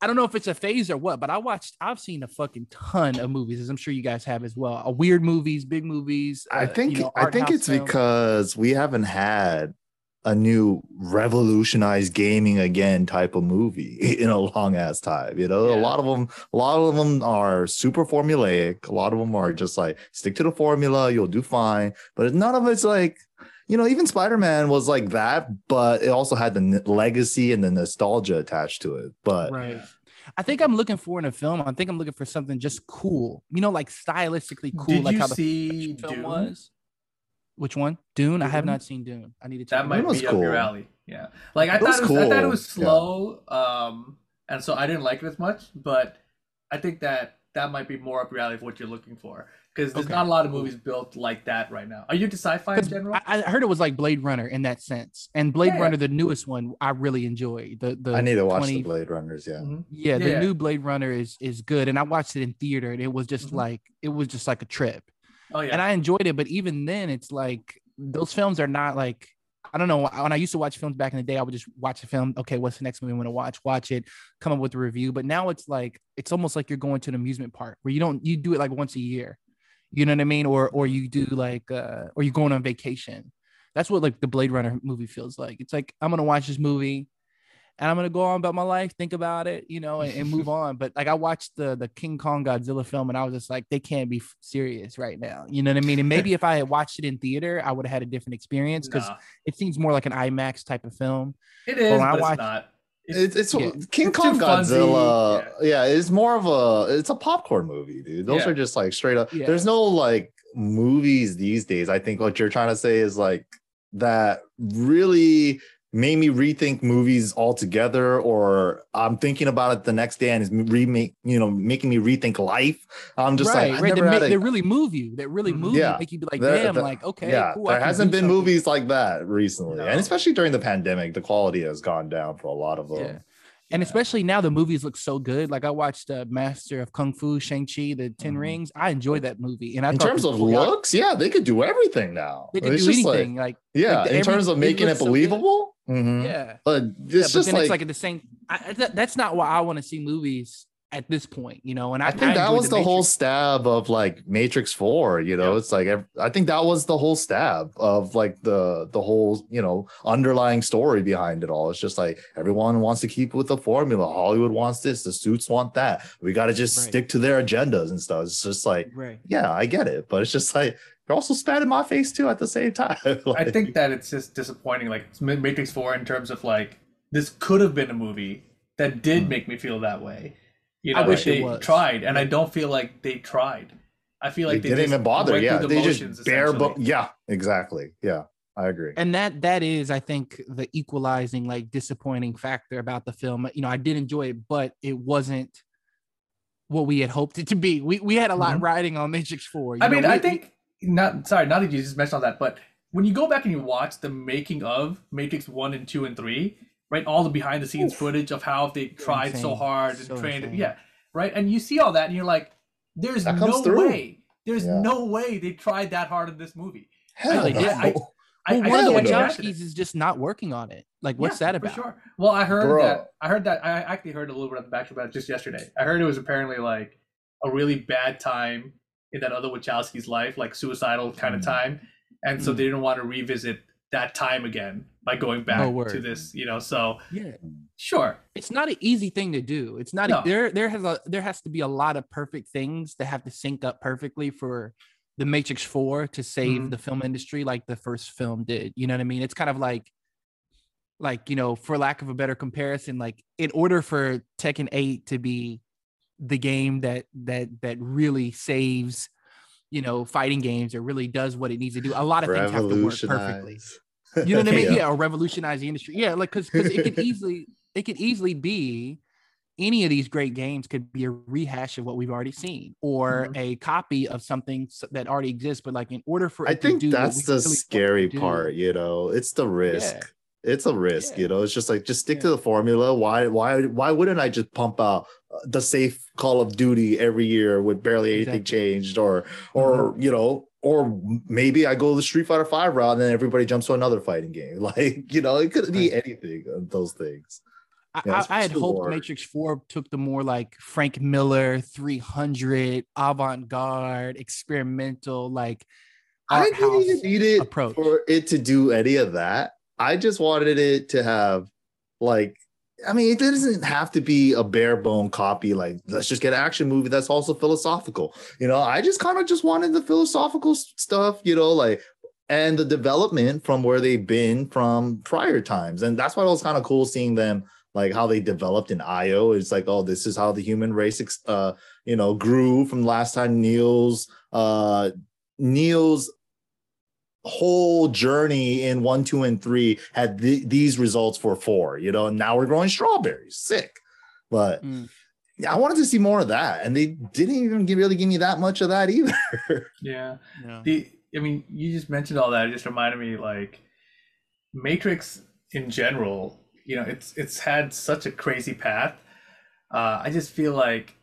Speaker 1: I don't know if it's a phase or what, but I watched. I've seen a fucking ton of movies, as I'm sure you guys have as well. Uh, weird movies, big movies.
Speaker 2: I
Speaker 1: uh,
Speaker 2: think
Speaker 1: you know,
Speaker 2: I think it's
Speaker 1: films.
Speaker 2: because we haven't had a new revolutionized gaming again type of movie in a long ass time. You know, a lot of them, a lot of them are super formulaic. A lot of them are just like stick to the formula, you'll do fine. But none of it's like, you know, even Spider Man was like that, but it also had the n- legacy and the nostalgia attached to it. But
Speaker 1: right. I think I'm looking for in a film. I think I'm looking for something just cool. You know, like stylistically cool,
Speaker 3: Did
Speaker 1: like
Speaker 3: you
Speaker 1: how the
Speaker 3: see
Speaker 1: film
Speaker 3: Dune?
Speaker 1: was. Which one? Dune. I have not seen Dune. I need to check.
Speaker 3: That
Speaker 1: it
Speaker 3: might
Speaker 1: out.
Speaker 2: was
Speaker 3: be up your
Speaker 2: cool.
Speaker 3: alley. Yeah. Like I
Speaker 2: It was
Speaker 3: thought it was, I thought it
Speaker 2: cool.
Speaker 3: was
Speaker 2: Yeah.
Speaker 3: slow. Um and so I didn't like it as much, but I think that that might be more up your alley of what you're looking for. Because there's
Speaker 1: Okay,
Speaker 3: not a lot of movies built like that right now. Are you into sci-fi in
Speaker 1: 'Cause
Speaker 3: general?
Speaker 1: I, I heard it was like Blade Runner in that sense, and Blade
Speaker 3: Yeah.
Speaker 1: Runner, the newest one, I really enjoy. The the
Speaker 2: I need to watch
Speaker 1: 20
Speaker 2: the Blade Runners. Yeah.
Speaker 3: Mhm.
Speaker 1: Yeah, the new Blade Runner is is good, and I watched it in theater, and it was just
Speaker 3: Mhm.
Speaker 1: like it was just like a trip,
Speaker 3: Oh yeah.
Speaker 1: and I enjoyed it. But even then, it's like those films are not like I don't know. When I used to watch films back in the day, I would just watch a film. Okay, what's the next movie I want to watch? Watch it, come up with a review. But now it's like it's almost like you're going to an amusement park where you don't you do it like once a year. You know what I mean? Or or you do like uh or you're going on vacation. That's what like the Blade Runner movie feels like. It's like I'm gonna watch this movie and I'm gonna go on about my life, think about it, you know, and, and move on. But like I watched the the King Kong Godzilla film, and I was just like, they can't be serious right now. You know what I mean? And maybe if I had watched it in theater, I would have had a different experience because it seems more like an IMAX type of film.
Speaker 3: it is,
Speaker 1: I
Speaker 3: but
Speaker 1: watch-
Speaker 3: it's not.
Speaker 2: It's, it's
Speaker 1: Yeah.
Speaker 2: King
Speaker 3: It's
Speaker 2: Kong Godzilla. Yeah. it's more of a it's a popcorn movie, dude. Those
Speaker 3: Yeah.
Speaker 2: are just like straight up.
Speaker 1: Yeah.
Speaker 2: There's no like movies these days. I think what you're trying to say is like that really made me rethink movies altogether, or I'm thinking about it the next day and is remake, you know, making me rethink life. I'm just
Speaker 1: right,
Speaker 2: like, I
Speaker 1: right. That,
Speaker 2: never
Speaker 1: ma-
Speaker 2: a-
Speaker 1: that really move you. they really
Speaker 3: Mhm.
Speaker 1: move you.
Speaker 2: Yeah.
Speaker 1: Make you be like,
Speaker 2: There-
Speaker 1: damn,
Speaker 2: the-
Speaker 1: like okay,
Speaker 2: yeah,
Speaker 1: cool.
Speaker 2: There hasn't been
Speaker 1: something.
Speaker 2: movies like that recently,
Speaker 3: No.
Speaker 2: and especially during the pandemic, the quality has gone down for a lot of them.
Speaker 1: Yeah. And especially now, the movies look so good. Like I watched uh, Master of Kung Fu, Shang Chi, the 10
Speaker 2: Mhm.
Speaker 1: Rings. I enjoyed that movie. And I
Speaker 2: in terms of
Speaker 1: choreography-
Speaker 2: looks, yeah, they could do everything now.
Speaker 1: they could
Speaker 2: It's
Speaker 1: do
Speaker 2: just like-
Speaker 1: anything. Like,
Speaker 2: yeah,
Speaker 1: Like,
Speaker 2: in
Speaker 1: every-
Speaker 2: terms of making it
Speaker 1: believable. so
Speaker 2: Mhm.
Speaker 1: yeah.
Speaker 2: But
Speaker 1: Yeah,
Speaker 2: it's
Speaker 1: but
Speaker 2: just
Speaker 1: then
Speaker 2: like,
Speaker 1: it's like the same. I, that, that's not why I want to see movies at this point, you know. And I,
Speaker 2: I think that was the, whole stab of like Matrix Four. You know,
Speaker 3: Yeah.
Speaker 2: it's like I think that was the whole stab of like the the whole you know underlying story behind it all. It's just like everyone wants to keep with the formula. Hollywood wants this, the suits want that. We got to just
Speaker 1: Right.
Speaker 2: stick to their agendas and stuff. It's just like,
Speaker 1: Right.
Speaker 2: yeah, I get it, but it's just like you're also spat in my face too at the same time.
Speaker 3: I think that it's just disappointing. Like Matrix Four, in terms of like this could have been a movie that did
Speaker 2: Mm.
Speaker 3: make me feel that way. You know,
Speaker 1: I wish
Speaker 3: they
Speaker 1: was.
Speaker 3: tried, and I don't feel like they tried. I feel like
Speaker 2: they,
Speaker 3: they,
Speaker 2: didn't even bother. Yeah,
Speaker 3: the
Speaker 2: they
Speaker 3: motions,
Speaker 2: just bare
Speaker 3: essentially.
Speaker 2: bone. Yeah, exactly. Yeah, I agree.
Speaker 1: And that that is, I think, the equalizing, like disappointing factor about the film. You know, I did enjoy it, but it wasn't what we had hoped it to be. We we had a lot
Speaker 3: Mhm.
Speaker 1: riding on Matrix Four. you
Speaker 3: I mean,
Speaker 1: know,
Speaker 3: I
Speaker 1: we-
Speaker 3: think not sorry, not that you just mentioned all that, but when you go back and you watch the making of Matrix One and Two and Three, right, all the behind the scenes
Speaker 1: Oof.
Speaker 3: footage of how they tried so hard and
Speaker 1: So
Speaker 3: trained,
Speaker 1: insane.
Speaker 3: yeah, right, and you see all that, and you're like, there's
Speaker 2: That
Speaker 3: no
Speaker 2: through.
Speaker 3: way, there's
Speaker 2: Yeah.
Speaker 3: no way they tried that hard in this movie.
Speaker 2: Hell
Speaker 1: they
Speaker 2: no.
Speaker 1: did.
Speaker 3: I-
Speaker 1: well,
Speaker 3: I,
Speaker 1: one
Speaker 3: I
Speaker 1: of the
Speaker 3: can't
Speaker 2: know.
Speaker 3: imagine it.
Speaker 1: Wachowskis is just not working on it. Like, what's
Speaker 3: Yeah,
Speaker 1: that about?
Speaker 3: For sure. Well, I heard
Speaker 2: Bro.
Speaker 3: that. I heard that. I actually heard a little bit of the backstory about it just yesterday. I heard it was apparently like a really bad time in that other Wachowski's life, like suicidal kind of
Speaker 2: Mm.
Speaker 3: time, and so
Speaker 1: Mm.
Speaker 3: they didn't want to revisit that time again by going back
Speaker 1: Oh,
Speaker 3: to this. You know, so
Speaker 1: Yeah.
Speaker 3: sure.
Speaker 1: it's not an easy thing to do. It's not
Speaker 3: No.
Speaker 1: a, there. There has a there has to be a lot of perfect things that have to sync up perfectly for the Matrix Four to save
Speaker 3: Mhm.
Speaker 1: the film industry, like the first film did. You know what I mean? It's kind of like, like you know, for lack of a better comparison, like in order for Tekken Eight to be the game that that that really saves, you know, fighting games or really does what it needs to do, a lot of things have to work perfectly. You know what I mean?
Speaker 2: Yeah.
Speaker 1: Yeah, or revolutionize the industry. Yeah, like because because it could easily it could easily be any of these great games could be a rehash of what we've already seen or
Speaker 3: Mhm.
Speaker 1: a copy of something that already exists. But like in order for
Speaker 2: I
Speaker 1: it to
Speaker 2: think
Speaker 1: do
Speaker 2: that's the
Speaker 1: really want it to
Speaker 2: scary
Speaker 1: do-
Speaker 2: part, you know. It's the risk.
Speaker 1: Yeah.
Speaker 2: It's a risk,
Speaker 1: Yeah.
Speaker 2: you know. It's just like just stick to the formula. Why why why wouldn't I just pump out the safe Call of Duty every year with barely anything
Speaker 1: Exactly.
Speaker 2: changed or or mm-hmm. you know or maybe I go the Street Fighter 5 route and then everybody jumps to another fighting game. Like, you know, it could be anything of those things. Yeah,
Speaker 1: I, I had hoped. Matrix Four took the more like Frank Miller, three hundred, avant garde, experimental, like
Speaker 2: I didn't even need it
Speaker 1: approach.
Speaker 2: for it to do any of that. I just wanted it to have like I mean, it doesn't have to be a bare bone copy. Like, let's just get an action movie that's also philosophical. You know, I just kind of just wanted the philosophical stuff, you know, like and the development from where they've been from prior times. And that's why it was kind of cool seeing them like how they developed in IO. It's like, oh, this is how the human race uh, you know, grew from last time Neo's uh Neo's whole journey in one, two, and three had th- these results for four, you know, and now we're growing strawberries. Sick. But
Speaker 1: Mm.
Speaker 2: yeah, I wanted to see more of that. And they didn't even give, really give me that much of that either.
Speaker 3: Yeah.
Speaker 1: Yeah.
Speaker 3: The I mean, you just mentioned all that. It just reminded me like Matrix in general, you know, it's it's had such a crazy path. Uh, I just feel like,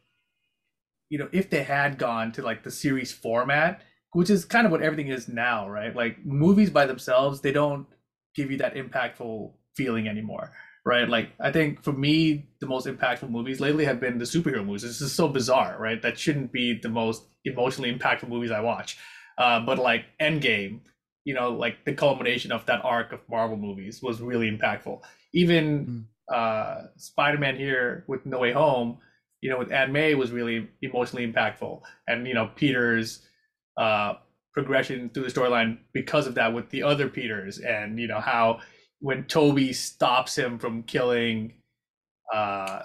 Speaker 3: you know, if they had gone to like the series format, which is kind of what everything is now, right? Like movies by themselves, they don't give you that impactful feeling anymore, right? Like I think for me, the most impactful movies lately have been the superhero movies. This is so bizarre, right? That shouldn't be the most emotionally impactful movies I watch. Uh, but like Endgame, you know, like the culmination of that arc of Marvel movies was really impactful. Even uh, Spider-Man here with No Way Home, you know, with Aunt May was really emotionally impactful, and you know Peter's uh, progression through the storyline because of that with the other Peters, and you know how when Tobey stops him from killing, uh,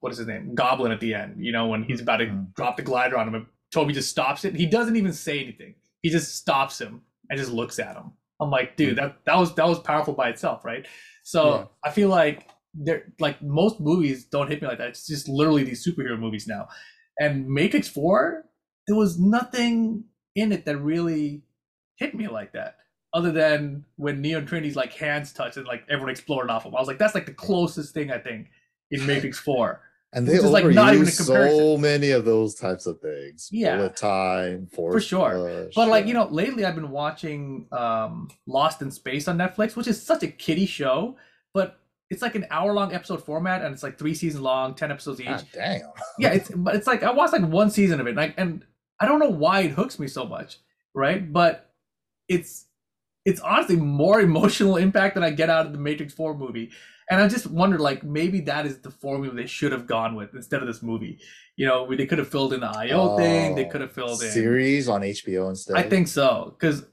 Speaker 3: what is his name, Goblin at the end, you know, when he's about to
Speaker 2: Mhm.
Speaker 3: drop the glider on him, and Tobey just stops it. He doesn't even say anything. He just stops him and just looks at him. I'm like, dude, that that was that was powerful by itself, right? So
Speaker 1: Yeah.
Speaker 3: I feel like they're like most movies don't hit me like that. It's just literally these superhero movies now. And Matrix 4, there was nothing in it that really hit me like that. Other than when Neo and Trinity's like hands touched and like everyone exploded off of them. I was like, that's like the closest thing I think in Matrix 4.
Speaker 2: And they overuse
Speaker 3: like, not even a
Speaker 2: so many of those types of things.
Speaker 3: Yeah.
Speaker 2: Bullet time, force For
Speaker 3: sure.
Speaker 2: push,
Speaker 3: But like,
Speaker 2: yeah.
Speaker 3: you know, lately I've been watching um Lost in Space on Netflix, which is such a kiddie show, but it's like an hour long episode format and it's like three seasons long, 10 episodes each.
Speaker 2: God damn.
Speaker 3: yeah, it's but it's like I watched like one season of it, and I, and I don't know why it hooks me so much, right? But it's it's honestly more emotional impact than I get out of the Matrix Four movie, and I just wondered like maybe that is the formula they should have gone with instead of this movie. You know, they could have filled in the IO thing, they
Speaker 2: Oh,
Speaker 3: could have filled in
Speaker 2: series on HBO instead.
Speaker 3: I think so because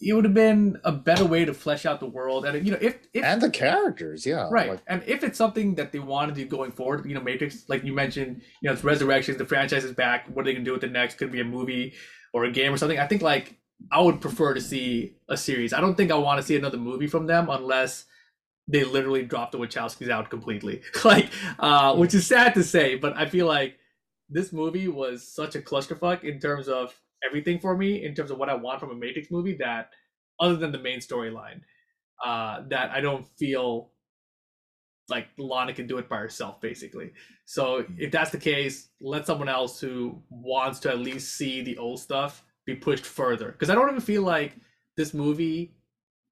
Speaker 3: it would have been a better way to flesh out the world, and you know if if
Speaker 2: and the characters, yeah.
Speaker 3: right.
Speaker 2: like-
Speaker 3: and if it's something that they want to do going forward you know matrix like you mentioned you know it's resurrections the franchise is back what are they gonna do with the next? Could be a movie or a game or something? I think like i would prefer to see a series. I don't think i want to see another movie from them unless they literally drop the wachowskis out completely. Like uh which is sad to say but i feel like this movie was such a clusterfuck in terms of everything for me in terms of what i want from a matrix movie that other than the main storyline uh that i don't feel like Lana can do it by herself, basically. So if that's the case, let someone else who wants to at least see the old stuff be pushed further. Because I don't even feel like this movie.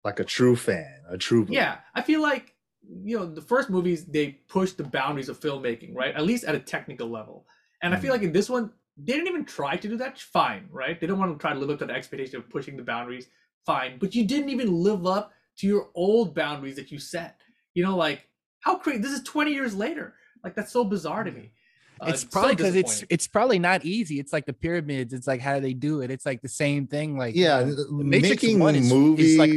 Speaker 2: like a true fan, a true
Speaker 3: Yeah, I feel like you know the first movies they pushed the boundaries of filmmaking, right? At least at a technical level. And I feel like in this one they didn't even try to do that. Fine, right? They don't want to try to live up to the expectation of pushing the boundaries. Fine, but you didn't even live up to your old boundaries that you set. You know, like how crazy! This is twenty years later. Like that's so bizarre to me. Uh,
Speaker 1: it's probably because it's it's probably not easy. It's like the pyramids. It's like how do they do it? It's like the same thing. Like
Speaker 2: Yeah,
Speaker 1: you know,
Speaker 2: the-
Speaker 1: Matrix
Speaker 2: making
Speaker 1: one is- is
Speaker 2: movies.
Speaker 1: like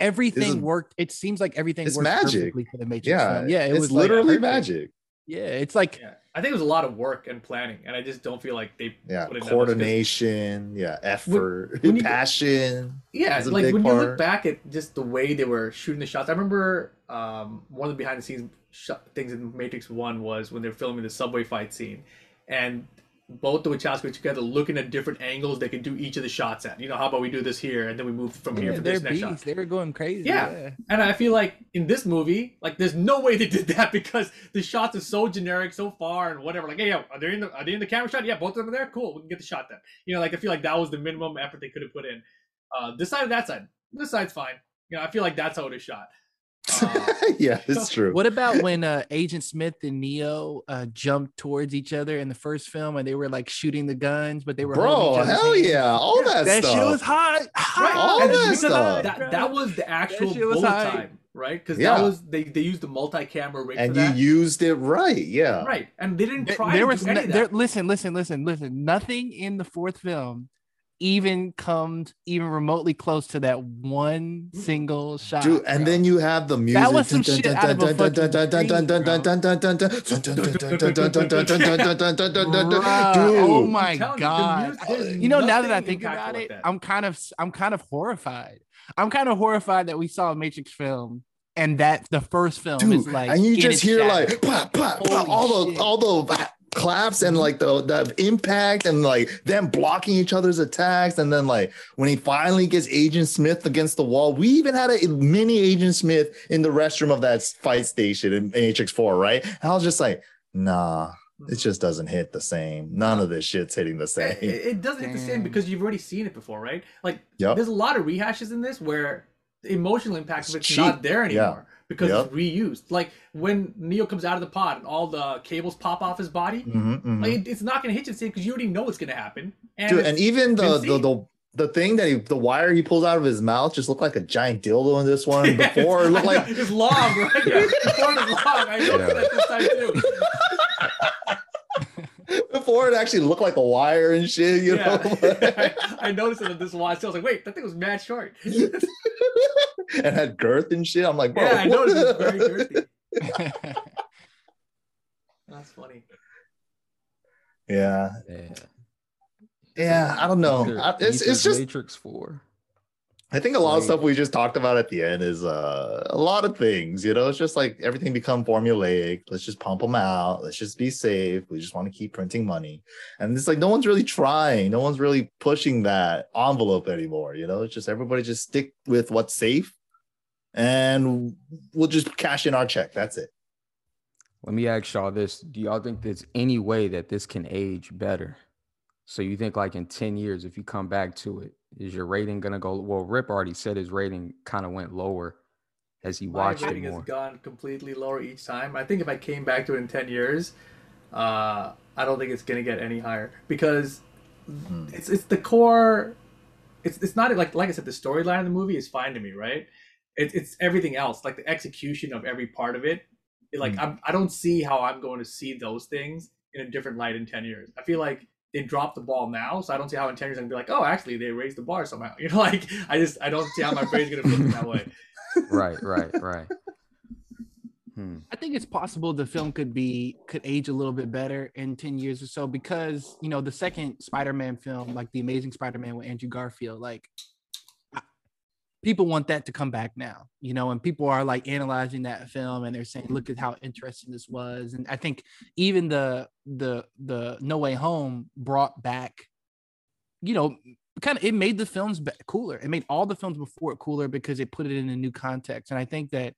Speaker 1: everything
Speaker 2: a-
Speaker 1: worked. It seems like everything
Speaker 2: It's
Speaker 1: worked
Speaker 2: magic.
Speaker 1: perfectly for the Matrix.
Speaker 2: yeah,
Speaker 1: film. yeah, it
Speaker 2: it's
Speaker 1: was
Speaker 2: literally
Speaker 1: perfect.
Speaker 2: magic.
Speaker 1: Yeah, it's like
Speaker 3: Yeah, I think it was a lot of work and planning, and I just don't feel like they.
Speaker 2: Yeah,
Speaker 3: put in that
Speaker 2: coordination. Yeah, effort,
Speaker 3: when you-
Speaker 2: passion.
Speaker 3: Yeah,
Speaker 2: is a
Speaker 3: like when you look back at just the way they were shooting the shots. I remember um, one of the behind the scenes sh- things in Matrix One was when they were filming the subway fight scene, and both the Wachowskis together looking at different angles they could do each of the shots at. You know, how about we do this here and then we move from here for this next shot.
Speaker 1: They were going crazy.
Speaker 3: Yeah.
Speaker 1: Yeah.
Speaker 3: And I feel like in this movie, like there's no way they did that because the shots are so generic, so far, and whatever. Like, hey, yo, are they in the are they in the camera shot? Yeah, both of them are there. Cool, we can get the shot then. You know, like I feel like that was the minimum effort they could have put in. Uh, this side or that side, this side's fine. You know, I feel like that's how it is shot.
Speaker 2: Yeah, it's true.
Speaker 1: What about when uh, Agent Smith and Neo uh, jumped towards each other in the first film and they were like shooting the guns, but they were
Speaker 2: Bro, hell
Speaker 1: hands?
Speaker 2: yeah. All that,
Speaker 1: That
Speaker 2: stuff.
Speaker 1: shit was hot. hot.
Speaker 2: All
Speaker 3: and
Speaker 2: that stuff.
Speaker 3: That, that was the actual
Speaker 1: shit was
Speaker 3: bullet
Speaker 1: hype.
Speaker 3: time, right? Because
Speaker 2: Yeah.
Speaker 3: that was they, they used the multi-camera rig
Speaker 2: and
Speaker 3: for
Speaker 2: you
Speaker 3: that.
Speaker 2: used it right. Yeah.
Speaker 3: right, and they didn't try
Speaker 1: there
Speaker 3: to
Speaker 1: was no, there, listen, listen, listen, listen. Nothing in the fourth film even comes even remotely close to that one mm-hmm. single shot.
Speaker 2: Dude, and
Speaker 1: bro.
Speaker 2: then you have the music.
Speaker 1: That was some shit out of a fucking
Speaker 2: Dude,
Speaker 1: oh my
Speaker 3: I'm telling you, the
Speaker 1: god. You know, now that I think about it. I'm kind of I'm kind of horrified. I'm kind of horrified that we saw a Matrix film and that the first film is like
Speaker 2: and you just hear
Speaker 1: shadow.
Speaker 2: like pop, pop, pop,
Speaker 1: Holy
Speaker 2: all the all the claps and like the the impact and like them blocking each other's attacks and then like when he finally gets Agent Smith against the wall, we even had a mini Agent Smith in the restroom of that fight station in Matrix Four, right? And I was just like, nah, it just doesn't hit the same. None of this shit's hitting the same.
Speaker 3: it doesn't hit the same because you've already seen it before, right? Like
Speaker 2: Yep.
Speaker 3: there's a lot of rehashes in this where the emotional impact
Speaker 2: It's
Speaker 3: of it's
Speaker 2: cheap.
Speaker 3: not there
Speaker 2: Yeah.
Speaker 3: Because
Speaker 2: Yep.
Speaker 3: it's reused. Like when Neo comes out of the pod and all the cables pop off his body,
Speaker 2: Mhm, mhm.
Speaker 3: like it's not going to hit you the same because you already know what's going to happen. And,
Speaker 2: Dude, and even the, the the the thing that he the wire he pulls out of his mouth just looked like a giant dildo in this one.
Speaker 3: Yeah,
Speaker 2: Before it looked like
Speaker 3: it's long, right? Yeah, before it was long. I noticed
Speaker 4: Yeah.
Speaker 3: that this time too.
Speaker 2: before it actually looked like a wire and shit, you
Speaker 3: yeah.
Speaker 2: know,
Speaker 3: I, I noticed it in this watch. I was like, wait, that thing was mad short.
Speaker 2: And had girth and shit. I'm like, bro,
Speaker 3: yeah, I
Speaker 2: what?
Speaker 3: noticed it was very girthy. That's funny.
Speaker 2: yeah,
Speaker 4: Yeah.
Speaker 2: yeah. I don't know.
Speaker 4: Ether-
Speaker 2: I, it's it's just
Speaker 4: Matrix Four.
Speaker 2: I think a lot of stuff we just talked about at the end is uh, a lot of things. You know, it's just like everything become formulaic. Let's just pump them out. Let's just be safe. We just want to keep printing money, and it's like no one's really trying. No one's really pushing that envelope anymore. You know, it's just everybody just stick with what's safe, and we'll just cash in our check. That's it.
Speaker 4: Let me ask y'all this: Do y'all think there's any way that this can age better? So you think like in ten years, if you come back to it, is your rating gonna go? Well, Rip already said his rating kind of went lower as he
Speaker 3: My
Speaker 4: watched it more.
Speaker 3: has gone completely lower each time. I think if I came back to it in ten years, uh, I don't think it's gonna get any higher because
Speaker 2: Hmm.
Speaker 3: it's it's the core. It's it's not like like I said, the storyline of the movie is fine to me, right? It's it's everything else, like the execution of every part of it. It, like
Speaker 2: Hmm.
Speaker 3: I'm, I don't see how I'm going to see those things in a different light in ten years. I feel like they dropped the ball now, so I don't see how in ten years I'm gonna be like, oh, actually they raised the bar somehow. You know, like I just I don't see how my brain's gonna flip that way.
Speaker 4: right, right, right. Hmm.
Speaker 1: I think it's possible the film could be could age a little bit better in 10 years or so because you know the second Spider-Man film, like the Amazing Spider-Man with Andrew Garfield, like I- people want that to come back now, you know, and people are like analyzing that film and they're saying, look at how interesting this was. And I think even the the the No Way Home brought back, you know, kind of it made the films cooler. It made all the films before it cooler because it put it in a new context. And I think that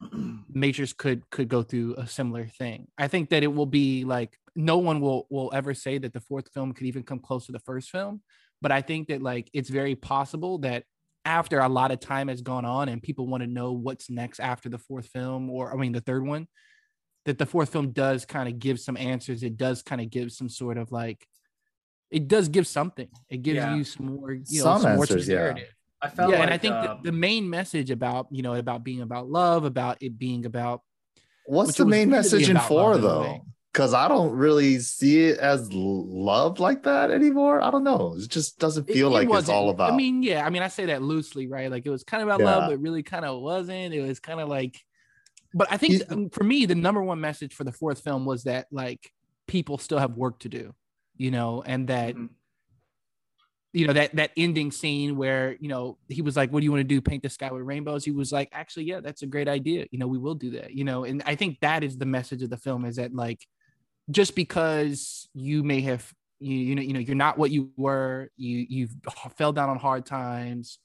Speaker 1: Matrix could could go through a similar thing. I think that it will be like no one will will ever say that the fourth film could even come close to the first film, but I think that like it's very possible that after a lot of time has gone on and people want to know what's next after the fourth film or I mean the third one, that the fourth film does kind of give some answers. It does kind of give some sort of like it does give something. It gives
Speaker 3: Yeah.
Speaker 1: you some more, you know,
Speaker 2: Some
Speaker 1: some,
Speaker 2: answers,
Speaker 1: to the
Speaker 2: yeah.
Speaker 3: I felt
Speaker 1: yeah
Speaker 3: like
Speaker 1: and i think
Speaker 3: uh,
Speaker 1: the, the main message about you know about being about love about it being about
Speaker 2: What's the main message in four
Speaker 1: love in
Speaker 2: though?
Speaker 1: Way.
Speaker 2: Because I don't really see it as love like that anymore. I don't know. It just doesn't feel
Speaker 1: it
Speaker 2: like it's
Speaker 1: wasn't-
Speaker 2: all about.
Speaker 1: i mean yeah i mean i say that loosely right like it was kind of about
Speaker 2: Yeah.
Speaker 1: love but really kind of wasn't it was kind of like but i think
Speaker 2: You-
Speaker 1: um, for me the number one message for the fourth film was that like people still have work to do you know and that
Speaker 3: Mhm.
Speaker 1: you know that that ending scene where you know he was like what do you want to do paint the sky with rainbows he was like actually yeah that's a great idea you know we will do that you know and i think that is the message of the film is that like just because you may have you, you know you know you're not what you were you you've fell down on hard times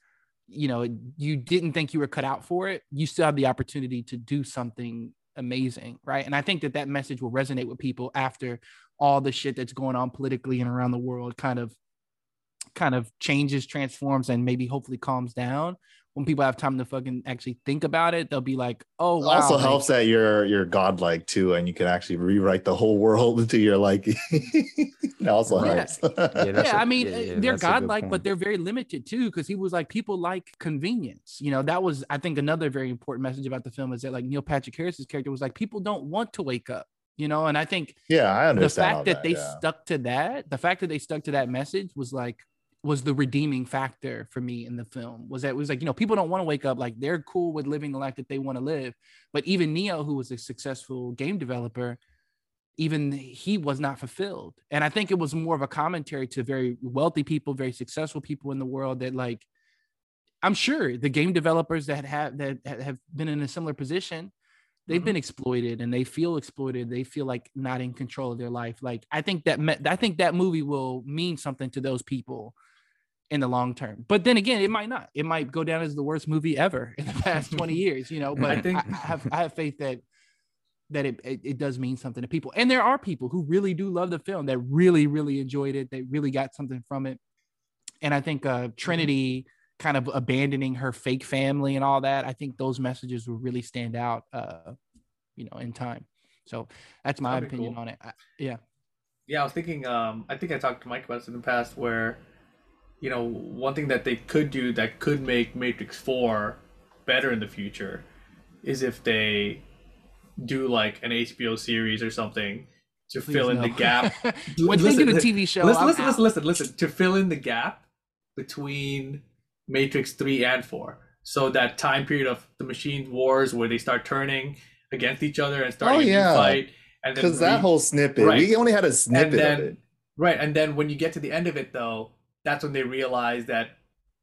Speaker 1: you know you didn't think you were cut out for it you still have the opportunity to do something amazing right? And i think that that message will resonate with people after all the shit that's going on politically and around the world kind of kind of changes transforms and maybe hopefully calms down when people have time to fucking actually think about it, they'll be like, "Oh,
Speaker 2: It
Speaker 1: wow."
Speaker 2: also
Speaker 1: like-
Speaker 2: helps that you're you're godlike too, and you can actually rewrite the whole world into your liking. it also
Speaker 1: Yeah.
Speaker 2: helps.
Speaker 4: Yeah, that's
Speaker 1: yeah,
Speaker 4: a-
Speaker 1: I mean,
Speaker 4: yeah, yeah,
Speaker 1: they're
Speaker 4: that's a good
Speaker 1: godlike, but they're very limited too, because he was like, people like convenience. You know, that was, I think, another very important message about the film is that like Neil Patrick Harris's character was like, people don't want to wake up. You know, and I think
Speaker 2: yeah, I
Speaker 1: the
Speaker 2: understand. all
Speaker 1: fact that, they
Speaker 2: yeah.
Speaker 1: stuck to that, the fact that they stuck to that message was like was the redeeming factor for me in the film. Was that it was like, you know, people don't want to wake up, like they're cool with living the life that they want to live. But even Neo, who was a successful game developer, even he was not fulfilled. And I think it was more of a commentary to very wealthy people, very successful people in the world that like I'm sure the game developers that have that have been in a similar position, they've
Speaker 3: Mhm.
Speaker 1: been exploited and they feel exploited. They feel like not in control of their life. Like I think that me- I think that movie will mean something to those people in the long term. But then again, it might not. It might go down as the worst movie ever in the past 20 years, you know, but I,
Speaker 3: think-
Speaker 1: I have I have faith that that it, it it does mean something to people. And there are people who really do love the film that really really enjoyed it. They really got something from it. And I think uh Trinity kind of abandoning her fake family and all that, I think those messages will really stand out uh you know in time. So that's my
Speaker 3: That'd
Speaker 1: opinion
Speaker 3: cool.
Speaker 1: on it. I, yeah.
Speaker 3: Yeah, I was thinking. Um, I think I talked to Mike about this in the past, where, you know, one thing that they could do that could make Matrix Four better in the future, is if they do like an HBO series or something to
Speaker 1: Please
Speaker 3: fill in the
Speaker 1: no.
Speaker 3: gap.
Speaker 1: Once they do the
Speaker 3: Listen,
Speaker 1: TV show,
Speaker 3: listen,
Speaker 1: I'm
Speaker 3: listen,
Speaker 1: out.
Speaker 3: listen, listen, listen. To fill in the gap between Matrix Three and Four, so that time period of the machine wars where they start turning against each other and starting
Speaker 2: Oh,
Speaker 3: a new
Speaker 2: yeah.
Speaker 3: fight,
Speaker 2: Because that whole snippet,
Speaker 3: Right.
Speaker 2: we only had a snippet
Speaker 3: then-
Speaker 2: of it.
Speaker 3: Right, and then when you get to the end of it, though, that's when they realize that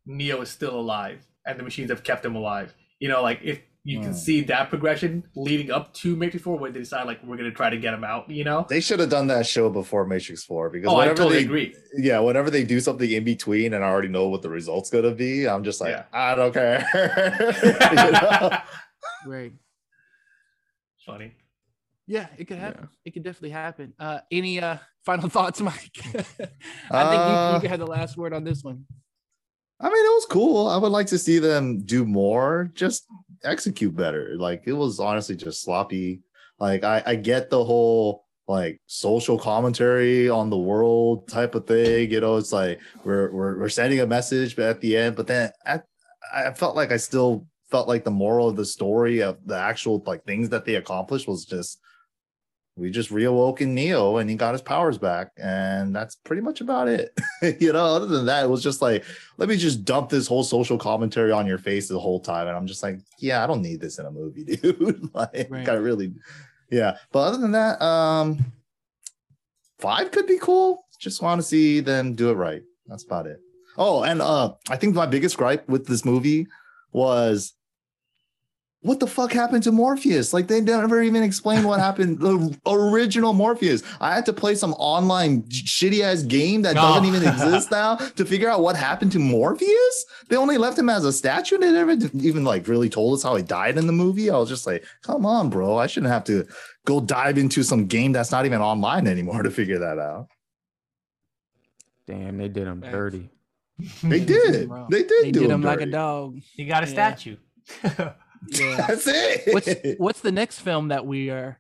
Speaker 3: Neo is still alive, and the machines have kept him alive. You know, like if you can
Speaker 2: Hmm.
Speaker 3: see that progression leading up to Matrix Four, where they decide like we're gonna try to get him out. You know?
Speaker 2: They should have done that show before Matrix Four because
Speaker 3: Oh, I
Speaker 2: whenever
Speaker 3: totally
Speaker 2: they,
Speaker 3: agree.
Speaker 2: yeah, whenever they do something in between and I already know what the result's gonna be, I'm just like,
Speaker 3: Yeah.
Speaker 2: I don't care. You know?
Speaker 1: Right.
Speaker 3: Funny.
Speaker 1: Yeah, it could
Speaker 4: Yeah.
Speaker 1: happen. It could definitely happen. Uh, any uh, final thoughts, Mike? I think you,
Speaker 2: Uh,
Speaker 1: you had the last word on this one.
Speaker 2: I mean, it was cool. I would like to see them do more, just execute better. Like it was honestly just sloppy. Like I, I get the whole like social commentary on the world type of thing. You know, it's like we're we're, we're sending a message, but at the end, but then I, I felt like I still felt like the moral of the story of the actual like things that they accomplished was just we just reawoken Neo and he got his powers back, and that's pretty much about it. you know, other than that, it was just like, let me just dump this whole social commentary on your face the whole time. And I'm just like, yeah, I don't need this in a movie, dude. like,
Speaker 1: Right.
Speaker 2: I really, yeah. But other than that, um, five could be cool. Just want to see them do it right. That's about it. Oh, and uh, I think my biggest gripe with this movie was what the fuck happened to Morpheus? Like they never even explained what happened. The original Morpheus. I had to play some online shitty ass game that doesn't
Speaker 3: Oh.
Speaker 2: even exist now to figure out what happened to Morpheus. They only left him as a statue. They never even like really told us how he died in the movie. I was just like, come on, bro. I shouldn't have to go dive into some game that's not even online anymore to figure that out.
Speaker 4: Damn, they did him
Speaker 1: Facts.
Speaker 4: dirty.
Speaker 2: They
Speaker 1: They did
Speaker 2: did.
Speaker 1: him wrong.
Speaker 2: They did
Speaker 1: They
Speaker 2: do
Speaker 1: did
Speaker 2: him
Speaker 1: him like a dog.
Speaker 3: You got a
Speaker 1: Yeah.
Speaker 3: statue.
Speaker 1: Yeah.
Speaker 2: That's it.
Speaker 1: what's what's the next film that we are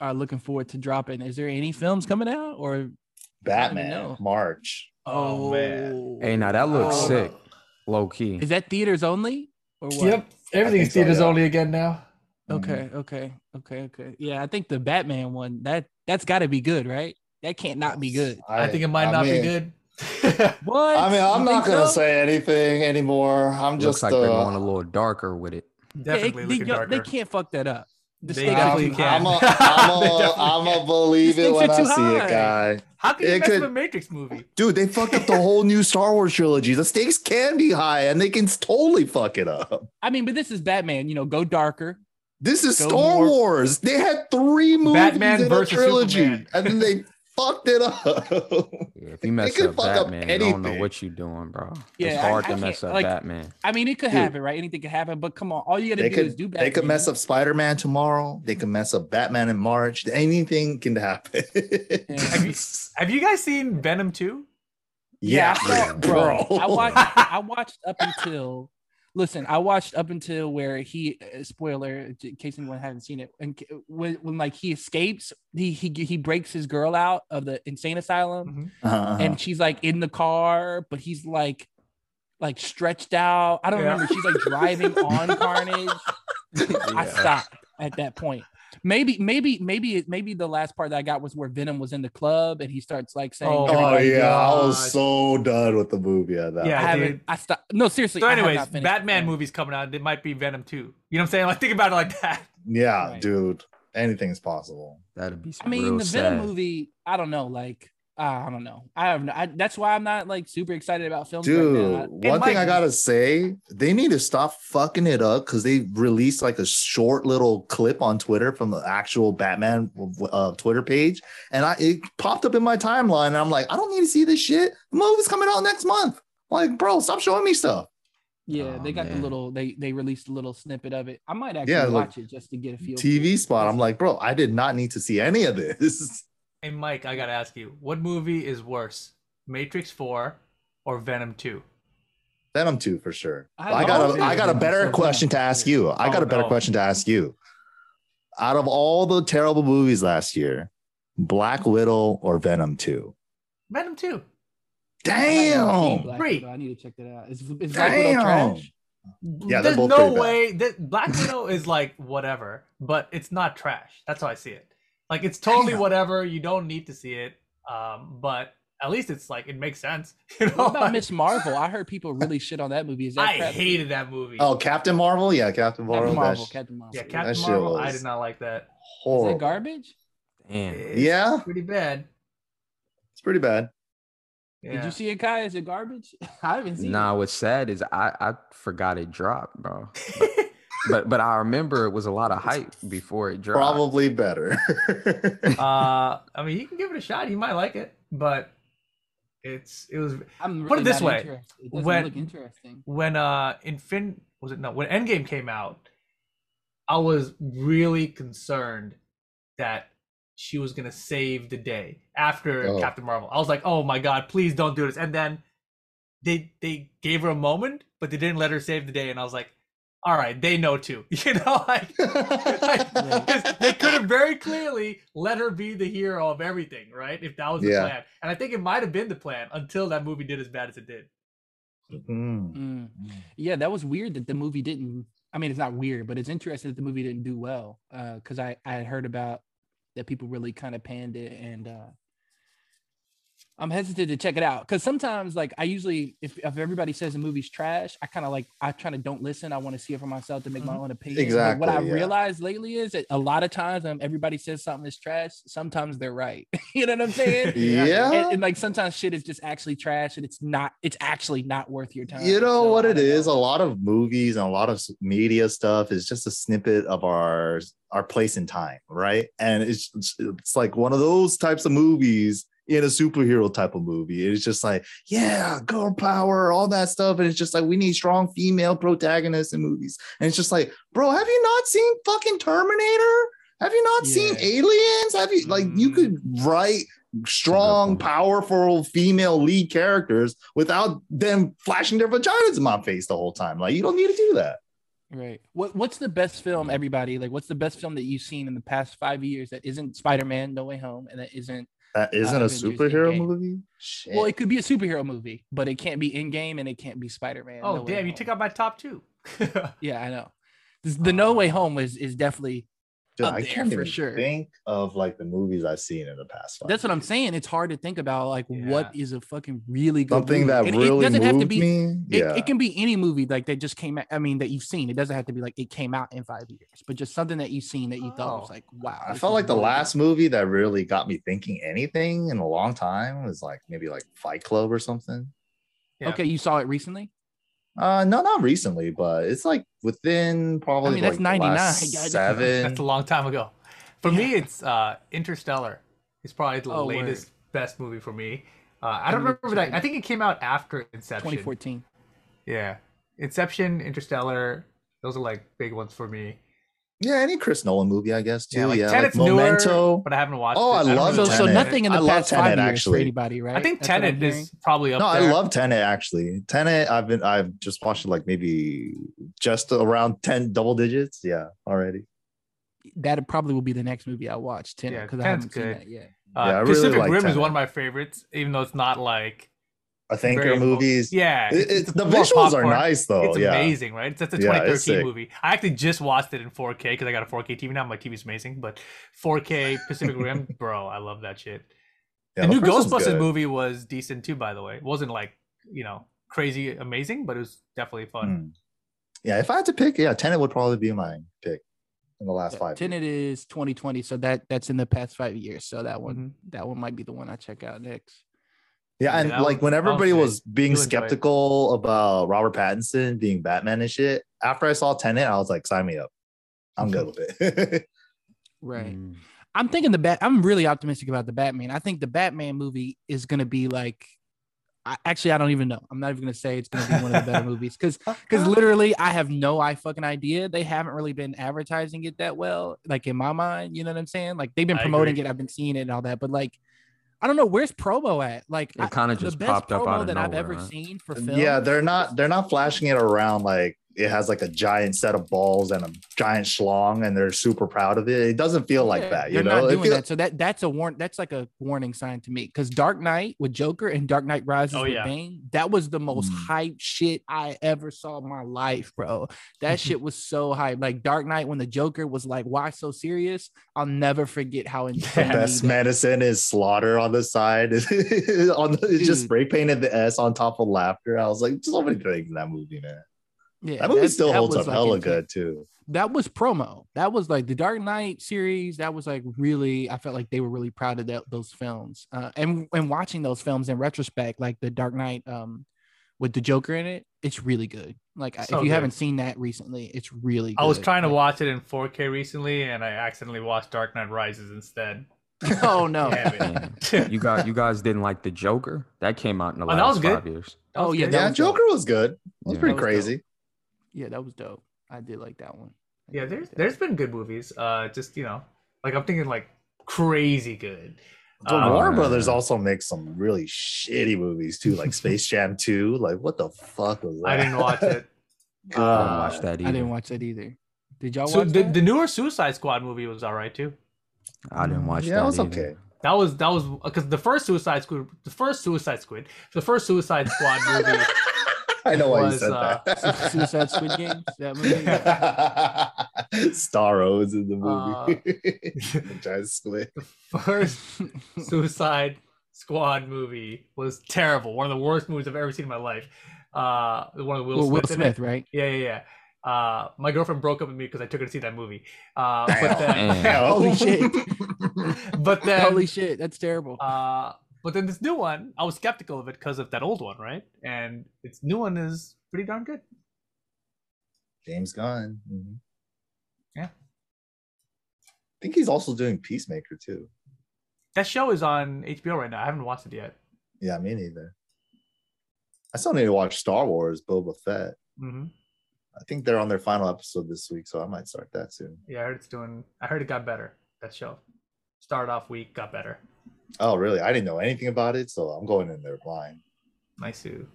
Speaker 1: are looking forward to dropping? Is there any films coming out or
Speaker 2: Batman
Speaker 1: know.
Speaker 2: March.
Speaker 3: Oh, man.
Speaker 4: Hey, now that looks
Speaker 1: Oh.
Speaker 4: sick. Low key.
Speaker 1: Is that theaters only or what?
Speaker 3: Yep. Everything's
Speaker 2: so,
Speaker 3: theaters
Speaker 2: yeah.
Speaker 3: only again now.
Speaker 1: Okay, okay, okay, okay. Yeah, I think the Batman one that that's got to be good, right? That can't not be good.
Speaker 3: I, think it might
Speaker 2: I
Speaker 3: not
Speaker 2: mean-
Speaker 3: be good.
Speaker 1: What?
Speaker 2: I mean, I'm
Speaker 1: You
Speaker 2: not gonna
Speaker 1: so?
Speaker 2: say anything anymore. I'm
Speaker 4: Looks
Speaker 2: just
Speaker 4: like they're
Speaker 2: uh,
Speaker 4: going a little darker with it.
Speaker 1: Yeah,
Speaker 3: Definitely
Speaker 1: they,
Speaker 3: looking
Speaker 1: yo-
Speaker 3: darker.
Speaker 1: they can't fuck that up. The
Speaker 3: They
Speaker 1: stakes
Speaker 3: definitely can.
Speaker 1: high.
Speaker 2: I'm a,
Speaker 3: They
Speaker 2: I'm a,
Speaker 3: definitely
Speaker 2: I'm a believe it when I see
Speaker 1: too
Speaker 2: it, guy.
Speaker 3: How can you
Speaker 2: It
Speaker 3: mess
Speaker 2: could-
Speaker 3: with a Matrix movie?
Speaker 2: Dude, they fucked up the whole new Star Wars trilogy. The stakes can be high, and they can totally fuck it up.
Speaker 1: I mean, but this is Batman. You know, go darker.
Speaker 2: This is
Speaker 1: Go
Speaker 2: Star
Speaker 1: more-
Speaker 2: Wars. They had three movies
Speaker 3: Batman
Speaker 2: in a trilogy,
Speaker 3: Superman.
Speaker 2: and then they fucked it up.
Speaker 4: Yeah, if you mess
Speaker 2: could
Speaker 4: up
Speaker 2: fuck up
Speaker 4: Batman, I don't know what you're doing, bro.
Speaker 1: Yeah,
Speaker 4: it's hard
Speaker 1: I
Speaker 4: to
Speaker 1: can't-
Speaker 4: mess up
Speaker 1: like,
Speaker 4: Batman.
Speaker 1: I mean, it could
Speaker 2: Dude.
Speaker 1: happen, right? Anything could happen. But come on, all you got to do
Speaker 2: could
Speaker 1: is do Batman.
Speaker 2: they could mess up Spider Man tomorrow. They could mess up Batman in March. Anything can happen.
Speaker 3: Have you, have you guys seen Venom 2?
Speaker 1: Yeah,
Speaker 2: yeah,
Speaker 1: I saw, bro.
Speaker 2: bro.
Speaker 1: I watched. I watched up until Listen, I watched up until where he uh, spoiler in case anyone hasn't seen it. And when, when like he escapes, he he he breaks his girl out of the insane asylum,
Speaker 3: Mhm.
Speaker 2: Uh-huh.
Speaker 1: and she's like in the car, but he's like like stretched out. I don't
Speaker 3: Yeah.
Speaker 1: remember. She's like driving on Carnage. I stopped at that point. Maybe, maybe, maybe, maybe the last part that I got was where Venom was in the club and he starts like saying,
Speaker 3: Oh,
Speaker 2: Oh
Speaker 3: my
Speaker 2: yeah, I was so done with the movie at that.
Speaker 3: Yeah,
Speaker 1: I
Speaker 2: point.
Speaker 1: haven't.
Speaker 3: dude.
Speaker 1: I stopped. No, seriously.
Speaker 3: So, anyways, Batman
Speaker 1: it.
Speaker 3: movies coming out. It might be Venom too. You know what I'm saying? Like think about it like that.
Speaker 2: yeah,
Speaker 1: Right.
Speaker 2: dude. Anything's possible.
Speaker 4: That'd be
Speaker 1: I mean, the
Speaker 4: sad.
Speaker 1: Venom movie. I don't know. Like, I don't know. I have. No, I, that's why I'm not like super excited about films
Speaker 2: Dude,
Speaker 1: right now.
Speaker 2: one thing I gotta say, they need to stop fucking it up because they released like a short little clip on Twitter from the actual Batman uh, Twitter page, and I it popped up in my timeline, and I'm like, I don't need to see this shit. The movie's coming out next month. Like, bro, stop showing me stuff.
Speaker 1: Yeah,
Speaker 4: Oh,
Speaker 1: they got the little. They they released a little snippet of it. I might actually
Speaker 2: Yeah, like,
Speaker 1: watch it just to get a feel.
Speaker 2: TV spot. I'm like, bro, I did not need to see any of this.
Speaker 3: Hey Mike, I gotta ask you, what movie is worse, Matrix Four or Venom Two?
Speaker 2: Venom 2 for sure.
Speaker 1: I
Speaker 2: I, got a I got a better
Speaker 1: so
Speaker 2: question to ask you. I got
Speaker 3: Oh,
Speaker 2: a better
Speaker 3: no.
Speaker 2: question to ask you. Out of all the terrible movies last year, Black Widow or Venom 2?
Speaker 3: Venom Two.
Speaker 1: I
Speaker 2: Damn.
Speaker 1: Black
Speaker 3: Great.
Speaker 1: Widow. I need to check that out. Is, is Black Widow
Speaker 2: Damn.
Speaker 1: trash?
Speaker 2: Yeah,
Speaker 3: There's no way that Black Widow is like whatever, but it's not trash. That's how I see it. Like it's totally
Speaker 2: Damn.
Speaker 3: whatever. You don't need to see it, um, but at least it's like it makes sense. You know,
Speaker 1: What about
Speaker 3: Like,
Speaker 1: Miss Marvel? I heard people really shit on that movie. Is that
Speaker 3: I
Speaker 1: crap?
Speaker 3: hated that movie.
Speaker 2: Oh, Captain Marvel? Yeah, Captain Marvel.
Speaker 1: Captain Marvel.
Speaker 2: That's
Speaker 1: Captain Marvel.
Speaker 3: yeah, Captain
Speaker 2: shit
Speaker 3: Marvel. I did not like that
Speaker 1: horrible. Is
Speaker 2: it
Speaker 1: garbage?
Speaker 4: Damn.
Speaker 3: It's
Speaker 2: Yeah.
Speaker 3: pretty bad.
Speaker 2: It's pretty bad.
Speaker 3: Yeah.
Speaker 1: Did you see it, Khai? Is it garbage? I haven't seen
Speaker 4: Nah,
Speaker 1: it.
Speaker 4: what's sad is I I forgot it dropped, bro. But but I remember it was a lot of hype before it dropped.
Speaker 2: Probably better.
Speaker 3: uh, I mean, you can give it a shot. You might like it, but it's it was
Speaker 1: I'm
Speaker 3: Put it this way.
Speaker 1: It
Speaker 3: when-
Speaker 1: look interesting.
Speaker 3: when uh Infin was it no when Endgame came out, I was really concerned that she was gonna save the day after
Speaker 2: Oh.
Speaker 3: Captain Marvel. I was like, oh my god, please don't do this. And then they they gave her a moment, but they didn't let her save the day, and I was like, all right, they know too, you know, like. Because they could have very clearly let her be the hero of everything, right? If that was the
Speaker 2: Yeah.
Speaker 3: plan. And I think it might have been the plan until that movie did as bad as it did.
Speaker 2: Mm.
Speaker 1: Mm. Yeah, that was weird that the movie didn't. I mean, it's not weird, but it's interesting that the movie didn't do well. Because I I had heard about that people really kind of panned it, and uh, I'm hesitant to check it out because sometimes, like, I usually if if everybody says a movie's trash, I kind of like I kind of don't listen. I want to see it for myself to make my
Speaker 3: Mhm.
Speaker 1: own opinion. But what I
Speaker 2: Exactly, yeah.
Speaker 1: realized lately is that a lot of times, um, everybody says something is trash. Sometimes they're right. you know what I'm saying?
Speaker 2: Yeah.
Speaker 1: and, and, like sometimes shit is just actually trash and it's not it's actually not worth your time
Speaker 2: You know
Speaker 1: So,
Speaker 2: what
Speaker 1: I
Speaker 2: it
Speaker 1: don't
Speaker 2: is? A lot of movies and a lot of media stuff is just a snippet of our our place in time, right? And it's it's, it's like one of those types of movies in a superhero type of movie. It's just like, yeah, girl power, all that stuff. And it's just like we need strong female protagonists in movies. And it's just like, bro, have you not seen fucking Terminator? Have you not seen Aliens? Have you like you could mm-hmm. write strong, powerful female lead characters without them flashing their vaginas in my face the whole time. Like you don't need to do that.
Speaker 1: right what what's the best film everybody like what's the best film that you've seen in the past five years that isn't spider-man no way home and that isn't
Speaker 2: That isn't a
Speaker 1: Avengers
Speaker 2: superhero
Speaker 1: Endgame.
Speaker 2: movie. Shit.
Speaker 1: well it could be a superhero movie but it can't be Endgame and it can't be spider-man
Speaker 3: Oh,
Speaker 1: No
Speaker 3: damn, you took out my top two.
Speaker 1: yeah i know This- oh, the no way home is is definitely
Speaker 2: Dude,
Speaker 1: up
Speaker 2: I
Speaker 1: there
Speaker 2: can't
Speaker 1: for
Speaker 2: even
Speaker 1: sure.
Speaker 2: think of like the movies I've seen in the past. Five
Speaker 1: that's what i'm saying it's hard to think about like what is a fucking really good
Speaker 2: Something
Speaker 1: movie.
Speaker 2: that
Speaker 1: And
Speaker 2: really
Speaker 1: it doesn't
Speaker 2: moved
Speaker 1: have to be
Speaker 2: me.
Speaker 1: it,
Speaker 2: yeah.
Speaker 1: it can be any movie like that just came out i mean that you've seen it doesn't have to be like it came out in five years but just something that you've seen that you thought was
Speaker 3: Oh.
Speaker 1: like wow
Speaker 2: I felt like the
Speaker 1: really
Speaker 2: last movie that really got me thinking anything in a long time was like maybe like Fight Club or something.
Speaker 3: Yeah.
Speaker 1: okay you saw it recently
Speaker 2: Uh, no, not recently, but it's like within probably
Speaker 1: I mean, that's
Speaker 2: like the
Speaker 1: 99.
Speaker 2: last seven.
Speaker 3: That's a long time ago. For me, it's uh, Interstellar. It's probably the
Speaker 1: Oh, word.
Speaker 3: latest best movie for me. Uh, I don't remember that. I think it came out after Inception.
Speaker 1: 2014
Speaker 3: Yeah, Inception, Interstellar. Those are like big ones for me.
Speaker 2: Yeah, any Chris Nolan movie, I guess too.
Speaker 3: Yeah,
Speaker 2: Yeah,
Speaker 3: like
Speaker 2: like,
Speaker 3: Tenet's newer,
Speaker 2: Memento.
Speaker 3: but I haven't watched.
Speaker 2: Oh,
Speaker 3: it.
Speaker 2: I
Speaker 3: don't
Speaker 2: love
Speaker 1: So,
Speaker 3: really
Speaker 1: so nothing in the
Speaker 2: love
Speaker 1: past five years
Speaker 2: actually.
Speaker 1: for anybody, right?
Speaker 3: I think
Speaker 1: That's
Speaker 3: Tenet is probably up
Speaker 2: No,
Speaker 3: there.
Speaker 2: I love Tenet actually. Tenet, I've been I've just watched it like maybe just around 10 double digits. Yeah, already.
Speaker 1: that. Probably will be the next movie I watch. Tenet
Speaker 3: Yeah,
Speaker 1: because I haven't seen
Speaker 3: good.
Speaker 1: that yet.
Speaker 3: Uh,
Speaker 2: Yeah, I really
Speaker 3: Pacific
Speaker 2: like
Speaker 3: Rim is one of my favorites, even though it's not like
Speaker 2: I think
Speaker 3: very
Speaker 2: your
Speaker 3: mo-
Speaker 2: movies.
Speaker 3: Yeah,
Speaker 2: It- it's, the
Speaker 3: more
Speaker 2: visuals are nice though.
Speaker 3: It's
Speaker 2: yeah.
Speaker 3: amazing, right? It's that's a 2013
Speaker 2: sick.
Speaker 3: movie. I actually just watched it in 4K because I got a 4K TV now. My TV's amazing, but 4K Pacific Rim, bro, I love that shit.
Speaker 2: Yeah,
Speaker 3: the new Ghostbusters
Speaker 2: good.
Speaker 3: movie was decent too, by the way. It wasn't like you know crazy amazing, but it was definitely fun.
Speaker 2: Hmm. Yeah, if I had to pick, yeah, Tenet would probably be my pick in the last
Speaker 1: Yeah,
Speaker 2: five.
Speaker 1: Tenet is 2020, so that that's in the past five years. So that one,
Speaker 3: Mhm.
Speaker 1: that one might be the one I check out next.
Speaker 2: Yeah,
Speaker 3: Yeah,
Speaker 2: and
Speaker 3: that
Speaker 2: like
Speaker 3: was-
Speaker 2: when
Speaker 3: that was
Speaker 2: everybody was being
Speaker 3: You'll enjoy it.
Speaker 2: skeptical about Robert Pattinson being Batman and shit, after I saw Tenet, I was like, sign me up. I'm good with it.
Speaker 1: Right.
Speaker 4: Mm.
Speaker 1: I'm thinking the bat. I'm really optimistic about the Batman. I think the Batman movie is gonna be like. I, actually, I don't even know. I'm not even gonna say it's gonna be one of the better movies because because literally I have no I fucking idea. They haven't really been advertising it that well, like in my mind. You know what I'm saying? Like they've been promoting it. I've been seeing it and all that, but like. I don't know where's promo at. Like
Speaker 4: It kinda
Speaker 1: the
Speaker 4: just
Speaker 1: best
Speaker 4: popped up
Speaker 1: promo
Speaker 4: out of
Speaker 1: that I've ever
Speaker 4: right?
Speaker 1: seen for film.
Speaker 2: yeah, they're not they're not flashing it around like it has like a giant set of balls and a giant schlong and they're super proud of it. It doesn't feel like
Speaker 1: Yeah,
Speaker 2: that, you
Speaker 1: they're
Speaker 2: know.
Speaker 1: not doing
Speaker 2: feel-
Speaker 1: that. So that that's a warn. That's like a warning sign to me because Dark Knight with Joker and Dark Knight Rises
Speaker 3: Oh,
Speaker 1: with
Speaker 3: yeah.
Speaker 1: Bane, that was the most
Speaker 2: Mm.
Speaker 1: hype shit I ever saw in my life, bro. That shit was so hype. Like Dark Knight when the Joker was like, "Why so serious?" I'll never forget how
Speaker 2: The
Speaker 1: insane.
Speaker 2: best medicine is slaughter on the side. on the, it's just spray painted the S on top of laughter. I was like, so many things in that movie, man.
Speaker 1: Yeah,
Speaker 2: That movie still
Speaker 1: that
Speaker 2: holds up
Speaker 1: like,
Speaker 2: hella
Speaker 1: intense.
Speaker 2: good too.
Speaker 1: That was promo. That was like the Dark Knight series. That was like really. I felt like they were really proud of that, those films. Uh, and and watching those films in retrospect, like the Dark Knight, um, with the Joker in it, it's really good. Like
Speaker 3: So
Speaker 1: if you
Speaker 3: good.
Speaker 1: haven't seen that recently, it's really.
Speaker 3: I was
Speaker 1: good.
Speaker 3: trying to
Speaker 1: Like-
Speaker 3: watch it in 4K recently, and I accidentally watched Dark Knight Rises instead.
Speaker 1: Oh no!
Speaker 4: Yeah. You got you guys didn't like the Joker? That came out in the
Speaker 3: Oh, that
Speaker 4: last
Speaker 3: was good.
Speaker 4: five years.
Speaker 1: Oh,
Speaker 3: was
Speaker 1: yeah, that
Speaker 2: Yeah,
Speaker 1: was dope.
Speaker 2: Joker was good. It was
Speaker 4: Yeah.
Speaker 2: pretty
Speaker 1: That was dope.
Speaker 2: Crazy.
Speaker 1: Yeah, that was dope. I did like that one. I
Speaker 3: yeah. There's
Speaker 1: like
Speaker 3: there's been good movies. Uh, just you know, like I'm thinking like crazy good.
Speaker 2: The
Speaker 3: Uh,
Speaker 2: Warner Brothers also makes some really shitty movies too, like Space Jam 2. Like, what the fuck was that?
Speaker 3: I didn't watch it.
Speaker 4: I didn't
Speaker 3: Uh,
Speaker 4: watch that either.
Speaker 1: I didn't watch that either. Did y'all
Speaker 3: So
Speaker 1: watch
Speaker 3: the,
Speaker 1: that?
Speaker 3: the newer Suicide Squad movie was all right too.
Speaker 4: I didn't watch that.
Speaker 2: Yeah,
Speaker 4: that.
Speaker 2: it was
Speaker 4: either.
Speaker 2: okay.
Speaker 3: That was that was because the first Suicide Squad, the first Suicide Squid, the first Suicide Squad movie.
Speaker 2: I know why you
Speaker 3: was,
Speaker 2: said
Speaker 3: uh,
Speaker 2: that.
Speaker 1: Suicide Squid Games. That movie.
Speaker 2: Starro's in the
Speaker 3: Uh,
Speaker 2: movie. The giant squid.
Speaker 3: First Suicide Squad movie was terrible. One of the worst movies I've ever seen in my life. Uh, one of the Will,
Speaker 1: Will, Will
Speaker 3: Smith. in.
Speaker 1: Smith, right?
Speaker 3: Yeah, yeah, yeah. Uh, my girlfriend broke up with me because I took her to see that movie. Uh, but then,
Speaker 1: Holy shit!
Speaker 3: but then,
Speaker 1: Holy shit! That's terrible.
Speaker 3: uh, but then this new one, I was skeptical of it because of that old one, right? And its new one is pretty darn good.
Speaker 2: James Gunn. Mhm.
Speaker 3: Yeah.
Speaker 2: I think he's also doing Peacemaker too.
Speaker 3: That show is on HBO right now. I haven't watched it yet.
Speaker 2: Yeah, me neither. I still need to watch Star Wars Boba Fett.
Speaker 3: hmm
Speaker 2: I think they're on their final episode this week, so I might start that soon.
Speaker 3: Yeah, I heard it's doing. I heard it got better. That show started off weak, got better.
Speaker 2: Oh, really? I didn't know anything about it, so I'm going in there blind.
Speaker 3: Nice too.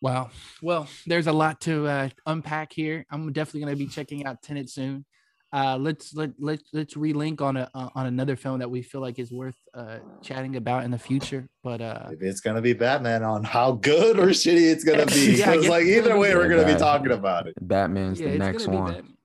Speaker 1: Wow. Well, there's a lot to uh, unpack here. I'm definitely going to be checking out Tenet soon. Uh, let's let let let's relink on a uh, on another film that we feel like is worth uh, chatting about in the future. But uh,
Speaker 2: If it's gonna be Batman, on how good or shitty it's gonna be.
Speaker 1: Yeah,
Speaker 2: Because like either way, we're gonna be talking about it.
Speaker 4: Batman's
Speaker 1: yeah,
Speaker 4: the next one.
Speaker 1: Batman.